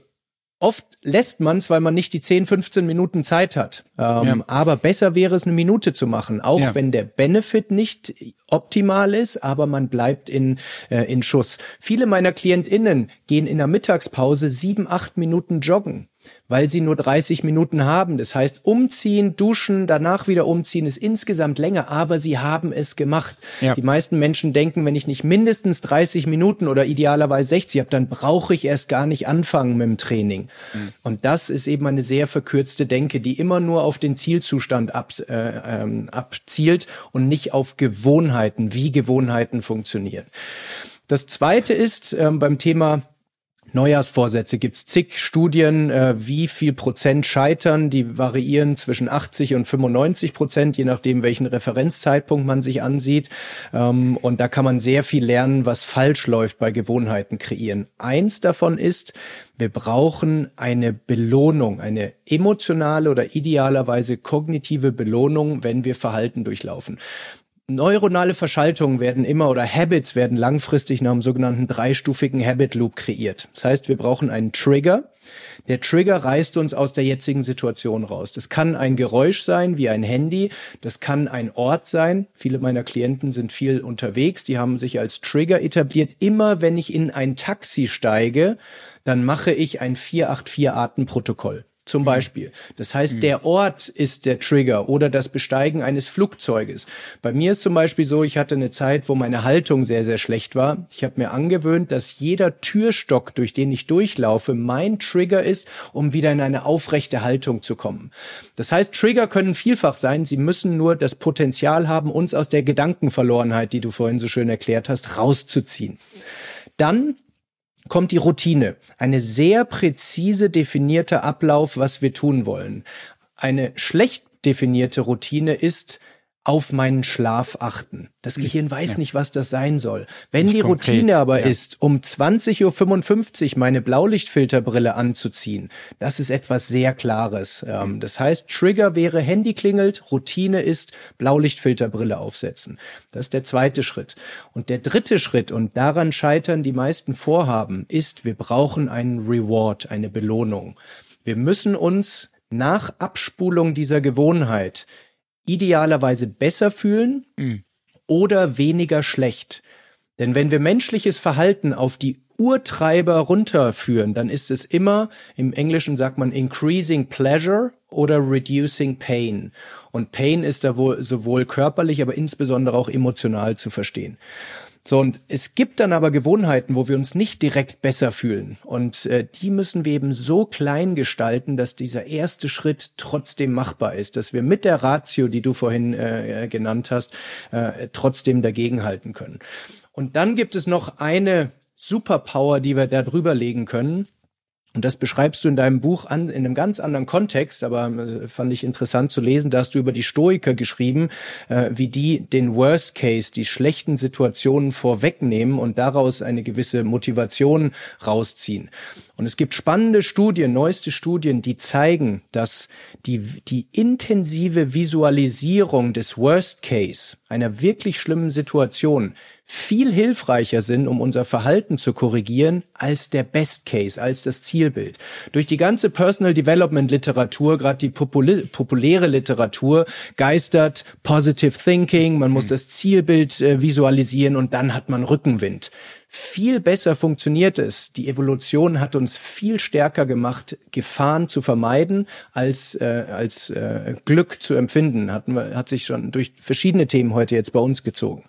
Oft lässt man es, weil man nicht die 10, 15 Minuten Zeit hat. Ähm, ja. Aber besser wäre es, eine Minute zu machen, auch ja. wenn der Benefit nicht optimal ist, aber man bleibt in, äh, in Schuss. Viele meiner KlientInnen gehen in der Mittagspause sieben, acht Minuten joggen weil sie nur 30 Minuten haben. Das heißt, umziehen, duschen, danach wieder umziehen ist insgesamt länger, aber sie haben es gemacht. Ja. Die meisten Menschen denken, wenn ich nicht mindestens 30 Minuten oder idealerweise 60 habe, dann brauche ich erst gar nicht anfangen mit dem Training. Mhm. Und das ist eben eine sehr verkürzte Denke, die immer nur auf den Zielzustand ab, äh, ähm, abzielt und nicht auf Gewohnheiten, wie Gewohnheiten funktionieren. Das zweite ist ähm, beim Thema Neujahrsvorsätze gibt's zig Studien, äh, wie viel Prozent scheitern. Die variieren zwischen 80 und 95 Prozent, je nachdem, welchen Referenzzeitpunkt man sich ansieht. Ähm, und da kann man sehr viel lernen, was falsch läuft bei Gewohnheiten kreieren. Eins davon ist, wir brauchen eine Belohnung, eine emotionale oder idealerweise kognitive Belohnung, wenn wir Verhalten durchlaufen. Neuronale Verschaltungen werden immer oder Habits werden langfristig nach einem sogenannten dreistufigen Habit Loop kreiert. Das heißt, wir brauchen einen Trigger. Der Trigger reißt uns aus der jetzigen Situation raus. Das kann ein Geräusch sein, wie ein Handy. Das kann ein Ort sein. Viele meiner Klienten sind viel unterwegs. Die haben sich als Trigger etabliert. Immer wenn ich in ein Taxi steige, dann mache ich ein 484-Arten-Protokoll zum mhm. Beispiel. Das heißt, mhm. der Ort ist der Trigger oder das Besteigen eines Flugzeuges. Bei mir ist zum Beispiel so, ich hatte eine Zeit, wo meine Haltung sehr, sehr schlecht war. Ich habe mir angewöhnt, dass jeder Türstock, durch den ich durchlaufe, mein Trigger ist, um wieder in eine aufrechte Haltung zu kommen. Das heißt, Trigger können vielfach sein. Sie müssen nur das Potenzial haben, uns aus der Gedankenverlorenheit, die du vorhin so schön erklärt hast, rauszuziehen. Dann kommt die Routine. Eine sehr präzise definierte Ablauf, was wir tun wollen. Eine schlecht definierte Routine ist, auf meinen Schlaf achten. Das Gehirn weiß ja. nicht, was das sein soll. Wenn nicht die konkret, Routine aber ja. ist, um 20.55 Uhr meine Blaulichtfilterbrille anzuziehen, das ist etwas sehr Klares. Ähm, das heißt, Trigger wäre Handy klingelt, Routine ist Blaulichtfilterbrille aufsetzen. Das ist der zweite Schritt. Und der dritte Schritt, und daran scheitern die meisten Vorhaben, ist, wir brauchen einen Reward, eine Belohnung. Wir müssen uns nach Abspulung dieser Gewohnheit idealerweise besser fühlen mhm. oder weniger schlecht. Denn wenn wir menschliches Verhalten auf die Urtreiber runterführen, dann ist es immer, im Englischen sagt man increasing pleasure oder reducing pain. Und Pain ist da wohl sowohl körperlich, aber insbesondere auch emotional zu verstehen. So, und es gibt dann aber Gewohnheiten, wo wir uns nicht direkt besser fühlen. Und äh, die müssen wir eben so klein gestalten, dass dieser erste Schritt trotzdem machbar ist, dass wir mit der Ratio, die du vorhin äh, genannt hast, äh, trotzdem dagegenhalten können. Und dann gibt es noch eine Superpower, die wir da drüber legen können. Und das beschreibst du in deinem Buch an, in einem ganz anderen Kontext, aber äh, fand ich interessant zu lesen, da hast du über die Stoiker geschrieben, äh, wie die den Worst Case, die schlechten Situationen vorwegnehmen und daraus eine gewisse Motivation rausziehen. Und es gibt spannende Studien, neueste Studien, die zeigen, dass die, die intensive Visualisierung des Worst Case, einer wirklich schlimmen Situation, viel hilfreicher sind, um unser Verhalten zu korrigieren, als der Best Case, als das Zielbild. Durch die ganze Personal Development Literatur, gerade die popul populäre Literatur, geistert Positive Thinking, man muss mhm. das Zielbild äh, visualisieren und dann hat man Rückenwind viel besser funktioniert es. Die Evolution hat uns viel stärker gemacht, Gefahren zu vermeiden, als, äh, als äh, Glück zu empfinden. Hat, hat sich schon durch verschiedene Themen heute jetzt bei uns gezogen.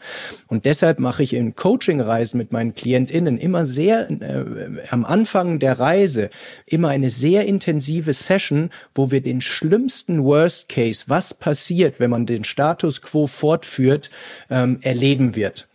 Und deshalb mache ich in Coaching-Reisen mit meinen KlientInnen immer sehr äh, am Anfang der Reise immer eine sehr intensive Session, wo wir den schlimmsten Worst Case, was passiert, wenn man den Status quo fortführt, ähm, erleben wird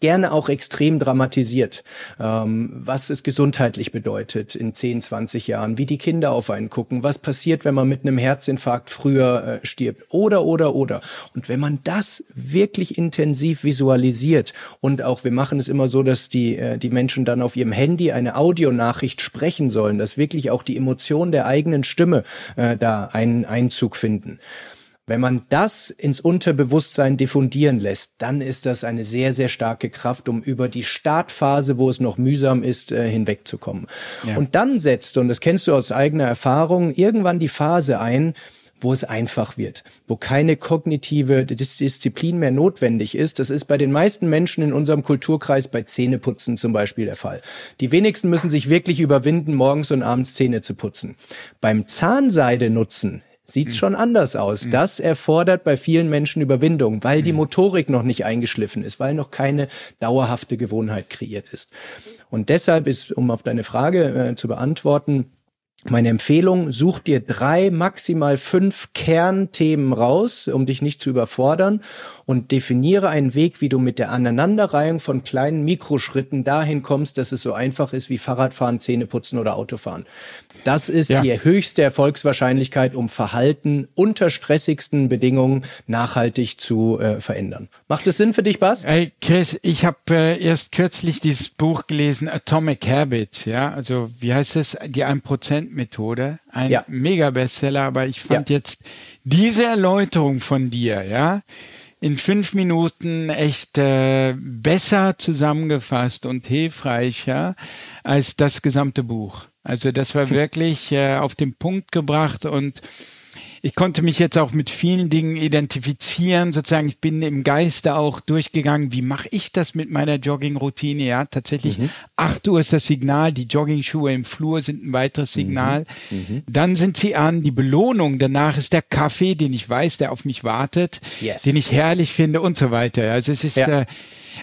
gerne auch extrem dramatisiert, ähm, was es gesundheitlich bedeutet in 10, 20 Jahren, wie die Kinder auf einen gucken, was passiert, wenn man mit einem Herzinfarkt früher äh, stirbt oder, oder, oder. Und wenn man das wirklich intensiv visualisiert und auch, wir machen es immer so, dass die, äh, die Menschen dann auf ihrem Handy eine Audionachricht sprechen sollen, dass wirklich auch die Emotion der eigenen Stimme äh, da einen Einzug finden. Wenn man das ins Unterbewusstsein diffundieren lässt, dann ist das eine sehr, sehr starke Kraft, um über die Startphase, wo es noch mühsam ist, äh, hinwegzukommen. Ja. Und dann setzt, und das kennst du aus eigener Erfahrung, irgendwann die Phase ein, wo es einfach wird, wo keine kognitive Disziplin mehr notwendig ist. Das ist bei den meisten Menschen in unserem Kulturkreis bei Zähneputzen zum Beispiel der Fall. Die wenigsten müssen sich wirklich überwinden, morgens und abends Zähne zu putzen. Beim Zahnseide nutzen sieht's mhm. schon anders aus. Mhm. Das erfordert bei vielen Menschen Überwindung, weil die hm. Motorik noch nicht eingeschliffen ist, weil noch keine dauerhafte Gewohnheit kreiert ist. Und deshalb ist, um auf deine Frage äh, zu beantworten, meine Empfehlung, such dir drei, maximal fünf Kernthemen raus, um dich nicht zu überfordern und definiere einen Weg, wie du mit der Aneinanderreihung von kleinen Mikroschritten dahin kommst, dass es so einfach ist wie Fahrradfahren, Zähneputzen oder Autofahren. Das ist ja. die höchste Erfolgswahrscheinlichkeit, um Verhalten unter stressigsten Bedingungen nachhaltig zu äh, verändern. Macht es Sinn für dich, Bas? Hey Chris, ich habe äh, erst kürzlich dieses Buch gelesen, Atomic Habits, ja, also wie heißt es, die 1%-Methode, ein ja. Mega-Bestseller, aber ich fand ja. jetzt diese Erläuterung von dir, ja, in fünf Minuten echt äh, besser zusammengefasst und hilfreicher als das gesamte Buch. Also das war wirklich äh, auf den Punkt gebracht und ich konnte mich jetzt auch mit vielen Dingen identifizieren. Sozusagen, ich bin im Geiste auch durchgegangen, wie mache ich das mit meiner Jogging-Routine? Ja, tatsächlich, mhm. 8 Uhr ist das Signal, die Jogging-Schuhe im Flur sind ein weiteres Signal. Mhm. Mhm. Dann sind sie an, die Belohnung danach ist der Kaffee, den ich weiß, der auf mich wartet, yes. den ich herrlich finde und so weiter. Also es ist, ja. äh,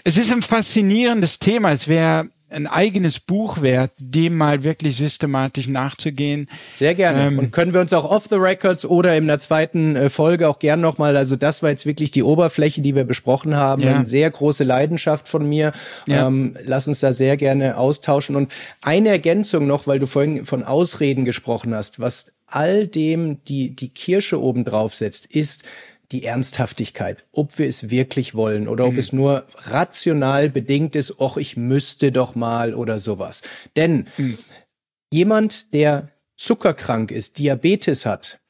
es ist ein faszinierendes Thema. Es wäre ein eigenes Buch wert, dem mal wirklich systematisch nachzugehen. Sehr gerne. Ähm, und können wir uns auch off the records oder in der zweiten äh, Folge auch gern nochmal, also das war jetzt wirklich die Oberfläche, die wir besprochen haben. Ja. Eine sehr große Leidenschaft von mir. Ja. Ähm, lass uns da sehr gerne austauschen. Und eine Ergänzung noch, weil du vorhin von Ausreden gesprochen hast, was all dem die, die Kirsche oben drauf setzt, ist, die Ernsthaftigkeit, ob wir es wirklich wollen oder ob mhm. es nur rational bedingt ist, och, ich müsste doch mal oder sowas. Denn mhm. jemand, der zuckerkrank ist, Diabetes hat,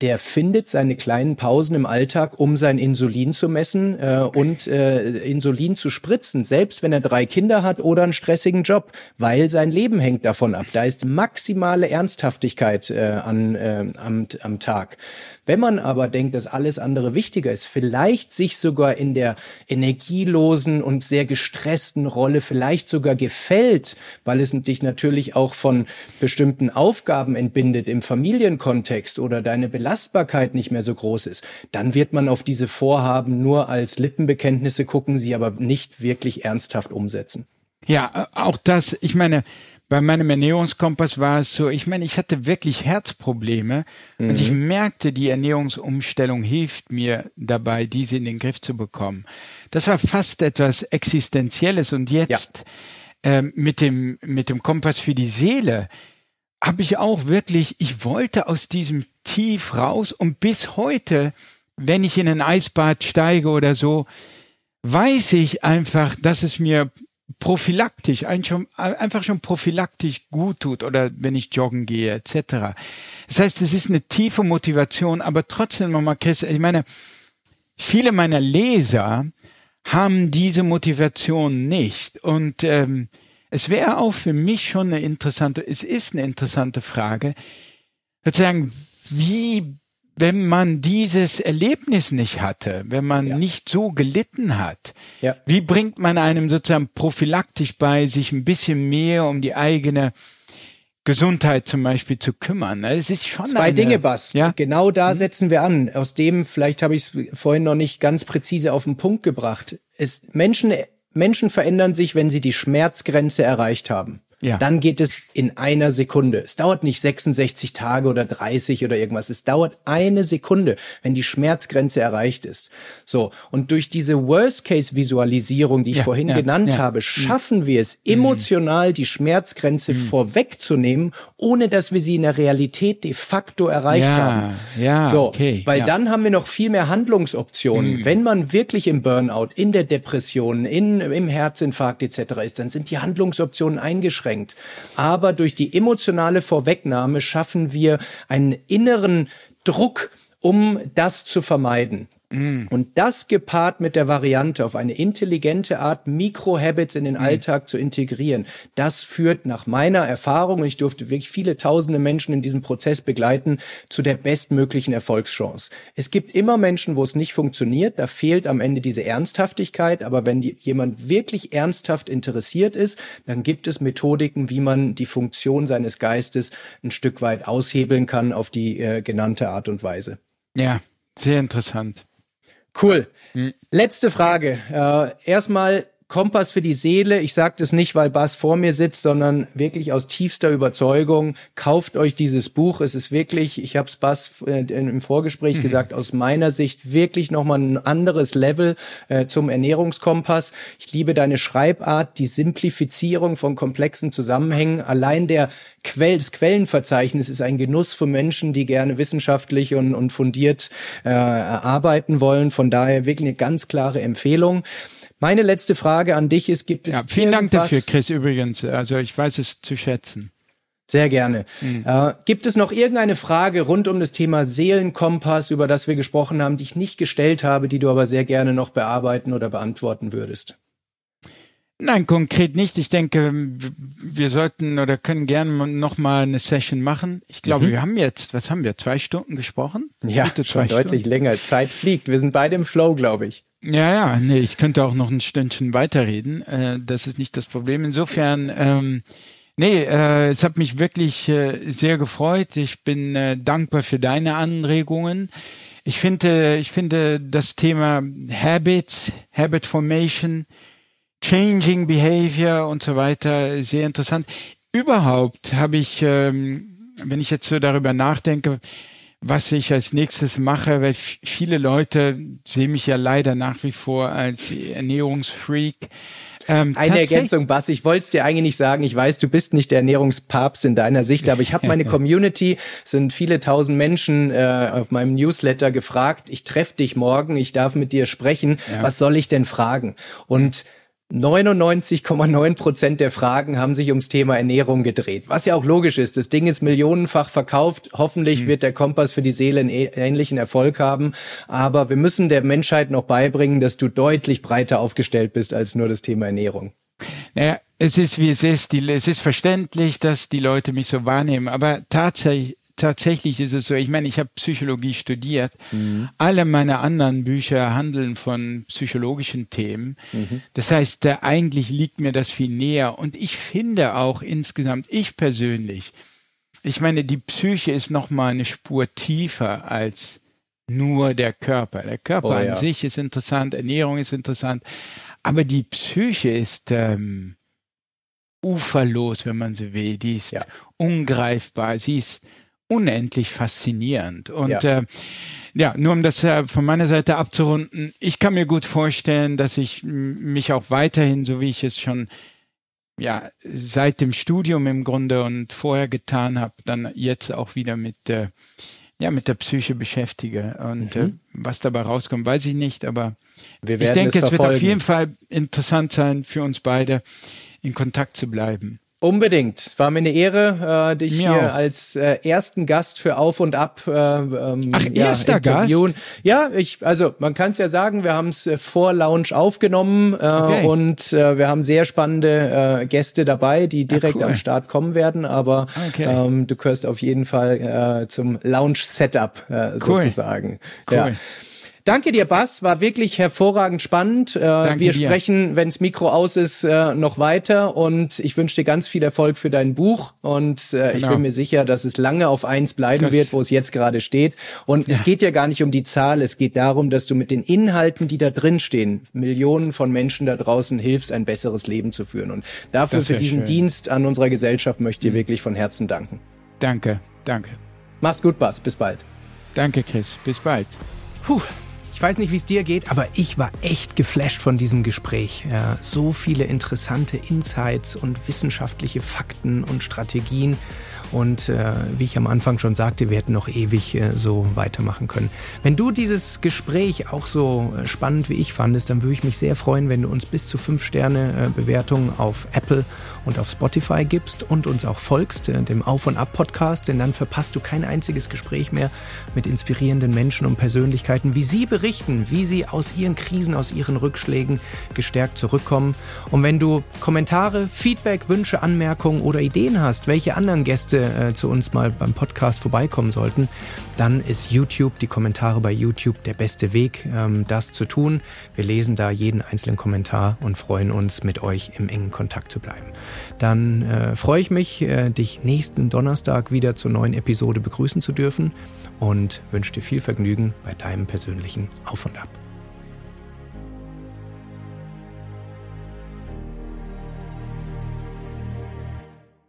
der findet seine kleinen Pausen im Alltag, um sein Insulin zu messen äh, und äh, Insulin zu spritzen, selbst wenn er drei Kinder hat oder einen stressigen Job, weil sein Leben hängt davon ab. Da ist maximale Ernsthaftigkeit äh, an, äh, am, am Tag. Wenn man aber denkt, dass alles andere wichtiger ist, vielleicht sich sogar in der energielosen und sehr gestressten Rolle vielleicht sogar gefällt, weil es dich natürlich auch von bestimmten Aufgaben entbindet im Familienkontext oder deine Belastbarkeit nicht mehr so groß ist, dann wird man auf diese Vorhaben nur als Lippenbekenntnisse gucken, sie aber nicht wirklich ernsthaft umsetzen. Ja, auch das, ich meine, bei meinem Ernährungskompass war es so, ich meine, ich hatte wirklich Herzprobleme mhm. und ich merkte, die Ernährungsumstellung hilft mir dabei, diese in den Griff zu bekommen. Das war fast etwas Existenzielles und jetzt ja. ähm, mit dem mit dem Kompass für die Seele habe ich auch wirklich, ich wollte aus diesem Tief raus und bis heute, wenn ich in ein Eisbad steige oder so, weiß ich einfach, dass es mir prophylaktisch, einfach schon prophylaktisch gut tut oder wenn ich joggen gehe etc. Das heißt, es ist eine tiefe Motivation, aber trotzdem nochmal, Chris, ich meine, viele meiner Leser haben diese Motivation nicht. Und ähm, es wäre auch für mich schon eine interessante, es ist eine interessante Frage, sozusagen, wie, wenn man dieses Erlebnis nicht hatte, wenn man ja. nicht so gelitten hat, ja. wie bringt man einem sozusagen prophylaktisch bei, sich ein bisschen mehr um die eigene Gesundheit zum Beispiel zu kümmern. Es ist schon zwei eine, Dinge, Bass. Ja? Genau da hm? setzen wir an. Aus dem, vielleicht habe ich es vorhin noch nicht ganz präzise auf den Punkt gebracht. Es, Menschen, Menschen verändern sich, wenn sie die Schmerzgrenze erreicht haben. Ja. Dann geht es in einer Sekunde. Es dauert nicht 66 Tage oder 30 oder irgendwas. Es dauert eine Sekunde, wenn die Schmerzgrenze erreicht ist. So. Und durch diese Worst-Case-Visualisierung, die ich ja, vorhin ja, genannt habe, mhm. schaffen wir es, mhm. emotional die Schmerzgrenze mhm. vorwegzunehmen, ohne dass wir sie in der Realität de facto erreicht haben. Ja, so. Okay, weil dann haben wir noch viel mehr Handlungsoptionen. Wenn man wirklich im Burnout, in der Depression, in, im Herzinfarkt etc. ist, dann sind die Handlungsoptionen eingeschränkt eingeschränkt. Aber durch die emotionale Vorwegnahme schaffen wir einen inneren Druck, um das zu vermeiden. Mm. Und das gepaart mit der Variante, auf eine intelligente Art Mikro-Habits in den mm. Alltag zu integrieren, das führt nach meiner Erfahrung, und ich durfte wirklich viele tausende Menschen in diesem Prozess begleiten, zu der bestmöglichen Erfolgschance. Es gibt immer Menschen, wo es nicht funktioniert, da fehlt am Ende diese Ernsthaftigkeit, aber wenn die, jemand wirklich ernsthaft interessiert ist, dann gibt es Methodiken, wie man die Funktion seines Geistes ein Stück weit aushebeln kann auf die äh, genannte Art und Weise. Ja, sehr interessant. Cool. Mhm. Letzte Frage. Äh, erstmal Kompass für die Seele. Ich sage das nicht, weil Bas vor mir sitzt, sondern wirklich aus tiefster Überzeugung. Kauft euch dieses Buch. Es ist wirklich, ich habe es Bas äh, im Vorgespräch mhm. gesagt, aus meiner Sicht wirklich nochmal ein anderes Level äh, zum Ernährungskompass. Ich liebe deine Schreibart, die Simplifizierung von komplexen Zusammenhängen. Allein der Quell, das Quellenverzeichnis ist ein Genuss für Menschen, die gerne wissenschaftlich und, und fundiert äh, arbeiten wollen. Von daher wirklich eine ganz klare Empfehlung. Meine letzte Frage an dich ist, gibt es ja, Vielen Dank dafür, Chris, übrigens. Also ich weiß es zu schätzen. Sehr gerne. Mhm. Äh, gibt es noch irgendeine Frage rund um das Thema Seelenkompass, über das wir gesprochen haben, die ich nicht gestellt habe, die du aber sehr gerne noch bearbeiten oder beantworten würdest? Nein, konkret nicht. Ich denke, wir sollten oder können gerne noch mal eine Session machen. Ich glaube, mhm. wir haben jetzt, was haben wir, zwei Stunden gesprochen? Ja, schon deutlich Stunden. länger. Zeit fliegt. Wir sind beide im Flow, glaube ich. Ja, ja, nee, ich könnte auch noch ein Stündchen weiterreden. Äh, das ist nicht das Problem. Insofern, ähm, nee, äh, es hat mich wirklich äh, sehr gefreut. Ich bin äh, dankbar für deine Anregungen. Ich finde, ich finde das Thema Habits, Habit Formation, Changing Behavior und so weiter sehr interessant. Überhaupt habe ich, ähm, wenn ich jetzt so darüber nachdenke, was ich als nächstes mache, weil viele Leute sehen mich ja leider nach wie vor als Ernährungsfreak. Ähm, eine Ergänzung, Bas, ich wollte es dir eigentlich nicht sagen. Ich weiß, du bist nicht der Ernährungspapst in deiner Sicht, aber ich habe meine Community, sind viele tausend Menschen äh, auf meinem Newsletter gefragt. Ich treffe dich morgen, ich darf mit dir sprechen. Ja. Was soll ich denn fragen? Und 99,9 Prozent der Fragen haben sich ums Thema Ernährung gedreht. Was ja auch logisch ist. Das Ding ist millionenfach verkauft. Hoffentlich mhm. wird der Kompass für die Seele einen ähnlichen Erfolg haben. Aber wir müssen der Menschheit noch beibringen, dass du deutlich breiter aufgestellt bist als nur das Thema Ernährung. Naja, es ist wie es ist. Die, es ist verständlich, dass die Leute mich so wahrnehmen. Aber tatsächlich, tatsächlich ist es so, ich meine, ich habe Psychologie studiert. Mhm. Alle meine anderen Bücher handeln von psychologischen Themen. Mhm. Das heißt, äh, eigentlich liegt mir das viel näher. Und ich finde auch insgesamt, ich persönlich, ich meine, die Psyche ist noch mal eine Spur tiefer als nur der Körper. Der Körper oh, ja. an sich ist interessant, Ernährung ist interessant, aber die Psyche ist ähm, uferlos, wenn man so will. Die ist ja. ungreifbar. Sie ist unendlich faszinierend. Und ja. Äh, ja, nur um das äh, von meiner Seite abzurunden, ich kann mir gut vorstellen, dass ich mich auch weiterhin, so wie ich es schon ja seit dem Studium im Grunde und vorher getan habe, dann jetzt auch wieder mit äh, ja mit der Psyche beschäftige. Und mhm. äh, was dabei rauskommt, weiß ich nicht, aber ich denke, es, es wird auf jeden Fall interessant sein für uns beide in Kontakt zu bleiben. Unbedingt. War mir eine Ehre, äh, dich mir hier auch. als äh, ersten Gast für Auf und Ab äh, ähm, Ach, ja, erster interviewen. Gast? Ja, ich, also man kann es ja sagen, wir haben es äh, vor Lounge aufgenommen äh, okay. und äh, wir haben sehr spannende äh, Gäste dabei, die direkt ja, cool. am Start kommen werden, aber okay. ähm, du gehörst auf jeden Fall äh, zum Lounge-Setup äh, cool. sozusagen. Cool. Ja. Danke dir, Bass. War wirklich hervorragend spannend. Äh, wir dir. sprechen, wenns Mikro aus ist, äh, noch weiter. Und ich wünsche dir ganz viel Erfolg für dein Buch. Und äh, genau. ich bin mir sicher, dass es lange auf eins bleiben das wird, wo es jetzt gerade steht. Und ja. es geht ja gar nicht um die Zahl. Es geht darum, dass du mit den Inhalten, die da drin stehen, Millionen von Menschen da draußen hilfst, ein besseres Leben zu führen. Und dafür, für diesen schön. Dienst an unserer Gesellschaft, möchte ich dir mhm. wirklich von Herzen danken. Danke, danke. Mach's gut, Bass. Bis bald. Danke, Chris. Bis bald. Puh. Ich weiß nicht, wie es dir geht, aber ich war echt geflasht von diesem Gespräch. Ja, so viele interessante Insights und wissenschaftliche Fakten und Strategien. Und äh, wie ich am Anfang schon sagte, wir hätten noch ewig äh, so weitermachen können. Wenn du dieses Gespräch auch so äh, spannend wie ich fandest, dann würde ich mich sehr freuen, wenn du uns bis zu 5 Sterne äh, Bewertungen auf Apple und auf Spotify gibst und uns auch folgst, äh, dem Auf und Ab Podcast, denn dann verpasst du kein einziges Gespräch mehr mit inspirierenden Menschen und Persönlichkeiten, wie sie berichten, wie sie aus ihren Krisen, aus ihren Rückschlägen gestärkt zurückkommen. Und wenn du Kommentare, Feedback, Wünsche, Anmerkungen oder Ideen hast, welche anderen Gäste äh, zu uns mal beim Podcast vorbeikommen sollten, dann ist YouTube, die Kommentare bei YouTube der beste Weg, ähm, das zu tun. Wir lesen da jeden einzelnen Kommentar und freuen uns, mit euch im engen Kontakt zu bleiben. Dann äh, freue ich mich, äh, dich nächsten Donnerstag wieder zur neuen Episode begrüßen zu dürfen und wünsche dir viel Vergnügen bei deinem persönlichen Auf und Ab.